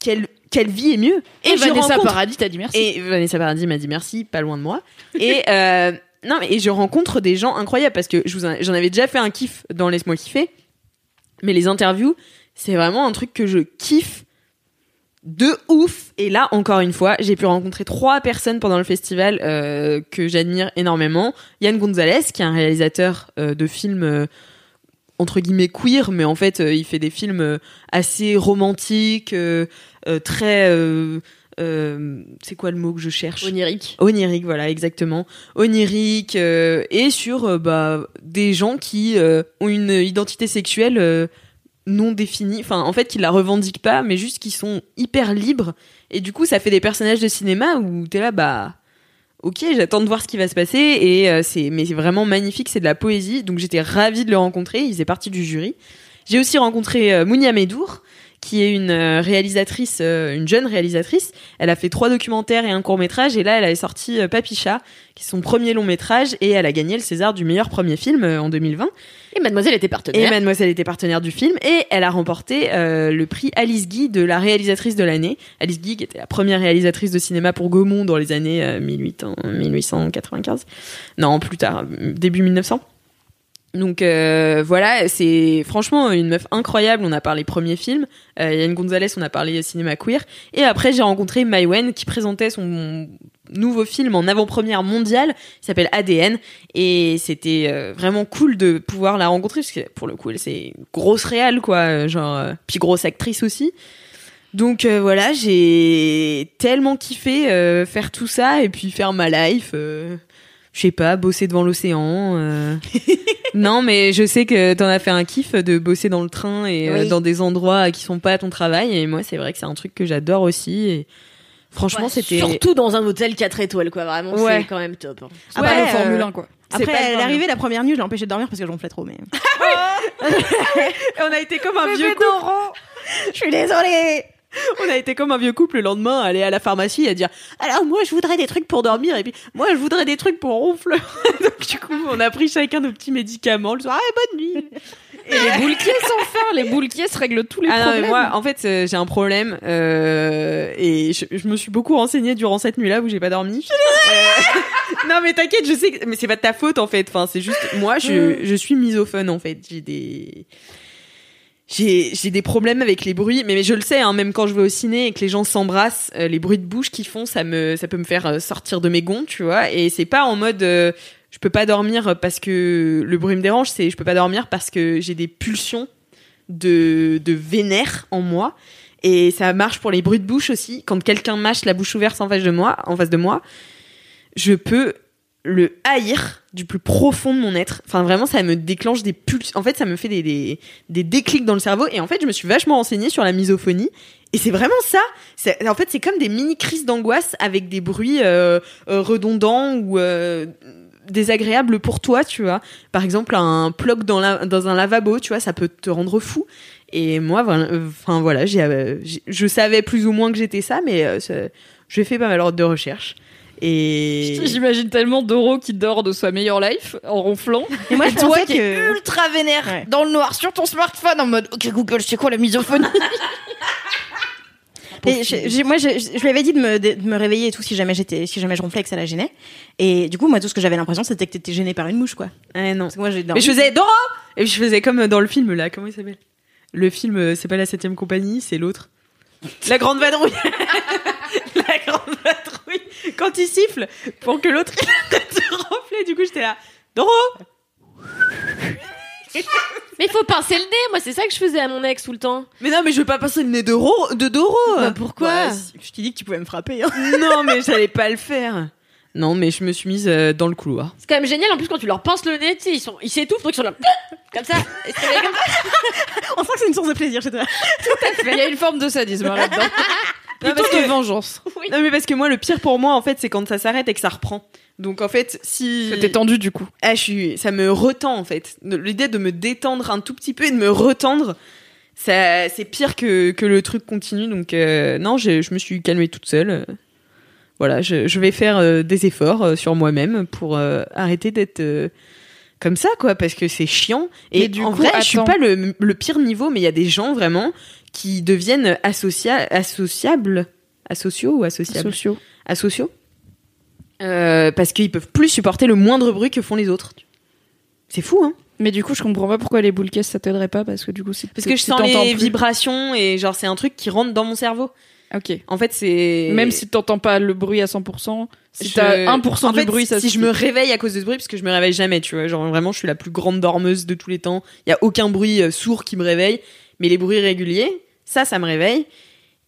S3: quelle, quelle vie est mieux
S2: Et, Vanessa
S3: rencontre-
S2: Paradis t'a dit merci.
S3: Et Vanessa Paradis m'a dit merci, pas loin de moi. Et non, mais et je rencontre des gens incroyables parce que j'en avais déjà fait un kiff dans Laisse-moi kiffer. Mais les interviews, c'est vraiment un truc que je kiffe de ouf. Et là, encore une fois, j'ai pu rencontrer trois personnes pendant le festival euh, que j'admire énormément. Yann Gonzalez, qui est un réalisateur euh, de films euh, entre guillemets queer, mais en fait, il fait des films assez romantiques, très... c'est quoi le mot que je cherche?
S4: Onirique.
S3: Onirique, voilà, exactement. Onirique et sur bah, des gens qui ont une identité sexuelle non définie, enfin en fait qui la revendiquent pas, mais juste qui sont hyper libres. Et du coup, ça fait des personnages de cinéma où t'es là, bah ok, j'attends de voir ce qui va se passer et euh, c'est mais c'est vraiment magnifique, c'est de la poésie. Donc j'étais ravie de le rencontrer, il faisait partie du jury. J'ai aussi rencontré euh, Mounia Medour, qui est une euh, réalisatrice, euh, une jeune réalisatrice. Elle a fait trois documentaires et un court métrage, et là elle a sorti Papicha, qui est son premier long métrage, et elle a gagné le César du meilleur premier film en 2020.
S4: Et Mademoiselle était
S3: Et
S4: partenaire.
S3: Mademoiselle était partenaire du film, et elle a remporté euh, le prix Alice Guy de la réalisatrice de l'année. Alice Guy, qui était la première réalisatrice de cinéma pour Gaumont dans les années euh, 1800, 1895. Non, plus tard, euh, début 1900. Donc euh, voilà, c'est franchement une meuf incroyable. On a parlé premier film, euh, Yann Gonzalez, on a parlé cinéma queer, et après j'ai rencontré Maïwen qui présentait son nouveau film en avant-première mondiale, il s'appelle ADN, et c'était euh, vraiment cool de pouvoir la rencontrer parce que pour le coup, elle c'est grosse réale quoi, euh, genre euh, puis grosse actrice aussi. Donc euh, voilà, j'ai tellement kiffé euh, faire tout ça et puis faire ma life. euh, je sais pas, bosser devant l'océan. euh. non, mais je sais que t'en as fait un kiff de bosser dans le train et euh,
S4: Oui.
S3: dans des endroits qui sont pas à ton travail. Et moi, c'est vrai que c'est un truc que j'adore aussi. Et franchement,
S4: Ouais,
S3: c'était.
S4: Surtout dans un hôtel 4 étoiles, quoi. Vraiment,
S3: Ouais.
S4: c'est quand même top. hein.
S5: Ouais,
S2: pas le
S5: euh,
S2: Formule 1, quoi.
S5: Après,
S3: pas le
S5: elle est
S3: Formule
S5: arrivée la première nuit, je l'ai empêché de dormir parce que j'en trop, mais.
S3: on a été comme un vieux couple.
S5: Je suis désolée.
S3: On a été comme un vieux couple le lendemain, aller à la pharmacie et dire alors moi je voudrais des trucs pour dormir et puis moi je voudrais des trucs pour ronfler. Donc du coup on a pris chacun nos petits médicaments le soir. Ah, bonne nuit.
S2: Et les boulquiers sans faire, les boulquiers se règlent tous les
S3: Ah non,
S2: problèmes.
S3: mais moi, en fait, euh, j'ai un problème euh, et je, je me suis beaucoup renseignée durant cette nuit-là où j'ai pas dormi. Euh, non, mais t'inquiète, je sais, que, mais c'est pas de ta faute en fait. Enfin, c'est juste moi, je, je suis misophone en fait. J'ai des j'ai des problèmes avec les bruits, mais, mais je le sais, hein, même quand je vais au ciné et que les gens s'embrassent, euh, les bruits de bouche qu'ils font, ça me ça peut me faire euh, sortir de mes gonds, tu vois. Et c'est pas en mode euh, je peux pas dormir parce que le bruit me dérange, c'est je peux pas dormir parce que j'ai des pulsions de, de vénère en moi. Et ça marche pour les bruits de bouche aussi. Quand quelqu'un mâche la bouche ouverte en face de moi, en face de moi, je peux le haïr du plus profond de mon être. Enfin, vraiment, ça me déclenche des pulsions. En fait, ça me fait des, des, des déclics dans le cerveau. Et en fait, je me suis vachement renseignée sur la misophonie. Et c'est vraiment ça. En fait, c'est comme des mini crises d'angoisse avec des bruits euh, euh, redondants ou euh, désagréables pour toi, tu vois. Par exemple, un plug dans, la, dans un lavabo, tu vois, ça peut te rendre fou. Et moi, enfin voilà, je savais plus ou moins que j'étais ça, mais euh, j'ai fait pas mal de recherches. Et
S2: J'imagine tellement Doro qui dort de sa meilleure life en ronflant.
S5: Et moi,
S2: Et
S5: je
S2: toi
S5: pensais
S2: qui es
S5: que.
S2: ultra vénère
S5: Ouais.
S2: dans le noir sur ton smartphone en mode Ok Google, c'est quoi la misophonie
S5: Et je- moi, je, je lui avais dit de me, de me réveiller et tout si jamais j'étais, si jamais je ronflais et que ça la gênait. Et du coup, moi, tout ce que j'avais l'impression, c'était que t'étais gênée par une mouche, quoi.
S3: Ah, non.
S5: Parce que moi, j'ai
S3: Mais je faisais Doro Et je faisais comme dans le film là, comment il s'appelle? Le film, euh, c'est pas la septième compagnie, c'est l'autre. La grande vadrouille grande Quand il siffle pour que l'autre il arrête de ronfler, du coup j'étais là Doro
S4: Mais il faut pincer le nez. Moi, c'est ça que je faisais à mon ex tout le temps.
S3: Mais non, mais je veux pas passer le nez de, Ro- de Doro
S4: Bah, pourquoi
S5: Ouais, je t'ai dit que tu pouvais me frapper. hein.
S3: Non, mais j'allais pas le faire Non, mais je me suis mise euh, dans le couloir.
S4: C'est quand même génial. En plus, quand tu leur pinces le nez, ils sont, ils s'étouffent, donc ils sont là, comme ça. Et c'est comme ça.
S5: On sent que c'est une source de plaisir chez toi.
S2: Il y a une forme de sadisme hein, là-dedans.
S3: Non,
S2: Plutôt
S3: parce
S2: de
S3: que-
S2: vengeance.
S3: Non, mais parce que moi, le pire pour moi, en fait, c'est quand ça s'arrête et que ça reprend. Donc, en fait, si.
S2: T'es tendu du coup.
S3: Ah, je suis, ça me retend en fait. L'idée de me détendre un tout petit peu et de me retendre, ça, c'est pire que, que le truc continue. Donc euh, non, je, je me suis calmée toute seule. Voilà, je, je vais faire euh, des efforts euh, sur moi-même pour euh, arrêter d'être euh, comme ça, quoi, parce que c'est chiant. Et
S2: Mais du
S3: en
S2: coup,
S3: vrai, je suis pas le, le pire niveau, mais il y a des gens vraiment qui deviennent associa associables, asociaux ou associables,
S2: Sociaux.
S3: asociaux, euh, parce qu'ils peuvent plus supporter le moindre bruit que font les autres. C'est fou, hein
S2: Mais du coup, je comprends pas pourquoi les boules caisses ça t'aiderait pas parce que du coup, c'est
S3: Parce que je sens les vibrations et genre c'est un truc qui rentre dans mon cerveau.
S2: Ok.
S3: En fait, c'est
S2: Même si t'entends pas le bruit à 100%, si
S3: Je-
S2: t'as 1%
S3: en
S2: du
S3: fait,
S2: bruit, ça
S3: si je me réveille à cause de ce bruit, parce que je me réveille jamais, tu vois, genre vraiment, je suis la plus grande dormeuse de tous les temps. Il y a aucun bruit euh, sourd qui me réveille, mais les bruits réguliers, ça, ça me réveille.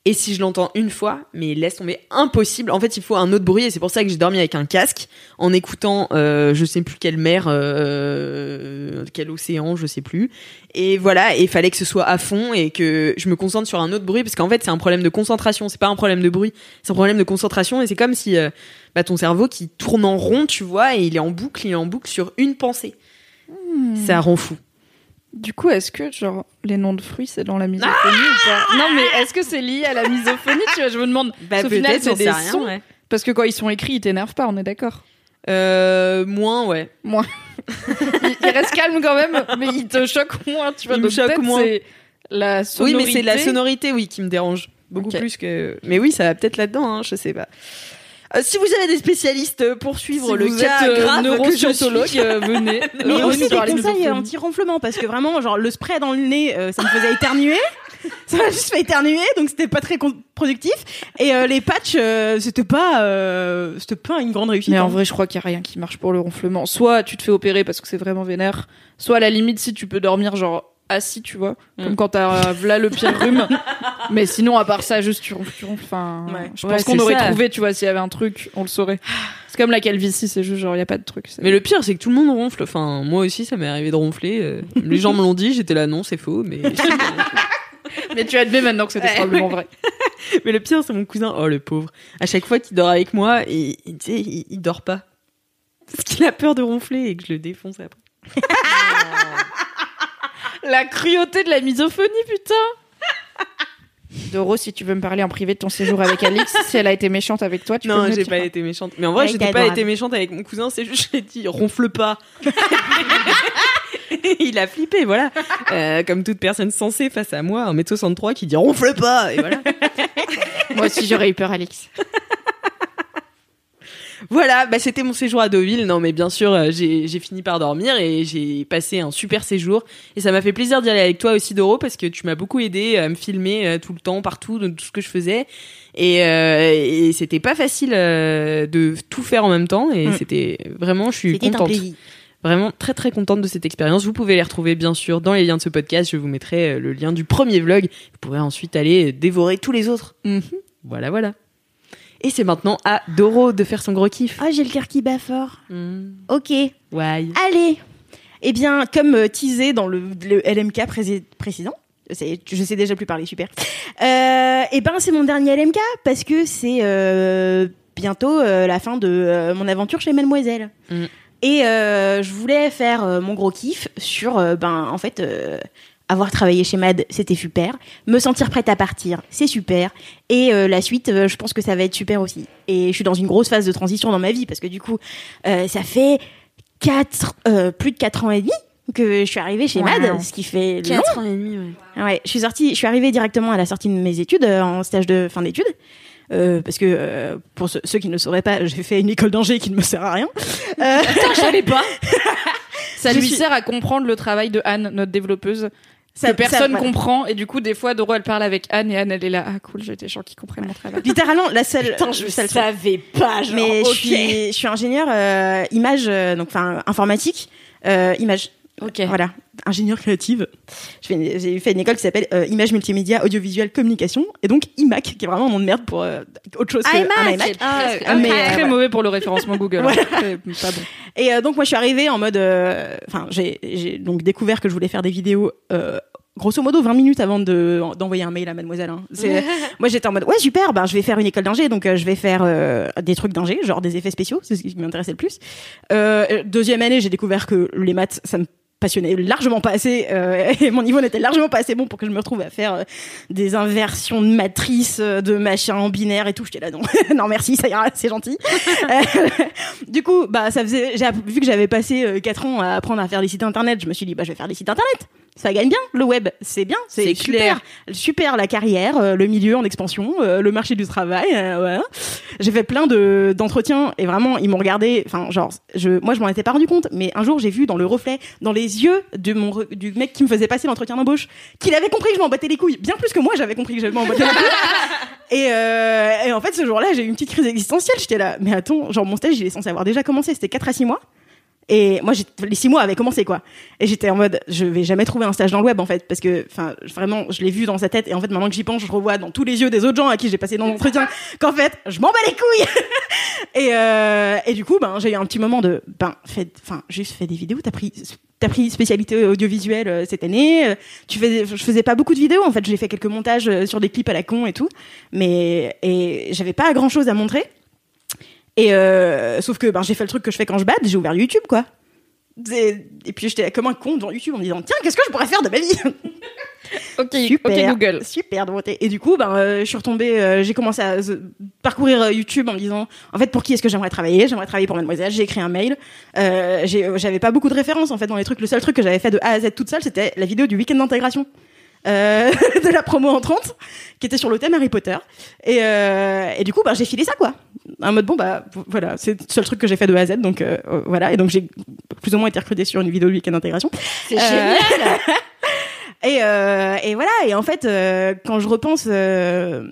S3: Et si je l'entends une fois, mais laisse tomber, impossible. En fait, il faut un autre bruit, et c'est pour ça que j'ai dormi avec un casque, en écoutant, euh, je sais plus quelle mer, euh, quel océan, je sais plus. Et voilà, et il fallait que ce soit à fond et que je me concentre sur un autre bruit, parce qu'en fait, c'est un problème de concentration, c'est pas un problème de bruit, c'est un problème de concentration, et c'est comme si euh, bah, ton cerveau qui tourne en rond, tu vois, et il est en boucle, il est en boucle sur une pensée. Ça rend fou.
S2: Du coup, est-ce que genre les noms de fruits c'est dans la misophonie ou pas? Non, mais est-ce que c'est lié à la misophonie? Tu vois, je me demande.
S3: Bah,
S2: Au final,
S3: peut-être,
S2: c'est des
S3: rien,
S2: sons.
S3: ouais.
S2: Parce que quand ils sont écrits, ils t'énervent pas, on est d'accord?
S3: Euh, moins, ouais.
S2: Il, il reste calme quand même, mais il te choque moins, tu vois.
S3: Il me choque moins.
S2: la
S3: Oui,
S2: sonorité.
S3: mais c'est la sonorité, oui, qui me dérange. Beaucoup plus que. Mais oui, ça va peut-être là-dedans, hein, je sais pas. Euh, si vous avez des spécialistes pour suivre
S2: Si
S3: le
S2: vous
S3: cas
S2: êtes euh,
S3: grave
S2: neuroscientologue, euh, venez.
S5: Mais aussi des conseils euh, anti-ronflement parce que vraiment, genre le spray dans le nez, euh, ça me faisait éternuer. ça m'a juste fait éternuer, donc c'était pas très productif. Et euh, les patchs, euh, c'était pas, euh, c'était pas une grande réussite.
S2: Mais en
S5: hein.
S2: vrai, je crois qu'il n'y a rien qui marche pour le ronflement. Soit tu te fais opérer parce que c'est vraiment vénère, soit à la limite, si tu peux dormir genre assis, tu vois, comme quand t'as euh, v'là le pire rhume. Mais sinon, à part ça, juste tu ronfles, tu ronfles. Enfin,
S5: Ouais.
S2: je
S3: Ouais,
S2: pense qu'on aurait
S3: ça.
S2: trouvé, tu vois, s'il y avait un truc, on le saurait. C'est comme la calvitie, c'est juste genre, il n'y a pas de truc.
S3: Mais le pire, c'est que tout le monde ronfle. Enfin, moi aussi, ça m'est arrivé de ronfler. euh, Les gens me l'ont dit, j'étais là, non, c'est faux. Mais,
S2: Mais tu admets maintenant que c'était probablement vrai.
S3: mais le pire, c'est mon cousin. Oh, le pauvre. À chaque fois qu'il dort avec moi, il, il, il, il dort pas. Parce qu'il a peur de ronfler et que je le défonce après.
S2: La cruauté de la misophonie, putain Doro, si tu veux me parler en privé de ton séjour avec Alix, si elle a été méchante avec toi, tu peux
S3: non, j'ai pas été méchante. Mais en vrai,
S5: était
S3: pas
S5: adorable.
S3: été méchante avec mon cousin. C'est juste, j'ai dit, ronfle pas. il a flippé, voilà. Euh, comme toute personne sensée face à moi, un m 63 qui dit ronfle pas. Et voilà.
S2: Moi aussi, j'aurais eu peur, Alix.
S3: Voilà, bah c'était mon séjour à Deauville. Non, mais bien sûr, euh, j'ai j'ai fini par dormir et j'ai passé un super séjour. Et ça m'a fait plaisir d'y aller avec toi aussi, Doro, parce que tu m'as beaucoup aidé à me filmer euh, tout le temps, partout, de tout ce que je faisais. Et, euh, et c'était pas facile euh, de tout faire en même temps. Et
S5: Mm.
S3: c'était vraiment, je suis
S5: C'était un
S3: contente.
S5: plaisir.
S3: Vraiment très très contente de cette expérience. Vous pouvez les retrouver bien sûr dans les liens de ce podcast. Je vous mettrai le lien du premier vlog. Vous pourrez ensuite aller dévorer tous les autres.
S2: Mhm.
S3: Voilà, voilà. Et c'est maintenant à Doro de faire son gros kiff.
S5: Ah, j'ai le cœur qui bat fort. Ok.
S3: Ouais.
S5: Allez. Eh bien, comme euh, teasé dans le, le LMK pré- précédent, je sais déjà plus parler, super. Euh, eh ben, c'est mon dernier LMK parce que c'est euh, bientôt euh, la fin de mon aventure chez Mademoiselle.
S3: Mm.
S5: Et je voulais faire mon gros kiff sur, ben, en fait, avoir travaillé chez Mad, c'était super. Me sentir prête à partir, c'est super. Et euh, la suite, euh, je pense que ça va être super aussi. Et je suis dans une grosse phase de transition dans ma vie parce que du coup, euh, ça fait quatre, euh, plus de 4 ans et demi que je suis arrivée chez Mad, ce qui fait long.
S3: 4 ans et demi, ouais.
S5: Ouais, je suis sortie, je suis arrivée directement à la sortie de mes études, euh, en stage de fin d'études. Euh, parce que euh, pour ceux, ceux qui ne le sauraient pas, j'ai fait une école d'ingé qui ne me sert à rien. Euh,
S2: je savais pas. Ça
S5: Je
S2: lui
S5: suis-
S2: sert à comprendre le travail de Anne, notre développeuse.
S5: Ça-
S2: que personne
S5: ça- voilà.
S2: comprend et du coup des fois Doro elle parle avec Anne et Anne elle est là ah cool j'ai des gens qui comprennent mon travail
S5: littéralement, la seule.
S4: Putain, je
S5: le seul truc.
S4: savais pas, genre,
S5: Mais
S4: ok.
S5: je suis, je suis ingénieur euh, image, euh, donc enfin informatique, euh, image.
S4: Ok.
S5: Voilà, ingénieur créative. J'ai fait une école qui s'appelle euh, image multimédia audiovisuel communication et donc IMAC qui est vraiment un nom de merde pour euh, autre chose que
S4: iMac.
S5: un iMac.
S4: Ah,
S5: Ah, mais,
S2: très
S5: euh, voilà.
S2: mauvais pour le référencement Google hein. Très- pas bon
S5: Et euh, donc moi je suis arrivée en mode, euh, enfin j'ai j'ai donc découvert que je voulais faire des vidéos. Euh, Grosso modo 20 minutes avant de d'envoyer un mail à mademoiselle. hein. Moi j'étais en mode ouais super, ben je vais faire une école d'ingé donc euh, je vais faire euh, des trucs d'ingé, genre des effets spéciaux, c'est ce qui m'intéressait le plus. Euh, deuxième année, j'ai découvert que les maths ça me passionnait largement pas assez euh, et mon niveau n'était largement pas assez bon pour que je me retrouve à faire euh, des inversions de matrices euh, de machins en binaire et tout. J'étais là non non merci ça ira c'est gentil. Euh, du coup bah ça faisait vu que j'avais passé 4 ans à apprendre à faire des sites internet je me suis dit bah je vais faire des sites internet ça gagne bien le web, c'est bien, c'est super,
S3: clair.
S5: super la carrière, euh, le milieu en expansion, euh, le marché du travail. euh, voilà. J'ai fait plein de d'entretiens et vraiment ils m'ont regardé. Enfin genre, je, moi je m'en étais pas rendu compte, mais un jour j'ai vu dans le reflet, dans les yeux de mon re- du mec qui me faisait passer l'entretien d'embauche, qu'il avait compris que je m'en battais les couilles, bien plus que moi j'avais compris que je m'en battais les couilles. Et, euh, et en fait ce jour-là j'ai eu une petite crise existentielle. J'étais là, mais attends, genre mon stage il est censé avoir déjà commencé, c'était 4 à 6 mois. Et moi, les six mois avaient commencé, quoi. Et j'étais en mode, je vais jamais trouver un stage dans le web, en fait, parce que, enfin, vraiment, je l'ai vu dans sa tête. Et en fait, maintenant que j'y pense, je revois dans tous les yeux des autres gens à qui j'ai passé dans l'entretien qu'en fait, je m'en bats les couilles. et, euh, et du coup, ben, j'ai eu un petit moment de, ben, fait, enfin, juste fais des vidéos. T'as pris, t'as pris spécialité audiovisuelle euh, cette année. euh, Tu faisais, je faisais pas beaucoup de vidéos, en fait. J'ai fait quelques montages euh, sur des clips à la con et tout. Mais, et j'avais pas grand chose à montrer. Et euh, sauf que ben, j'ai fait le truc que je fais quand je bade, j'ai ouvert YouTube quoi. Et, et puis j'étais comme un con devant YouTube en me disant tiens qu'est-ce que je pourrais faire de ma vie?
S2: Ok,
S5: Super,
S2: Google.
S5: super nouveauté. Et du coup ben euh, je suis retombée, euh, j'ai commencé à parcourir YouTube en me disant en fait pour qui est-ce que j'aimerais travailler? J'aimerais travailler pour Mademoiselle. J'ai écrit un mail. J'avais pas beaucoup de références en fait dans les trucs. Le seul truc que j'avais fait de A à Z toute seule c'était la vidéo du week-end d'intégration. Euh, de la promo entrante qui était sur le thème Harry Potter. Et, euh, et du coup bah, j'ai filé ça quoi. En mode bon bah voilà c'est le seul truc que j'ai fait de A à Z donc euh, euh, voilà. Et donc j'ai plus ou moins été recrutée sur une vidéo du week-end d'intégration
S4: C'est génial.
S5: et, euh, et voilà. Et en fait euh, quand je repense euh,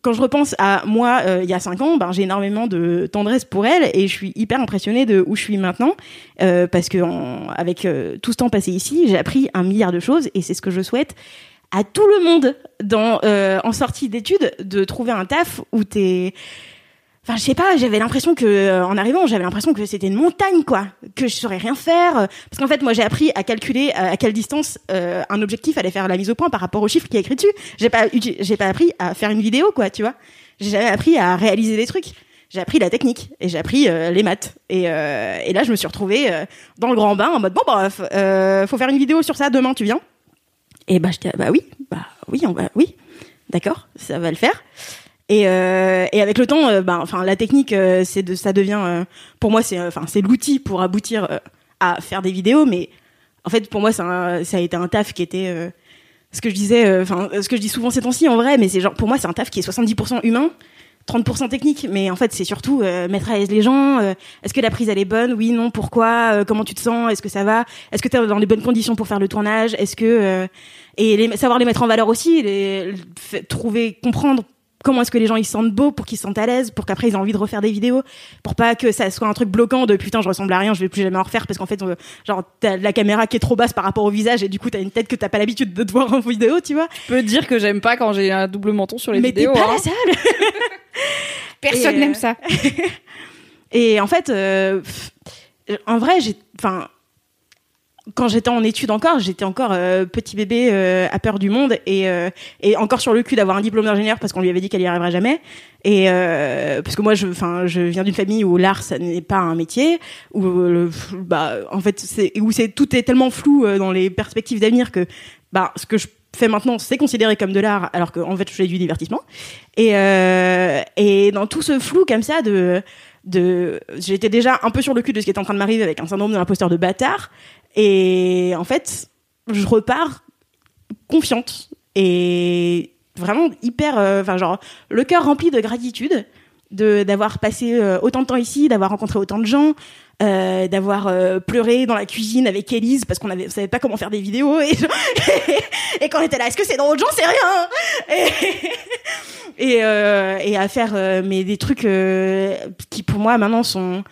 S5: quand je repense à moi euh, il y a cinq ans, ben j'ai énormément de tendresse pour elle et je suis hyper impressionnée de où je suis maintenant euh, parce que euh, tout ce temps passé ici, j'ai appris un milliard de choses et c'est ce que je souhaite à tout le monde en sortie d'études de trouver un taf où t'es Enfin, je sais pas, j'avais l'impression que, euh, en arrivant, j'avais l'impression que c'était une montagne, quoi, que je saurais rien faire. euh, Parce qu'en fait, moi, j'ai appris à calculer à, à quelle distance euh, un objectif allait faire la mise au point par rapport aux chiffres qui est écrit dessus. J'ai pas, j'ai pas appris à faire une vidéo, quoi, tu vois. J'ai jamais appris à réaliser des trucs. J'ai appris la technique et j'ai appris euh, les maths. Et, euh, et là, je me suis retrouvée dans le grand bain en mode bon, bah, faut faire une vidéo sur ça demain, tu viens Et bah, j'étais, bah oui, bah oui, on va, oui, d'accord, ça va le faire. Et, euh, et avec le temps, euh, ben, enfin, la technique, euh, c'est de, ça devient, euh, pour moi, c'est, euh, enfin, c'est l'outil pour aboutir euh, à faire des vidéos. Mais en fait, pour moi, un- ça a été un taf qui était, ce que je disais, enfin, ce que je dis souvent ces temps-ci, en vrai, mais c'est genre, pour moi, c'est un taf qui est 70% humain. 30% technique, mais en fait c'est surtout mettre à l'aise les gens. Est-ce que la prise elle est bonne Oui, non, pourquoi Comment tu te sens Est-ce que ça va Est-ce que tu es dans les bonnes conditions pour faire le tournage Est-ce que et les, savoir les mettre en valeur aussi, les, trouver, comprendre comment est-ce que les gens ils se sentent beaux pour qu'ils se sentent à l'aise, pour qu'après ils aient envie de refaire des vidéos, pour pas que ça soit un truc bloquant de putain je ressemble à rien, je vais plus jamais en refaire parce qu'en fait euh, genre t'as la caméra qui est trop basse par rapport au visage et du coup t'as une tête que t'as pas l'habitude de te voir en vidéo, tu vois.
S2: Je peux dire que j'aime pas quand j'ai un double menton sur les
S5: Mais t'es
S2: vidéos.
S5: pas
S2: hein.
S5: la seule.
S2: Personne
S5: Et,
S2: n'aime
S5: euh,
S2: ça.
S5: Et en fait, euh, en vrai, j'ai, enfin, quand j'étais en études encore, j'étais encore euh, petit bébé euh, à peur du monde et, euh, et encore sur le cul d'avoir un diplôme d'ingénieur parce qu'on lui avait dit qu'elle y arriverait jamais. Et parce que moi, je, viens d'une famille où l'art, ça n'est pas un métier, où, bah, en fait, où tout est tellement flou dans les perspectives d'avenir que, bah, ce que je fais maintenant, c'est considéré comme de l'art, alors qu'en fait, je fais du divertissement. Et, dans tout ce flou comme ça j'étais déjà un peu sur le cul de ce qui était en train de m'arriver avec un syndrome de l'imposteur de bâtard et en fait je repars confiante et vraiment hyper euh, enfin genre le cœur rempli de gratitude de d'avoir passé euh, autant de temps ici d'avoir rencontré autant de gens euh, d'avoir pleuré dans la cuisine avec Elise parce qu'on on savait pas comment faire des vidéos et, quand on était là est-ce que c'est drôle j'en sais rien? Et, et, et à faire mais des trucs qui pour moi maintenant sont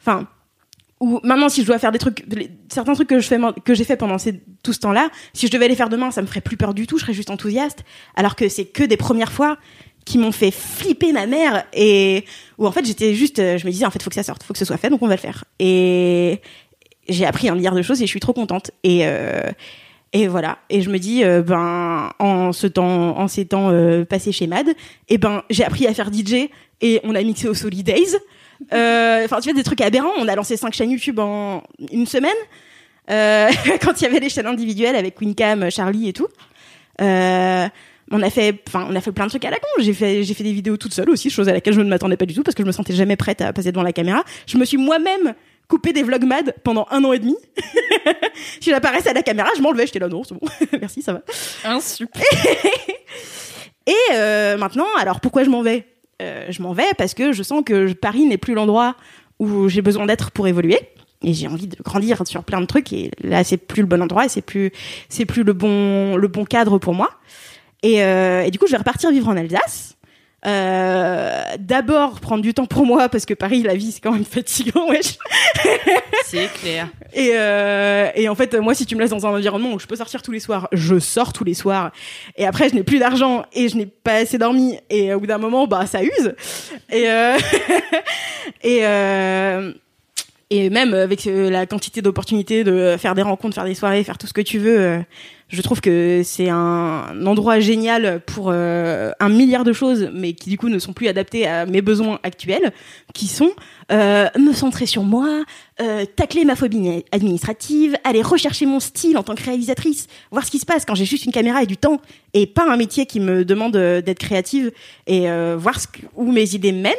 S5: enfin ou maintenant si je dois faire des trucs certains trucs que je fais que j'ai fait pendant tout ce temps-là si je devais les faire demain ça me ferait plus peur du tout je serais juste enthousiaste. Alors que c'est que des premières fois qui m'ont fait flipper ma mère et où en fait j'étais juste euh, je me disais en fait faut que ça sorte faut que ce soit fait donc on va le faire. Et j'ai appris un milliard de choses et je suis trop contente. Et euh, et voilà. Et je me dis euh, ben en ce temps en ces temps euh, passés chez Mad et ben j'ai appris à faire DJ et on a mixé au Solidays enfin tu vois des trucs aberrants on a lancé cinq chaînes YouTube en une semaine euh, quand il y avait les chaînes individuelles avec Wincam Charlie et tout euh, on a fait enfin on a fait plein de trucs à la con j'ai fait j'ai fait des vidéos toute seule aussi chose à laquelle je ne m'attendais pas du tout parce que je me sentais jamais prête à passer devant la caméra je me suis moi-même coupé des vlogs mad pendant un an et demi. si j'apparaissais à la caméra, je m'enlevais, j'étais là, non, c'est bon, merci, ça va.
S2: Un super.
S5: Et euh, maintenant, alors pourquoi je m'en vais? Euh, Je m'en vais parce que je sens que Paris n'est plus l'endroit où j'ai besoin d'être pour évoluer. Et j'ai envie de grandir sur plein de trucs. Et là, c'est plus le bon endroit et c'est plus, c'est plus le bon, le bon cadre pour moi. Et, euh, et du coup, je vais repartir vivre en Alsace. Euh, D'abord prendre du temps pour moi parce que Paris, la vie, c'est quand même fatigant. Wesh.
S3: C'est clair.
S5: Et, euh, et en fait, moi, si tu me laisses dans un environnement où je peux sortir tous les soirs, je sors tous les soirs. Et après, je n'ai plus d'argent et je n'ai pas assez dormi. Et au bout d'un moment, bah, ça use. Et euh, et euh, et même avec euh, la quantité d'opportunités de faire des rencontres, faire des soirées, faire tout ce que tu veux, euh, je trouve que c'est un endroit génial pour euh, un milliard de choses, mais qui du coup ne sont plus adaptées à mes besoins actuels, qui sont euh, me centrer sur moi, euh, tacler ma phobie administrative, aller rechercher mon style en tant que réalisatrice, voir ce qui se passe quand j'ai juste une caméra et du temps, et pas un métier qui me demande euh, d'être créative, et euh, voir où mes idées mènent.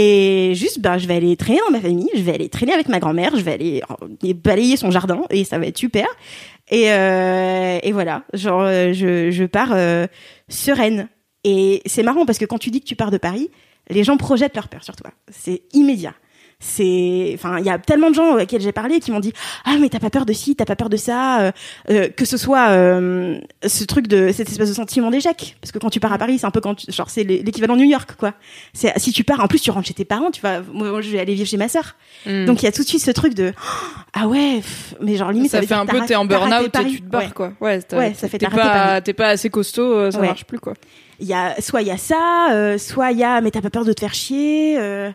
S5: Et juste, ben, je vais aller traîner dans ma famille, je vais aller traîner avec ma grand-mère, je vais aller euh, balayer son jardin, et ça va être super. Et, euh, et voilà, genre, euh, je, je pars sereine. Et c'est marrant parce que quand tu dis que tu pars de Paris, les gens projettent leur peur sur toi. C'est immédiat. C'est, enfin, il y a tellement de gens auxquels j'ai parlé qui m'ont dit ah mais t'as pas peur de ci, t'as pas peur de ça, euh, euh, que ce soit euh, ce truc de cette espèce de sentiment d'échec. Parce que quand tu pars à Paris, c'est un peu quand tu- genre c'est l'é- l'équivalent de New York quoi. C'est si tu pars, en plus tu rentres chez tes parents, tu vas, moi je vais aller vivre chez ma sœur.
S3: Mm.
S5: Donc il y a tout de suite ce truc de ah ouais, mais genre limite
S2: ça
S5: veut
S2: fait un peu t'es en
S5: raté
S2: burn-out et tu te barres
S5: Ouais.
S2: quoi. Ouais,
S5: Ouais, ça fait
S2: t'es pas t'es pas assez costaud, euh, ça
S5: Ouais.
S2: marche plus quoi.
S5: il y a soit il y a ça euh, soit il y a mais t'as pas peur de te faire chier euh,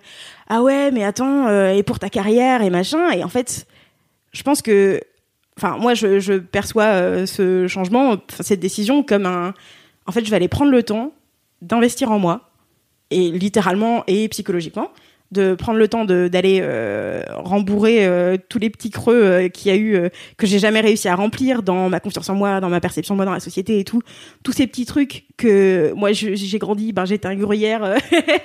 S5: ah ouais mais attends euh, et pour ta carrière et machin. Et en fait je pense que enfin moi je, perçois euh, ce changement cette décision comme un en fait je vais aller prendre le temps d'investir en moi et littéralement et psychologiquement de prendre le temps d'aller euh, rembourrer euh, tous les petits creux euh, qu'il y a eu que j'ai jamais réussi à remplir dans ma confiance en moi dans ma perception de moi dans la société et tout. Tous ces petits trucs que moi j'ai grandi ben j'étais un gruyère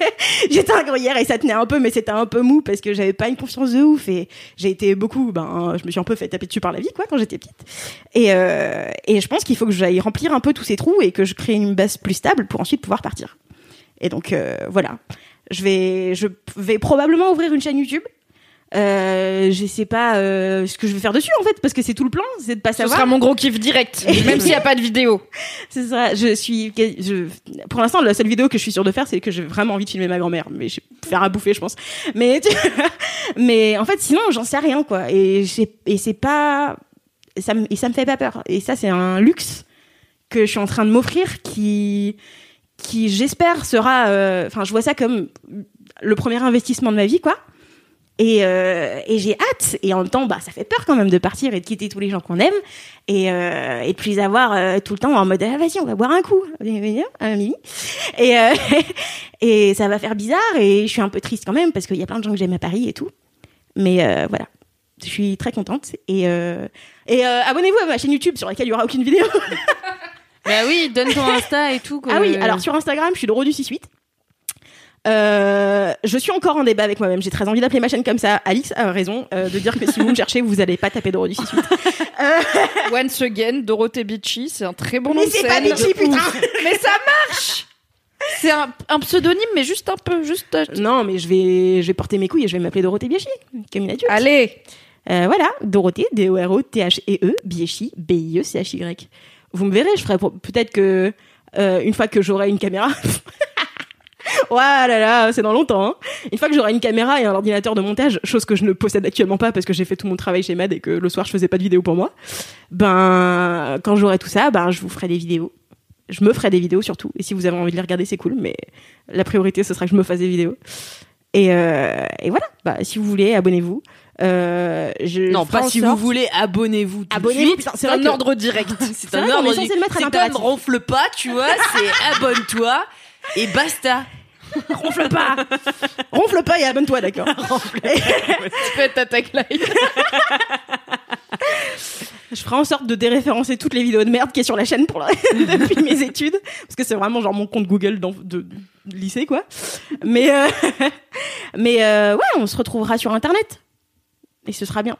S5: j'étais un gruyère et ça tenait un peu mais c'était un peu mou parce que j'avais pas une confiance de ouf et j'ai été beaucoup ben je me suis un peu fait taper dessus par la vie quoi quand j'étais petite. Et et je pense qu'il faut que j'aille remplir un peu tous ces trous et que je crée une base plus stable pour ensuite pouvoir partir. Et donc voilà je vais je vais probablement ouvrir une chaîne YouTube euh, je sais pas euh, ce que je vais faire dessus en fait parce que c'est tout le plan c'est de pas
S2: Ce
S5: savoir
S2: sera mon gros kiff direct, même s'il y a pas de vidéo.
S5: c'est ça. Je suis, je, pour l'instant, la seule vidéo que je suis sûre de faire, c'est que j'ai vraiment envie de filmer ma grand-mère. Mais je vais faire à bouffer, je pense. Mais, tu- mais en fait, sinon, j'en sais rien, quoi. Et et c'est pas, ça me, et ça me fait pas peur. Et ça, c'est un luxe que je suis en train de m'offrir qui, qui, j'espère, sera, euh, enfin, je vois ça comme le premier investissement de ma vie, quoi. Et, euh, et j'ai hâte. Et en même temps, bah, ça fait peur quand même de partir et de quitter tous les gens qu'on aime et, euh, et les avoir euh, tout le temps en mode ah, vas-y on va boire un coup et euh, et ça va faire bizarre et je suis un peu triste quand même parce qu'il y a plein de gens que j'aime à Paris et tout mais voilà je suis très contente et et abonnez-vous à ma chaîne YouTube sur laquelle il y aura aucune vidéo
S3: Bah oui, donne ton Insta et tout. quoi.
S5: ah oui alors sur Instagram je suis Doro du 68 euh, je suis encore en débat avec moi-même. J'ai très envie d'appeler ma chaîne comme ça. Alix a raison euh, de dire que si vous me cherchez, vous allez pas taper Doro du 68.
S2: Once again, Dorothée Beachy, c'est un très bon nom
S5: Mais c'est pas Beachy,
S2: De
S5: putain.
S2: Mais ça marche C'est un, un pseuonyme, mais juste un peu, juste. euh,
S5: Non, mais je vais, je vais porter mes couilles et je vais m'appeler Dorothée Biachi, comme une adulte.
S2: Allez
S5: Euh, voilà, Dorothée, D-O-R-O-T-H-E-E, B-I-E-C-H-Y. Vous me verrez, je ferai peut-être que euh, une fois que j'aurai une caméra. Ouais là là, c'est dans longtemps. Hein. Une fois que j'aurai une caméra et un ordinateur de montage, chose que je ne possède actuellement pas parce que j'ai fait tout mon travail chez Mad et que le soir je faisais pas de vidéo pour moi. Ben quand j'aurai tout ça, ben je vous ferai des vidéos. Je me ferai des vidéos surtout. Et si vous avez envie de les regarder, c'est cool. Mais la priorité, ce sera que je me fasse des vidéos. Et, euh, voilà. Bah, si vous voulez, abonnez-vous. Euh, je
S3: Non, pas si
S5: sorte-
S3: vous voulez, abonnez-vous.
S5: Abonnez-vous.
S2: C'est un
S5: que-
S2: ordre direct.
S3: C'est un ordre.
S5: à
S3: C'est comme ronfle pas, tu vois. C'est abonne-toi et basta.
S5: Ronfle pas Ronfle pas et abonne-toi, d'accord
S2: Tu fais ta tagline.
S5: Je ferai en sorte de déréférencer toutes les vidéos de merde qui est sur la chaîne pour la- depuis mes études, parce que c'est vraiment genre mon compte Google dans- de, de lycée, quoi. Mais, euh, mais euh, ouais, on se retrouvera sur Internet. Et ce sera bien.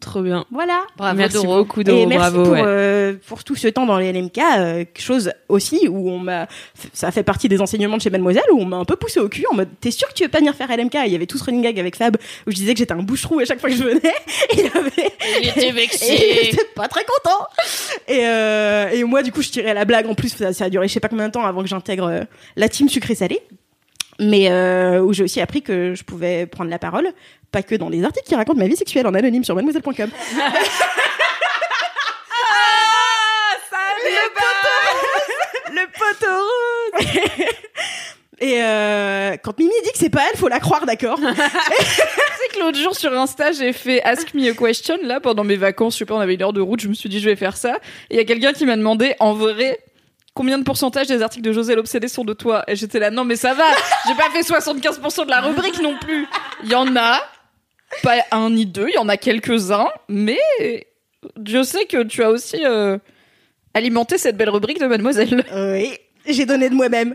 S3: Trop bien.
S5: Voilà.
S4: Bravo
S3: merci
S4: Doro.
S3: beaucoup, Doro.
S5: et merci
S3: bravo.
S5: pour,
S3: ouais.
S5: euh, pour tout ce temps dans les LMK, euh, chose aussi où on m'a, ça fait partie des enseignements de chez Mademoiselle où on m'a un peu poussé au cul en mode t'es sûr que tu veux pas venir faire LMK Et Il y avait tout ce running gag avec Fab où je disais que j'étais un bouche-trou à chaque fois que je venais. Et il avait,
S4: Il était
S5: et il
S4: vexé.
S5: était pas très content. Et, euh, et moi du coup je tirais la blague en plus ça, ça a duré je sais pas combien de temps avant que j'intègre la team sucré salé. Mais euh, où j'ai aussi appris que je pouvais prendre la parole, pas que dans des articles qui racontent ma vie sexuelle en anonyme sur mademoiselle.com.
S3: Le poteau
S5: Et euh, quand Mimi dit que c'est pas elle, faut la croire, d'accord
S2: sais que l'autre jour sur Insta, j'ai fait Ask Me a Question, là, pendant mes vacances. Je sais pas, on avait une heure de route, je me suis dit, je vais faire ça. Et il y a quelqu'un qui m'a demandé, en vrai, combien de pourcentage des articles de José l'Obsédé sont de toi Et j'étais là, non, mais ça va, j'ai pas fait 75% de la rubrique non plus. Il y en a, pas un ni deux, il y en a quelques-uns, mais Dieu sait que tu as aussi euh, alimenté cette belle rubrique de Mademoiselle.
S5: Oui, j'ai donné de moi-même.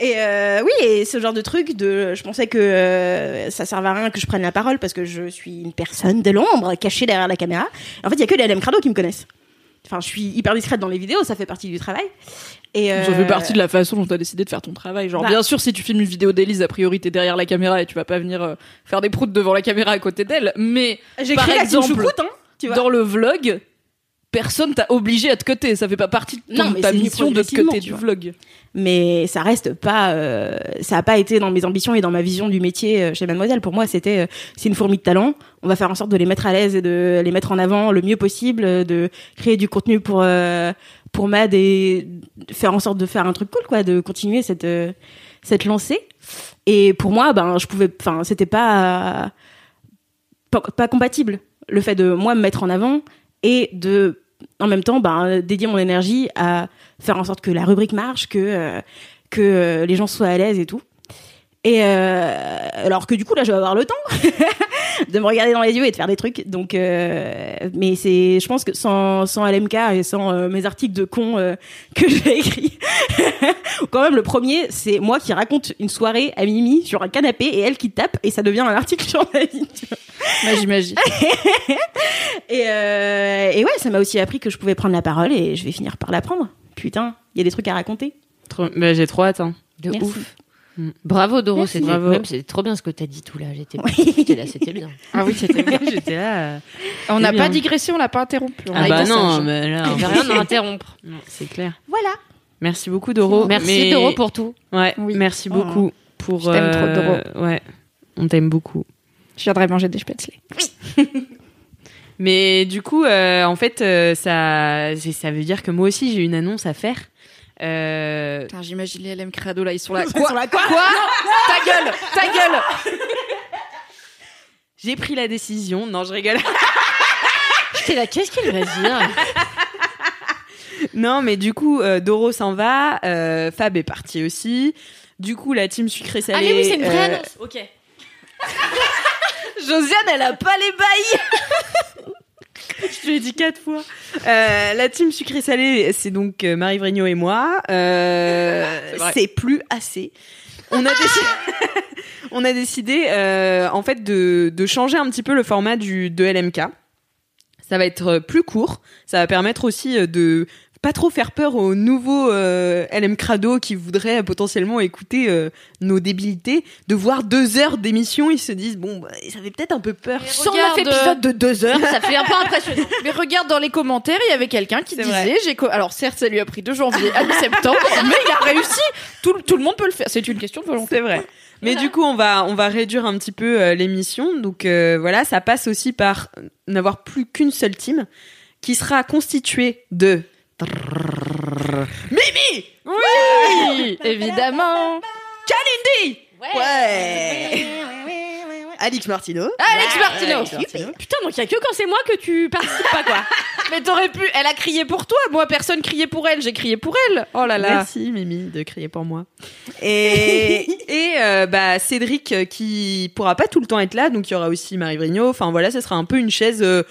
S5: et euh, oui, et ce genre de truc, de, je pensais que euh, ça servait à rien que je prenne la parole parce que je suis une personne de l'ombre cachée derrière la caméra. En fait, il y a que les LM Crado qui me connaissent. Enfin, je suis hyper discrète dans les vidéos, ça fait partie du travail. Et euh,
S2: Ça fait partie de la façon dont tu as décidé de faire ton travail. Genre,
S5: Bah.
S2: bien sûr, si tu filmes une vidéo d'Élise, a priori, t'es derrière la caméra et tu vas pas venir euh, faire des proutes devant la caméra à côté d'elle. Mais
S5: J'ai
S2: par
S5: la
S2: exemple,
S5: choucroute, hein, tu vois.
S2: dans le vlog, personne t'a obligé à te coter. Ça fait pas partie de ton-
S5: Non, mais
S2: ta mission de te coter du vlog.
S5: mais ça reste pas euh, ça a pas été dans mes ambitions et dans ma vision du métier euh, chez Mademoiselle. Pour moi c'était euh, c'est une fourmi de talent. On va faire en sorte de les mettre à l'aise et de les mettre en avant le mieux possible de créer du contenu pour euh, pour Mad et faire en sorte de faire un truc cool quoi de continuer cette cette lancée. Et pour moi ben je pouvais enfin c'était pas pas, pas compatible. Le fait de moi me mettre en avant et de en même temps ben dédier mon énergie à faire en sorte que la rubrique marche que euh, que euh, les gens soient à l'aise et tout et euh, alors que du coup là je vais avoir le temps de me regarder dans les yeux et de faire des trucs donc euh, mais c'est je pense que sans sans LMK et sans euh, mes articles de con euh, que j'ai écrits quand même le premier c'est moi qui raconte une soirée à Mimi sur un canapé et elle qui tape et ça devient un article sur ma vie.
S2: Moi, j'imagine.
S5: Et, euh, et ouais, ça m'a aussi appris que je pouvais prendre la parole et je vais finir par l'apprendre. Putain, il y a des trucs à raconter.
S3: Trop- bah, J'ai trop hâte. hein.
S4: De
S5: Merci.
S4: ouf. Bravo Doro,
S3: Bravo.
S4: même c'était trop bien ce que t'as dit tout là. J'étais
S5: Oui.
S4: là, c'était bien.
S3: Ah oui, c'était bien. J'étais là. euh,
S2: On n'a
S3: C'est
S2: pas digressé, on l'a pas interrompu. On
S3: Ah bah non, mais là,
S4: J'ai rien à interrompre.
S3: c'est clair.
S5: Voilà.
S3: Merci beaucoup Doro.
S4: Merci
S3: Mais-
S4: Doro pour tout.
S3: Ouais,
S2: Oui.
S3: merci
S2: Oh.
S3: beaucoup pour.
S2: Je t'aime trop,
S3: euh, Ouais, on t'aime beaucoup.
S2: Je viendrai manger des spätzle.
S3: Mais du coup, euh, en fait, euh, ça, c'est- ça veut dire que moi aussi j'ai une annonce à faire. Euh,
S2: Putain, j'imagine les LM Crado là, ils sont là.
S5: Ils
S2: Quoi
S5: sont là, quoi
S2: Quoi Ta gueule Ta gueule
S3: j'ai pris la décision. Non, je rigole.
S4: J'étais là, qu'est-ce qu'il va dire?
S3: Non, mais du coup, euh, Doro s'en va. euh, Fab est parti aussi. Du coup, la team sucré salé.
S4: Ah mais oui, c'est une vraie. Ok.
S2: Josiane, elle a pas les bails
S3: Je te l'ai dit quatre fois. Euh, la team sucré salé, c'est donc euh, Marie Vrigno et moi. Euh,
S2: C'est
S3: c'est plus assez. On a décidé, on a décidé euh, en fait de, de changer un petit peu le format du de LMK. Ça va être euh, plus court. Ça va permettre aussi euh, de pas trop faire peur aux nouveaux euh, LM Crado qui voudraient potentiellement écouter euh, nos débilités, de voir deux heures d'émission, ils se disent bon, bah, ça fait peut-être un peu peur.
S4: Mais
S2: 109
S4: regarde,
S2: épisodes de deux heures.
S4: Ça fait un peu impressionnant.
S2: Mais regarde dans les commentaires, il y avait quelqu'un qui disait, j'ai co- alors certes ça lui a pris de janvier à mi-septembre, mais il a réussi. Tout, tout le monde peut le faire. C'est une question de volonté.
S3: C'est vrai. Mais du coup, on va on va réduire un petit peu euh, l'émission. Donc euh, voilà, ça passe aussi par n'avoir plus qu'une seule team qui sera constituée de Mimi.
S2: Oui, évidemment.
S3: Ouais. Alix Martino.
S2: Alex Martino.
S3: Alex Martino.
S4: Putain, donc il y a que quand c'est moi que tu participes pas quoi.
S2: Mais t'aurais pu. Elle a crié pour toi. Moi, personne criait pour elle. J'ai crié pour elle. Oh là là.
S3: Merci Mimi de crier pour moi. Et, et euh, bah Cédric euh, qui pourra pas tout le temps être là, donc il y aura aussi Marie Vrigno. Enfin voilà, ce sera un peu une chaise euh,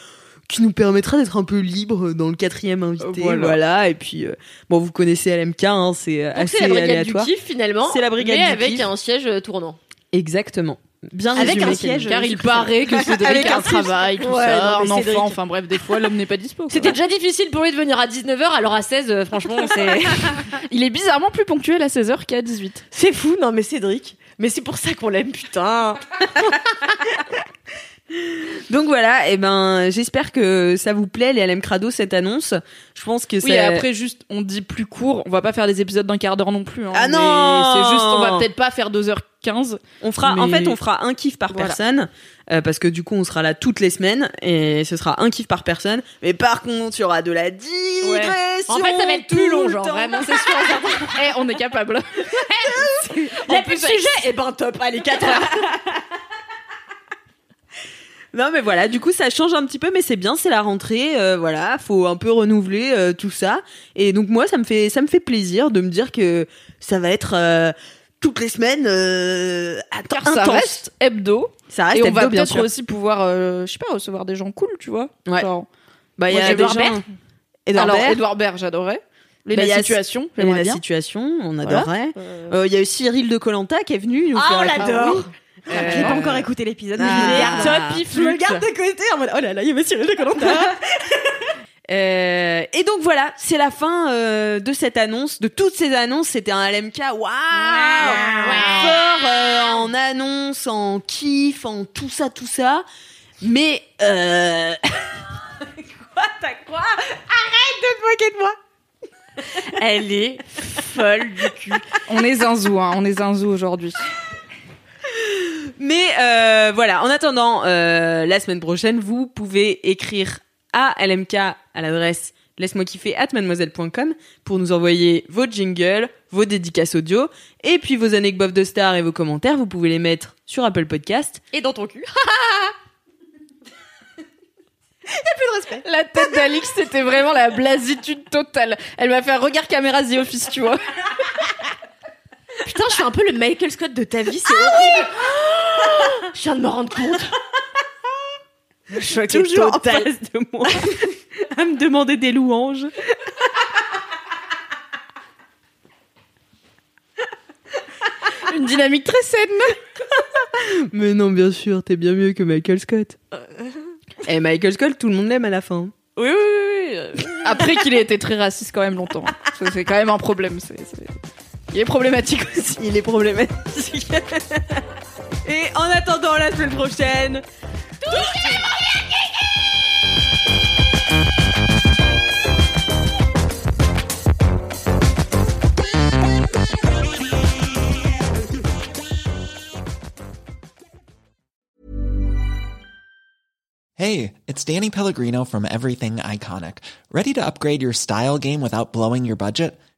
S3: qui nous permettra d'être un peu libre dans le quatrième invité.
S2: Voilà.
S3: Voilà. Et puis euh, bon, vous connaissez LMK, hein, c'est euh, assez
S4: c'est la brigade
S3: aléatoire.
S4: du kiff finalement.
S3: C'est la brigade
S4: mais
S3: du
S4: avec
S3: kiff.
S4: un siège euh, tournant.
S3: Exactement. Bien
S5: Avec
S3: résumé,
S5: un siège.
S2: Car il paraît que Cédric
S5: Avec
S2: a
S5: un
S2: un travail, tout
S5: Ouais,
S2: ça,
S5: non,
S2: un
S5: Cédric-
S2: enfant, enfin bref, des fois l'homme n'est pas dispo.
S4: C'était déjà difficile pour lui de venir à 19h, alors à 16, euh, franchement, c'est.
S2: Il est bizarrement plus ponctuel à 16h qu'à 18.
S3: C'est fou, non mais Cédric. Mais c'est pour ça qu'on l'aime, putain. Donc voilà, et ben j'espère que ça vous plaît les LM Crado cette annonce. Je pense que
S2: Oui,
S3: c'est
S2: et après juste on dit plus court, on va pas faire des épisodes d'un quart d'heure non plus. hein,
S3: Ah non
S2: C'est juste, on va peut-être pas faire 2h15.
S3: on fera en fait on fera un kiff par
S2: Voilà.
S3: personne euh, parce que du coup on sera là toutes les semaines et ce sera un kiff par personne. Mais par contre, il y aura de la digression.
S4: En fait, ça va être plus long, genre, vraiment, c'est sûr.
S2: Eh, on est capable.
S3: Il y a plus de sujet. Et ben top, allez 4 heures. Non mais voilà, du coup ça change un petit peu, mais c'est bien, c'est la rentrée, euh, voilà, faut un peu renouveler euh, tout ça. Et donc moi ça me fait ça me fait plaisir de me dire que ça va être euh, toutes les semaines euh,
S2: Car
S3: intense.
S2: ça reste hebdo.
S3: ça reste
S2: et on
S3: hebdo,
S2: va
S3: bien
S2: peut-être
S3: sûr.
S2: aussi pouvoir, je sais pas, recevoir des gens cool, tu vois.
S3: Ouais.
S2: Genre,
S3: Bah il y a des
S2: Edouard
S3: gens.
S2: Baird.
S3: Edouard
S2: Alors,
S3: Baird,
S2: Edouard Baird, j'adorais. Les
S3: Bah, il y a-
S2: situation, j'aimerais
S3: la
S2: bien.
S3: situation, on adorait. Il y a eu Cyril de Colanta qui est venu. nous
S4: Ah,
S3: faire
S4: on
S3: la-
S4: l'adore.
S3: oui. Euh,
S5: J'ai pas encore écouté l'épisode, mais
S3: Ah.
S5: je
S3: il
S5: Je me le garde de côté en mode oh là là, il y avait Cyril de Colanta.
S3: Euh, et donc voilà, c'est la fin euh, de cette annonce, de toutes ces annonces. C'était un LMK, waouh, fort euh, en annonce, en kiff, en tout ça, tout ça. Mais euh... quoi, t'as quoi? Arrête de te moquer de moi.
S4: Elle est folle du cul.
S2: on est zinzou, hein, on est zinzou aujourd'hui.
S3: Mais euh, voilà, en attendant, euh, la semaine prochaine, vous pouvez écrire à LMK à l'adresse laisse-moi kiffer at mademoiselle.com pour nous envoyer vos jingles, vos dédicaces audio, et puis vos anecdotes de stars et vos commentaires, vous pouvez les mettre sur Apple Podcast.
S4: Et dans ton cul.
S2: La tête d'Alix, c'était vraiment la blasitude totale. Elle m'a fait un regard caméra The Office, tu vois.
S4: Putain, je suis un peu le Michael Scott de ta vie, c'est horrible. Je viens de me rendre compte.
S3: Le choc est
S4: Toujours en
S3: total de moi à me demander des louanges.
S2: Une dynamique très saine.
S3: Mais non, bien sûr, t'es bien mieux que Michael Scott. Et Michael Scott, tout le monde l'aime à la fin.
S2: Oui, oui, oui. oui. Après qu'il ait été très raciste quand même longtemps. C'est quand même un problème. c'est- Il est problématique aussi.
S3: Il est problématique. Et en attendant la semaine prochaine,
S7: Hey, it's Danny Pellegrino from Everything Iconic. Ready to upgrade your style game without blowing your budget?